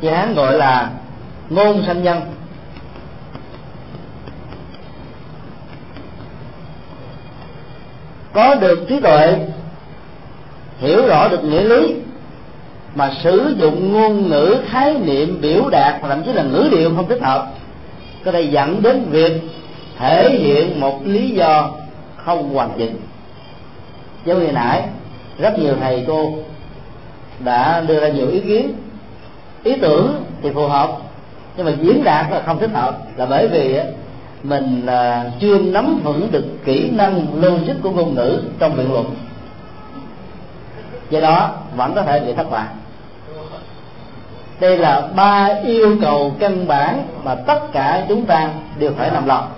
Chữ hán gọi là ngôn sanh nhân. Có được trí tuệ, hiểu rõ được nghĩa lý mà sử dụng ngôn ngữ, khái niệm, biểu đạt và thậm chí là ngữ điệu không thích hợp. Có thể dẫn đến việc thể hiện một lý do không hoàn chỉnh. Giống như nãy, rất nhiều thầy cô đã đưa ra nhiều ý kiến. Ý tưởng thì phù hợp, nhưng mà diễn đạt là không thích hợp. Là bởi vì mình à, chưa nắm vững được kỹ năng logic của ngôn ngữ trong biện luận. Do đó, vẫn có thể bị thất bại đây là ba yêu cầu căn bản mà tất cả chúng ta đều phải nằm lòng.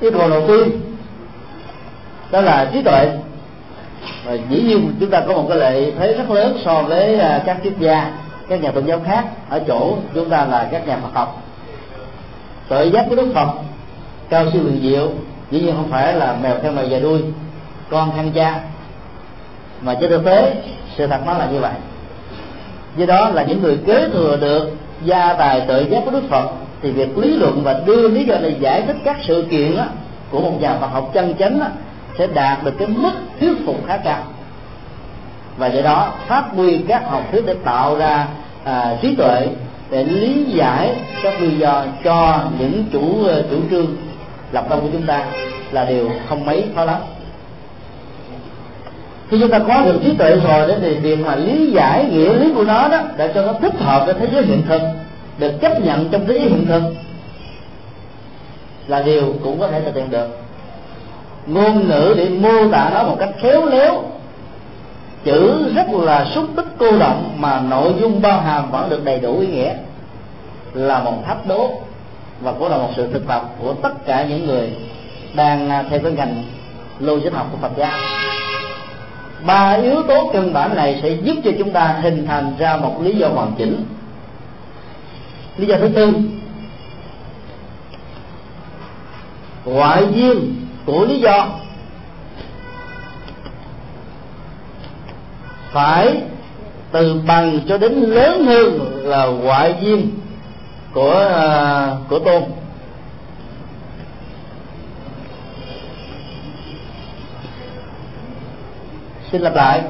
Yêu cầu đầu tiên, đó là trí tuệ. Và dĩ nhiên chúng ta có một cái lợi thế rất lớn so với à, các triết gia, các nhà tôn giáo khác. Ở chỗ chúng ta là các nhà Phật học. Tội giác của Đức Phật, cao siêu huyền diệu, dĩ nhiên không phải là mèo theo mèo về đuôi, con khăn cha. Mà trên thực tế sự thật nó là như vậy do đó là những người kế thừa được gia tài tự giác của Đức Phật thì việc lý luận và đưa lý do này giải thích các sự kiện đó, của một nhà Phật học chân chánh đó, sẽ đạt được cái mức thuyết phục khá cao. Và do đó phát huy các học thuyết để tạo ra à, trí tuệ để lý giải các lý do cho những chủ chủ trương lập tâm của chúng ta là điều không mấy khó lắm khi chúng ta có được trí tuệ rồi đó thì việc mà lý giải nghĩa lý của nó đó để cho nó thích hợp với thế giới hiện thực, được chấp nhận trong thế giới hiện thực là điều cũng có thể thực hiện được. Ngôn ngữ để mô tả nó một cách khéo léo, chữ rất là xúc tích cô động mà nội dung bao hàm vẫn được đầy đủ ý nghĩa, là một thách đố và cũng là một sự thực tập của tất cả những người đang à, theo cái ngành logic học của Phật giáo ba yếu tố căn bản này sẽ giúp cho chúng ta hình thành ra một lý do hoàn chỉnh. Lý do thứ tư ngoại duyên của lý do phải từ bằng cho đến lớn hơn là ngoại duyên của uh, của tôn. Xin lặp lại.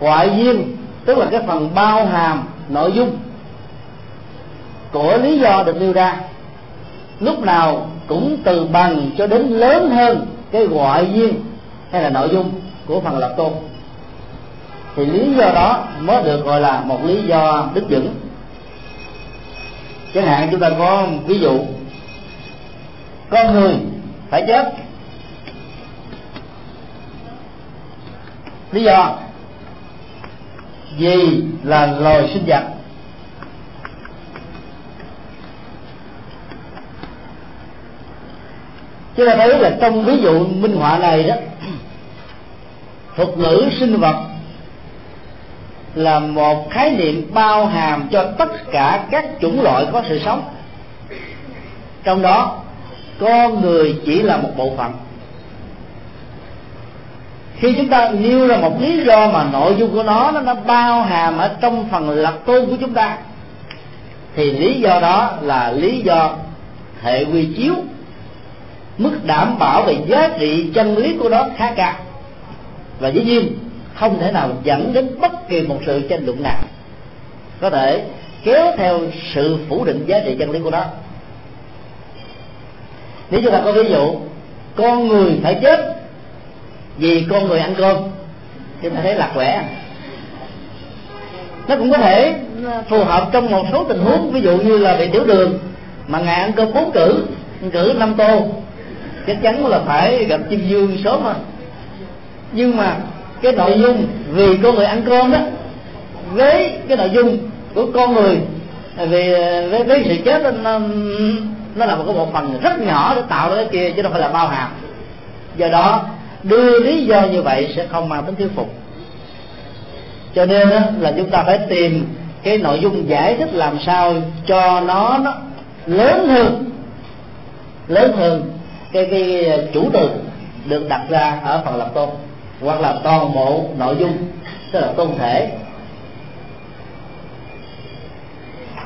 Ngoại duyên, tức là cái phần bao hàm nội dung của lý do được nêu ra, lúc nào cũng từ bằng cho đến lớn hơn cái ngoại duyên hay là nội dung của phần lập tôn. Thì lý do đó mới được gọi là một lý do đức vững. Chẳng hạn chúng ta có ví dụ. Con người phải chết lý do? Vì là loài sinh vật. Chúng ta thấy là trong ví dụ minh họa này đó, thuật ngữ sinh vật là một khái niệm bao hàm cho tất cả các chủng loại có sự sống. Trong đó, con người chỉ là một bộ phận khi chúng ta nêu ra một lý do mà nội dung của nó nó bao hàm ở trong phần lập tôn của chúng ta, thì lý do đó là lý do hệ quy chiếu, mức đảm bảo về giá trị chân lý của nó khá cao. Và dĩ nhiên, không thể nào dẫn đến bất kỳ một sự tranh luận nào. Có thể kéo theo sự phủ định giá trị chân lý của nó. Nếu chúng ta có ví dụ, con người phải chết vì con người ăn cơm. Chúng ta thấy lạc quẻ. Nó cũng có thể phù hợp trong một số tình huống. Ví dụ như là bị tiểu đường mà ngày ăn cơm bốn cử cử năm tô chắc chắn là phải gặp chim dương sớm mà nhưng mà cái nội dung vì con người ăn cơm đó với cái nội dung của con người vì với, với sự chết nó, nó là một cái bộ phần rất nhỏ để tạo ra cái kia chứ đâu phải là bao hàm. Do đó đưa lý do như vậy sẽ không mang tính thuyết phục. Cho nên là chúng ta phải tìm cái nội dung giải thích làm sao cho nó, nó lớn hơn lớn hơn cái cái chủ từ được đặt ra ở phần lập tôn hoặc là toàn bộ nội dung tức là tôn thể.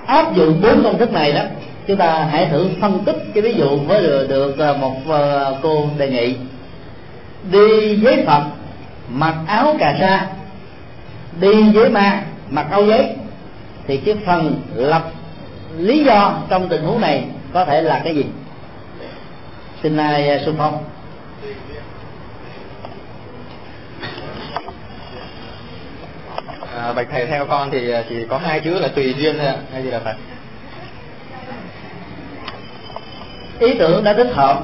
Áp dụng bốn công thức này đó chúng ta hãy thử phân tích cái ví dụ mới được, được à, một à, cô đề nghị đi với phật mặc áo cà sa. Đi với ma mặc áo giấy. Thì cái phần lập lý do trong tình huống này có thể là cái gì? Xin ai xung phong. À, bạch thầy theo con thì chỉ có hai chữ là tùy duyên thôi ạ. Hay gì là phải? Ý tưởng đã thích hợp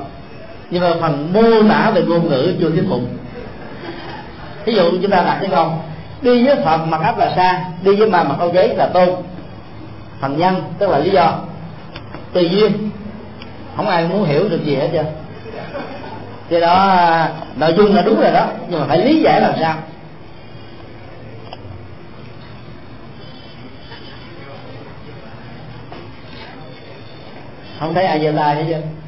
nhưng mà phần mô tả về ngôn ngữ chưa thuyết phục. Ví dụ chúng ta đặt cái câu, đi với phật mặc áp là xa, đi với mà mặc áo giấy là tôn. Phần nhân, tức là lý do. Tùy duyên. Không ai muốn hiểu được gì hết chưa do đó, nội dung là đúng rồi đó, nhưng mà phải lý giải làm sao? Không thấy ai giơ tay hết chưa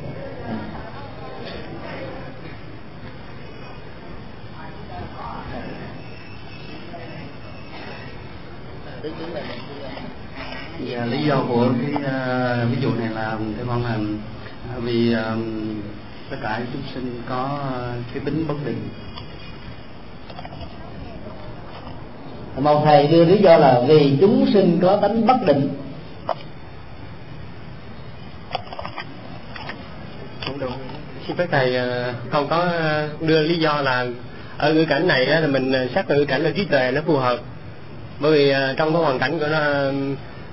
Dạ, lý do của cái uh, ví dụ này là theo con là vì uh, tất cả chúng sinh có uh, cái tính bất định. Một thầy đưa lý do là vì chúng sinh có tính bất định. Không đúng. Xin phép thầy con có đưa lý do là ở ngữ cảnh này là mình xác định ngữ cảnh là trí tuệ nó phù hợp. Bởi vì trong cái hoàn cảnh của nó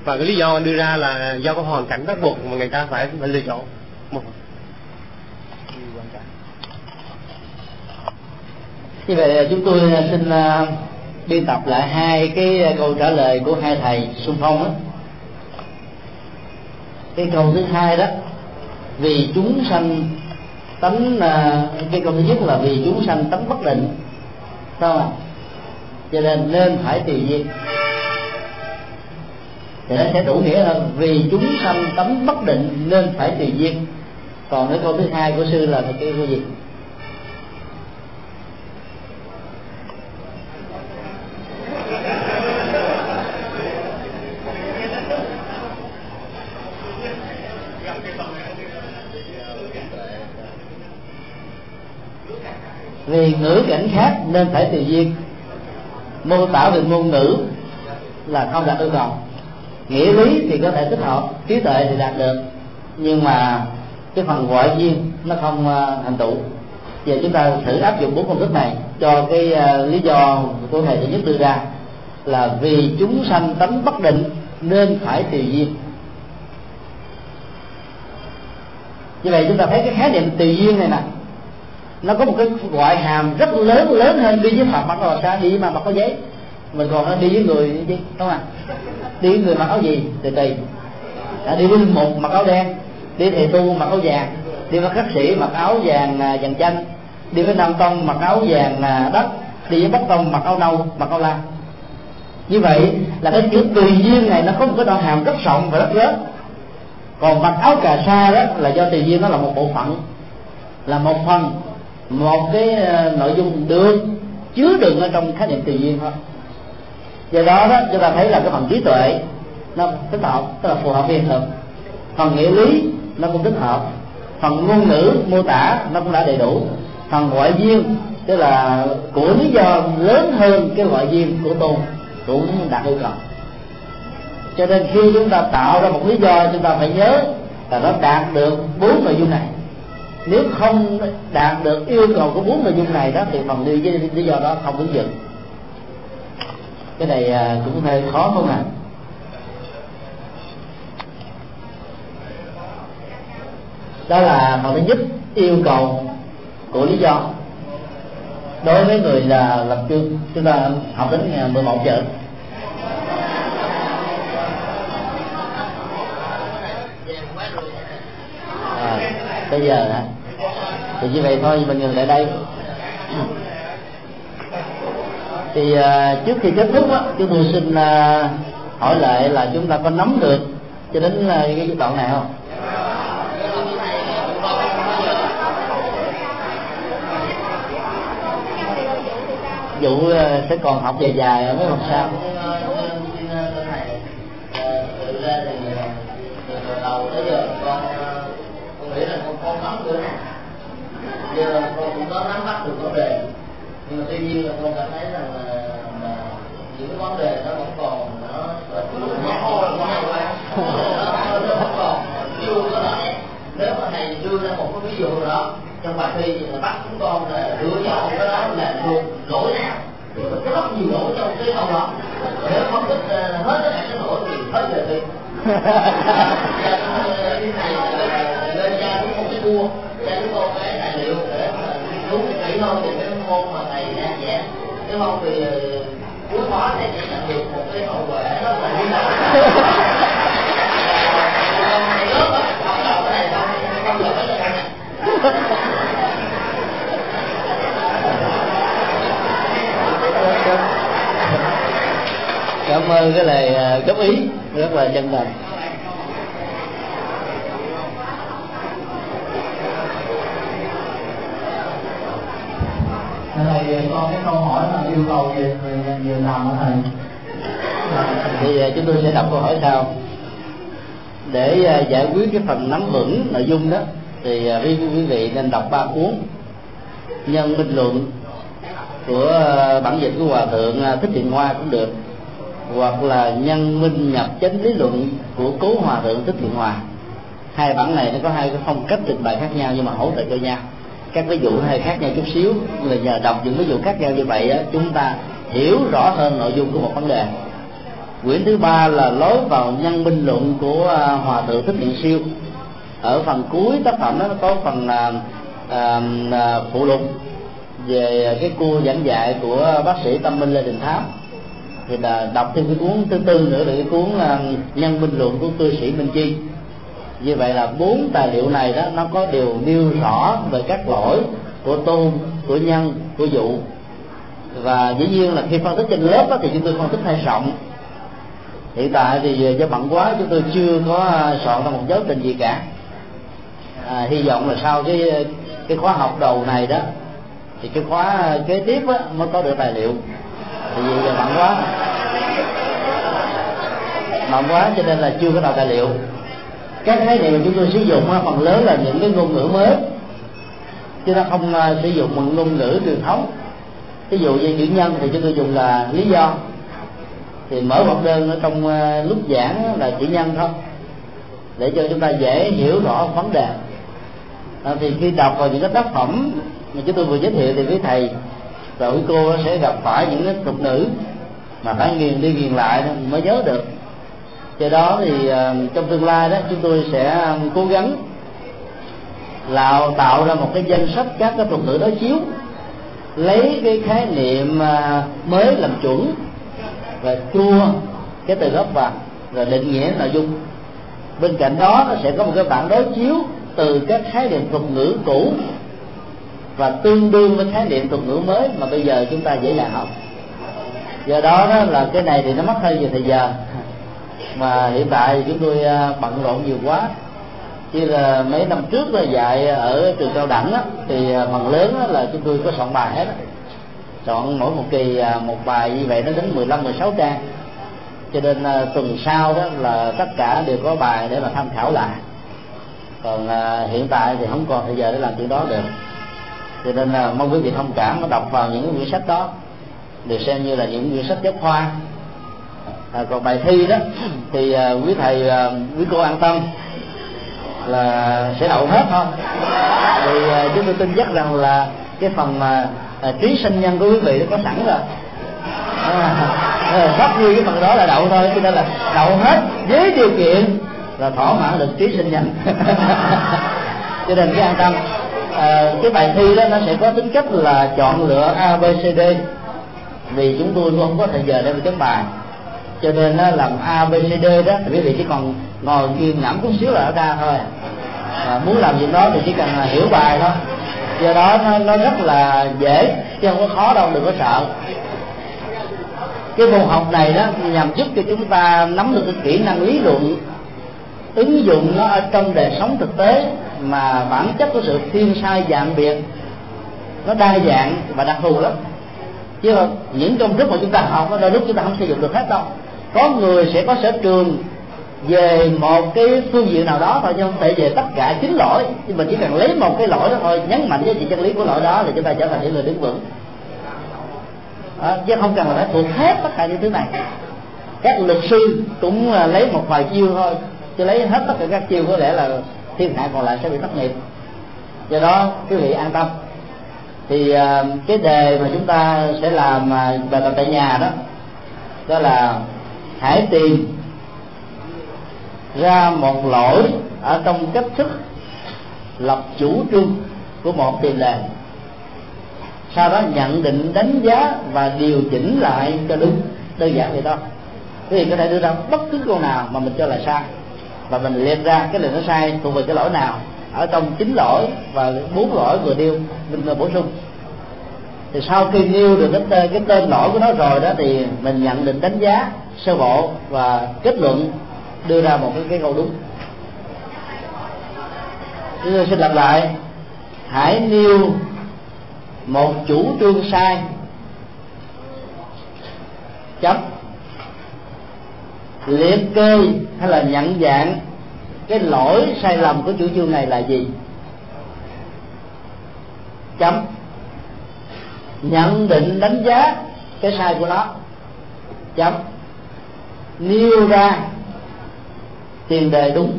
và cái lý do đưa ra là do cái hoàn cảnh bắt buộc mà người ta phải phải lựa chọn. Một. Như vậy à, chúng tôi à, xin à, biên tập lại hai cái câu trả lời của hai thầy xung phong đó. Cái câu thứ hai đó, vì chúng sanh tánh cái câu thứ nhất là vì chúng sanh tánh bất định. Sao ạ? Cho nên nên phải tùy duyên thì nó sẽ đủ nghĩa hơn. Vì chúng sanh tấm bất định nên phải tùy duyên. Còn cái câu thứ hai của sư là cái câu gì? Vì ngữ cảnh khác nên phải tùy duyên. Mô tả về ngôn ngữ là không đạt yêu cầu nghĩa lý thì có thể tích hợp, trí tuệ thì đạt được. Nhưng mà cái phần ngoại duyên nó không ờ, thành tựu. Giờ chúng ta thử áp dụng bốn công thức này cho cái ờ, lý do của thầy thứ nhất đưa ra là vì chúng sanh tánh bất định nên phải tùy duyên. Như vậy chúng ta thấy cái khái niệm tùy duyên này nè, nó có một cái gọi hàm rất lớn lớn hơn đi với phật, mặc là xa đi mà mặc có giấy mình còn đi với người chứ, đúng không ạ? Đi với người mặc áo gì? Thì tùy. À, đi với một mặc áo đen đi thầy tu mặc áo vàng đi với khách sĩ mặc áo vàng à, vàng chanh đi với nam tông mặc áo vàng à, đất đi với bắc tông mặc áo nâu mặc áo lam. Như vậy là cái chữ tùy duyên này nó có một cái hàm rất rộng và rất lớn. Còn mặc áo cà sa đó là do tùy duyên nó là một bộ phận là một phần một cái à, nội dung được chứa đựng ở trong khái niệm tùy duyên thôi do đó đó chúng ta thấy là cái phần trí tuệ nó thích hợp tức là phù hợp hiện thực. Phần nghĩa lý nó cũng thích hợp. Phần ngôn ngữ mô tả nó cũng đã đầy đủ. Phần ngoại duyên tức là của lý do lớn hơn cái ngoại duyên của tôn cũng đạt yêu cầu. Cho nên khi chúng ta tạo ra một lý do chúng ta phải nhớ là nó đạt được bốn nội dung này. Nếu không đạt được yêu cầu của bốn nội dung này đó thì phần lý, lý do đó không ứng dụng cái này à, cũng hơi khó không ạ? À? đó là mà mới giúp yêu cầu của lý do đối với người là lập trường chúng ta học đến ngày 11 giờ. À, bây giờ hả? Thì như vậy thôi mình dừng lại đây thì uh, trước khi kết thúc á chúng tôi xin uh, hỏi lại là chúng ta có nắm được cho đến uh, cái đoạn này không vụ uh, sẽ còn học dài dài ở mấy hôm sau con nghĩ là con con nắm được giờ con cũng có nắm bắt được vấn đề nhưng mà tuy nhiên là con cảm thấy rằng là, là những vấn đề nó vẫn còn nó nó nó vẫn còn chưa có lại nếu mà thầy đưa ra một cái ví dụ đó trong bài thi thì bắt chúng con là lựa chọn cái đó là thuộc lỗi nào thì có rất nhiều lỗi trong cái câu đó nếu không thích hết tất cả các lỗi thì hết đề thi lên cha cũng không biết mua cha chúng con cái tài liệu để đúng kỹ hơn thì cái môn mà thầy đang vẽ nếu không? Thì cuối khó sẽ chỉ nhận được một cái hậu quả đó là như trọng cái cảm ơn cái lời ờ, góp ý rất là chân thành. Thầy ờ, con cái câu hỏi là yêu cầu về về ờ, làm hả thầy. Thì ờ, chúng tôi sẽ đọc câu hỏi sau. Để giải quyết cái phần nắm vững nội dung đó, thì quý quý vị nên đọc ba cuốn. Nhân minh luận của bản dịch của hòa thượng thích thiện hoa cũng được. Hoặc là nhân minh nhập chánh lý luận của cố hòa thượng thích thiện hòa hai bản này nó có hai cái phong cách trình bày khác nhau nhưng mà hỗ trợ cho nhau các ví dụ hơi khác nhau chút xíu. Là nhờ đọc những ví dụ khác nhau như vậy đó, chúng ta hiểu rõ hơn nội dung của một vấn đề. Quyển thứ ba là lối vào nhân minh luận của à, hòa thượng thích thiện siêu. Ở phần cuối tác phẩm đó nó có phần à, à, à, phụ lục về cái cua giảng dạy của bác sĩ tâm minh lê đình tháp thì là đọc thêm cái cuốn thứ tư nữa là cái cuốn à, nhân minh luận của cư sĩ minh chi như vậy là bốn tài liệu này đó nó có điều nêu rõ về các lỗi của tôn của nhân của dụ. Và dĩ nhiên là khi phân tích trên lớp đó, thì chúng tôi phân tích hay rộng. Hiện tại thì do bận quá chúng tôi chưa có à, soạn ra một giáo trình gì cả. À, hy vọng là sau cái cái khóa học đầu này đó thì cái khóa kế tiếp á, mới có được tài liệu. Thì vì là bận quá. Bận quá cho nên là chưa có đào tài liệu các khái niệm mà chúng tôi sử dụng phần lớn là những cái ngôn ngữ mới. Chứ nó không à, sử dụng một ngôn ngữ truyền thống. Ví dụ như chữ nhân thì chúng tôi dùng là lý do. Thì mở một đơn ở trong à, lúc giảng là chữ nhân thôi. Để cho chúng ta dễ hiểu rõ vấn đề. À, thì khi đọc vào những cái tác phẩm mà chúng tôi vừa giới thiệu thì quý thầy và quý cô sẽ gặp phải những cái tục ngữ mà phải nghiền đi nghiền lại mới nhớ được do đó thì ờ, trong tương lai đó chúng tôi sẽ ờ, cố gắng là tạo ra một cái danh sách các cái thuật ngữ đối chiếu lấy cái khái niệm ờ, mới làm chuẩn và chua cái từ gốc vào rồi định nghĩa nội dung. Bên cạnh đó nó sẽ có một cái bản đối chiếu từ các khái niệm thuật ngữ cũ và tương đương với khái niệm thuật ngữ mới mà bây giờ chúng ta dễ dàng học. Do đó, đó là cái này thì nó mất hơi nhiều thời giờ mà hiện tại thì chúng tôi à, bận rộn nhiều quá. Chứ là mấy năm trước là dạy ở trường cao đẳng á, thì à, phần lớn á, là chúng tôi có soạn bài hết á. soạn mỗi một kỳ à, một bài như vậy nó đến 15 16 trang. Cho nên tuần sau đó là tất cả đều có bài để mà tham khảo lại. Còn hiện tại thì không còn thời giờ để làm chuyện đó được. Cho nên là mong quý vị thông cảm đọc vào những quyển sách đó được xem như là những quyển sách giáo khoa à, còn bài thi đó thì à, quý thầy à, quý cô an tâm là sẽ đậu hết. Thôi thì à, chúng tôi tin chắc rằng là cái phần mà à, trí sinh nhân của quý vị nó có sẵn rồi. À, à như cái phần đó là đậu thôi cho nên là đậu hết với điều kiện là thỏa mãn được trí sinh nhân cho nên cái an tâm à, cái bài thi đó nó sẽ có tính cách là chọn lựa a b c d. Vì chúng tôi không có thời giờ để mà chấm bài cho nên nó làm a b c d đó. Thì quý vị chỉ còn ngồi kiên ngẫm chút xíu là nó ra thôi. À, muốn làm việc đó thì chỉ cần là hiểu bài thôi. Do đó nó, nó rất là dễ chứ không có khó đâu đừng có sợ. Cái môn học này đó nhằm giúp cho chúng ta nắm được cái kỹ năng lý luận ứng dụng nó ở trong đời sống thực tế mà bản chất của sự thiên sai dạng biệt nó đa dạng và đặc thù lắm. Chứ không những công thức mà chúng ta học đôi lúc chúng ta không sử dụng được hết đâu có người sẽ có sở trường về một cái phương diện nào đó thôi chứ không thể về tất cả chín lỗi. Nhưng mà chỉ cần lấy một cái lỗi đó thôi nhấn mạnh với chị chân lý của lỗi đó thì chúng ta trở thành những người đứng vững. À, chứ không cần là phải thuộc hết tất cả những thứ này. Các luật sư cũng à, lấy một vài chiêu thôi. Chứ lấy hết tất cả các chiêu có lẽ là thiên hạ còn lại sẽ bị thất nghiệp. Do đó quý vị an tâm. Thì à, cái đề mà chúng ta sẽ làm à, bài tập tại nhà đó đó là hãy tìm ra một lỗi ở trong cách thức lập chủ trương của một tiền đề sau đó nhận định, đánh giá và điều chỉnh lại cho đúng đơn giản vậy thôi quý vị có thể đưa ra bất cứ câu nào mà mình cho là sai và mình liệt ra cái lời nó sai thuộc về cái lỗi nào ở trong chín lỗi và bốn lỗi vừa nêu, mình bổ sung thì sau khi nêu được cái tên, cái tên lỗi của nó rồi đó thì mình nhận định đánh giá sơ bộ và kết luận đưa ra một cái, cái câu đúng. Chúng tôi xin lặp lại. Hãy nêu một chủ trương sai. Chấm. Liệt kê hay là nhận dạng cái lỗi sai lầm của chủ trương này là gì? Chấm nhận định đánh giá cái sai của nó. Chấm. Nêu ra tiền đề đúng.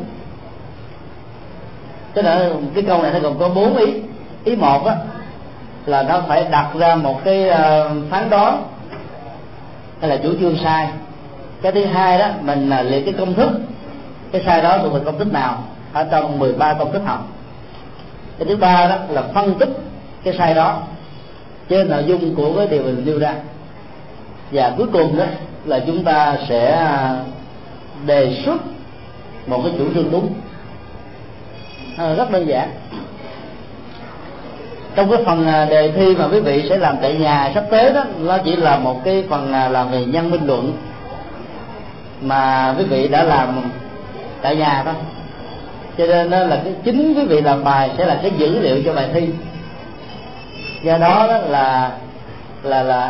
Tức là cái câu này nó gồm có bốn ý. Ý một á, là nó phải đặt ra một cái ờ, phán đoán, hay là chủ trương sai. Cái thứ hai đó, mình là liệt cái công thức. Cái sai đó thuộc về công thức nào? Ở trong 13 công thức học. Cái thứ ba đó là phân tích cái sai đó trên nội dung của cái điều mình nêu ra. Và cuối cùng đó là chúng ta sẽ à, đề xuất một cái chủ trương đúng. À, rất đơn giản. Trong cái phần à, đề thi mà quý vị sẽ làm tại nhà sắp tới đó nó chỉ là một cái phần à, làm về nhân minh luận mà quý vị đã làm tại nhà thôi. Cho nên đó là cái chính quý vị làm bài sẽ là cái dữ liệu cho bài thi do đó, đó là là là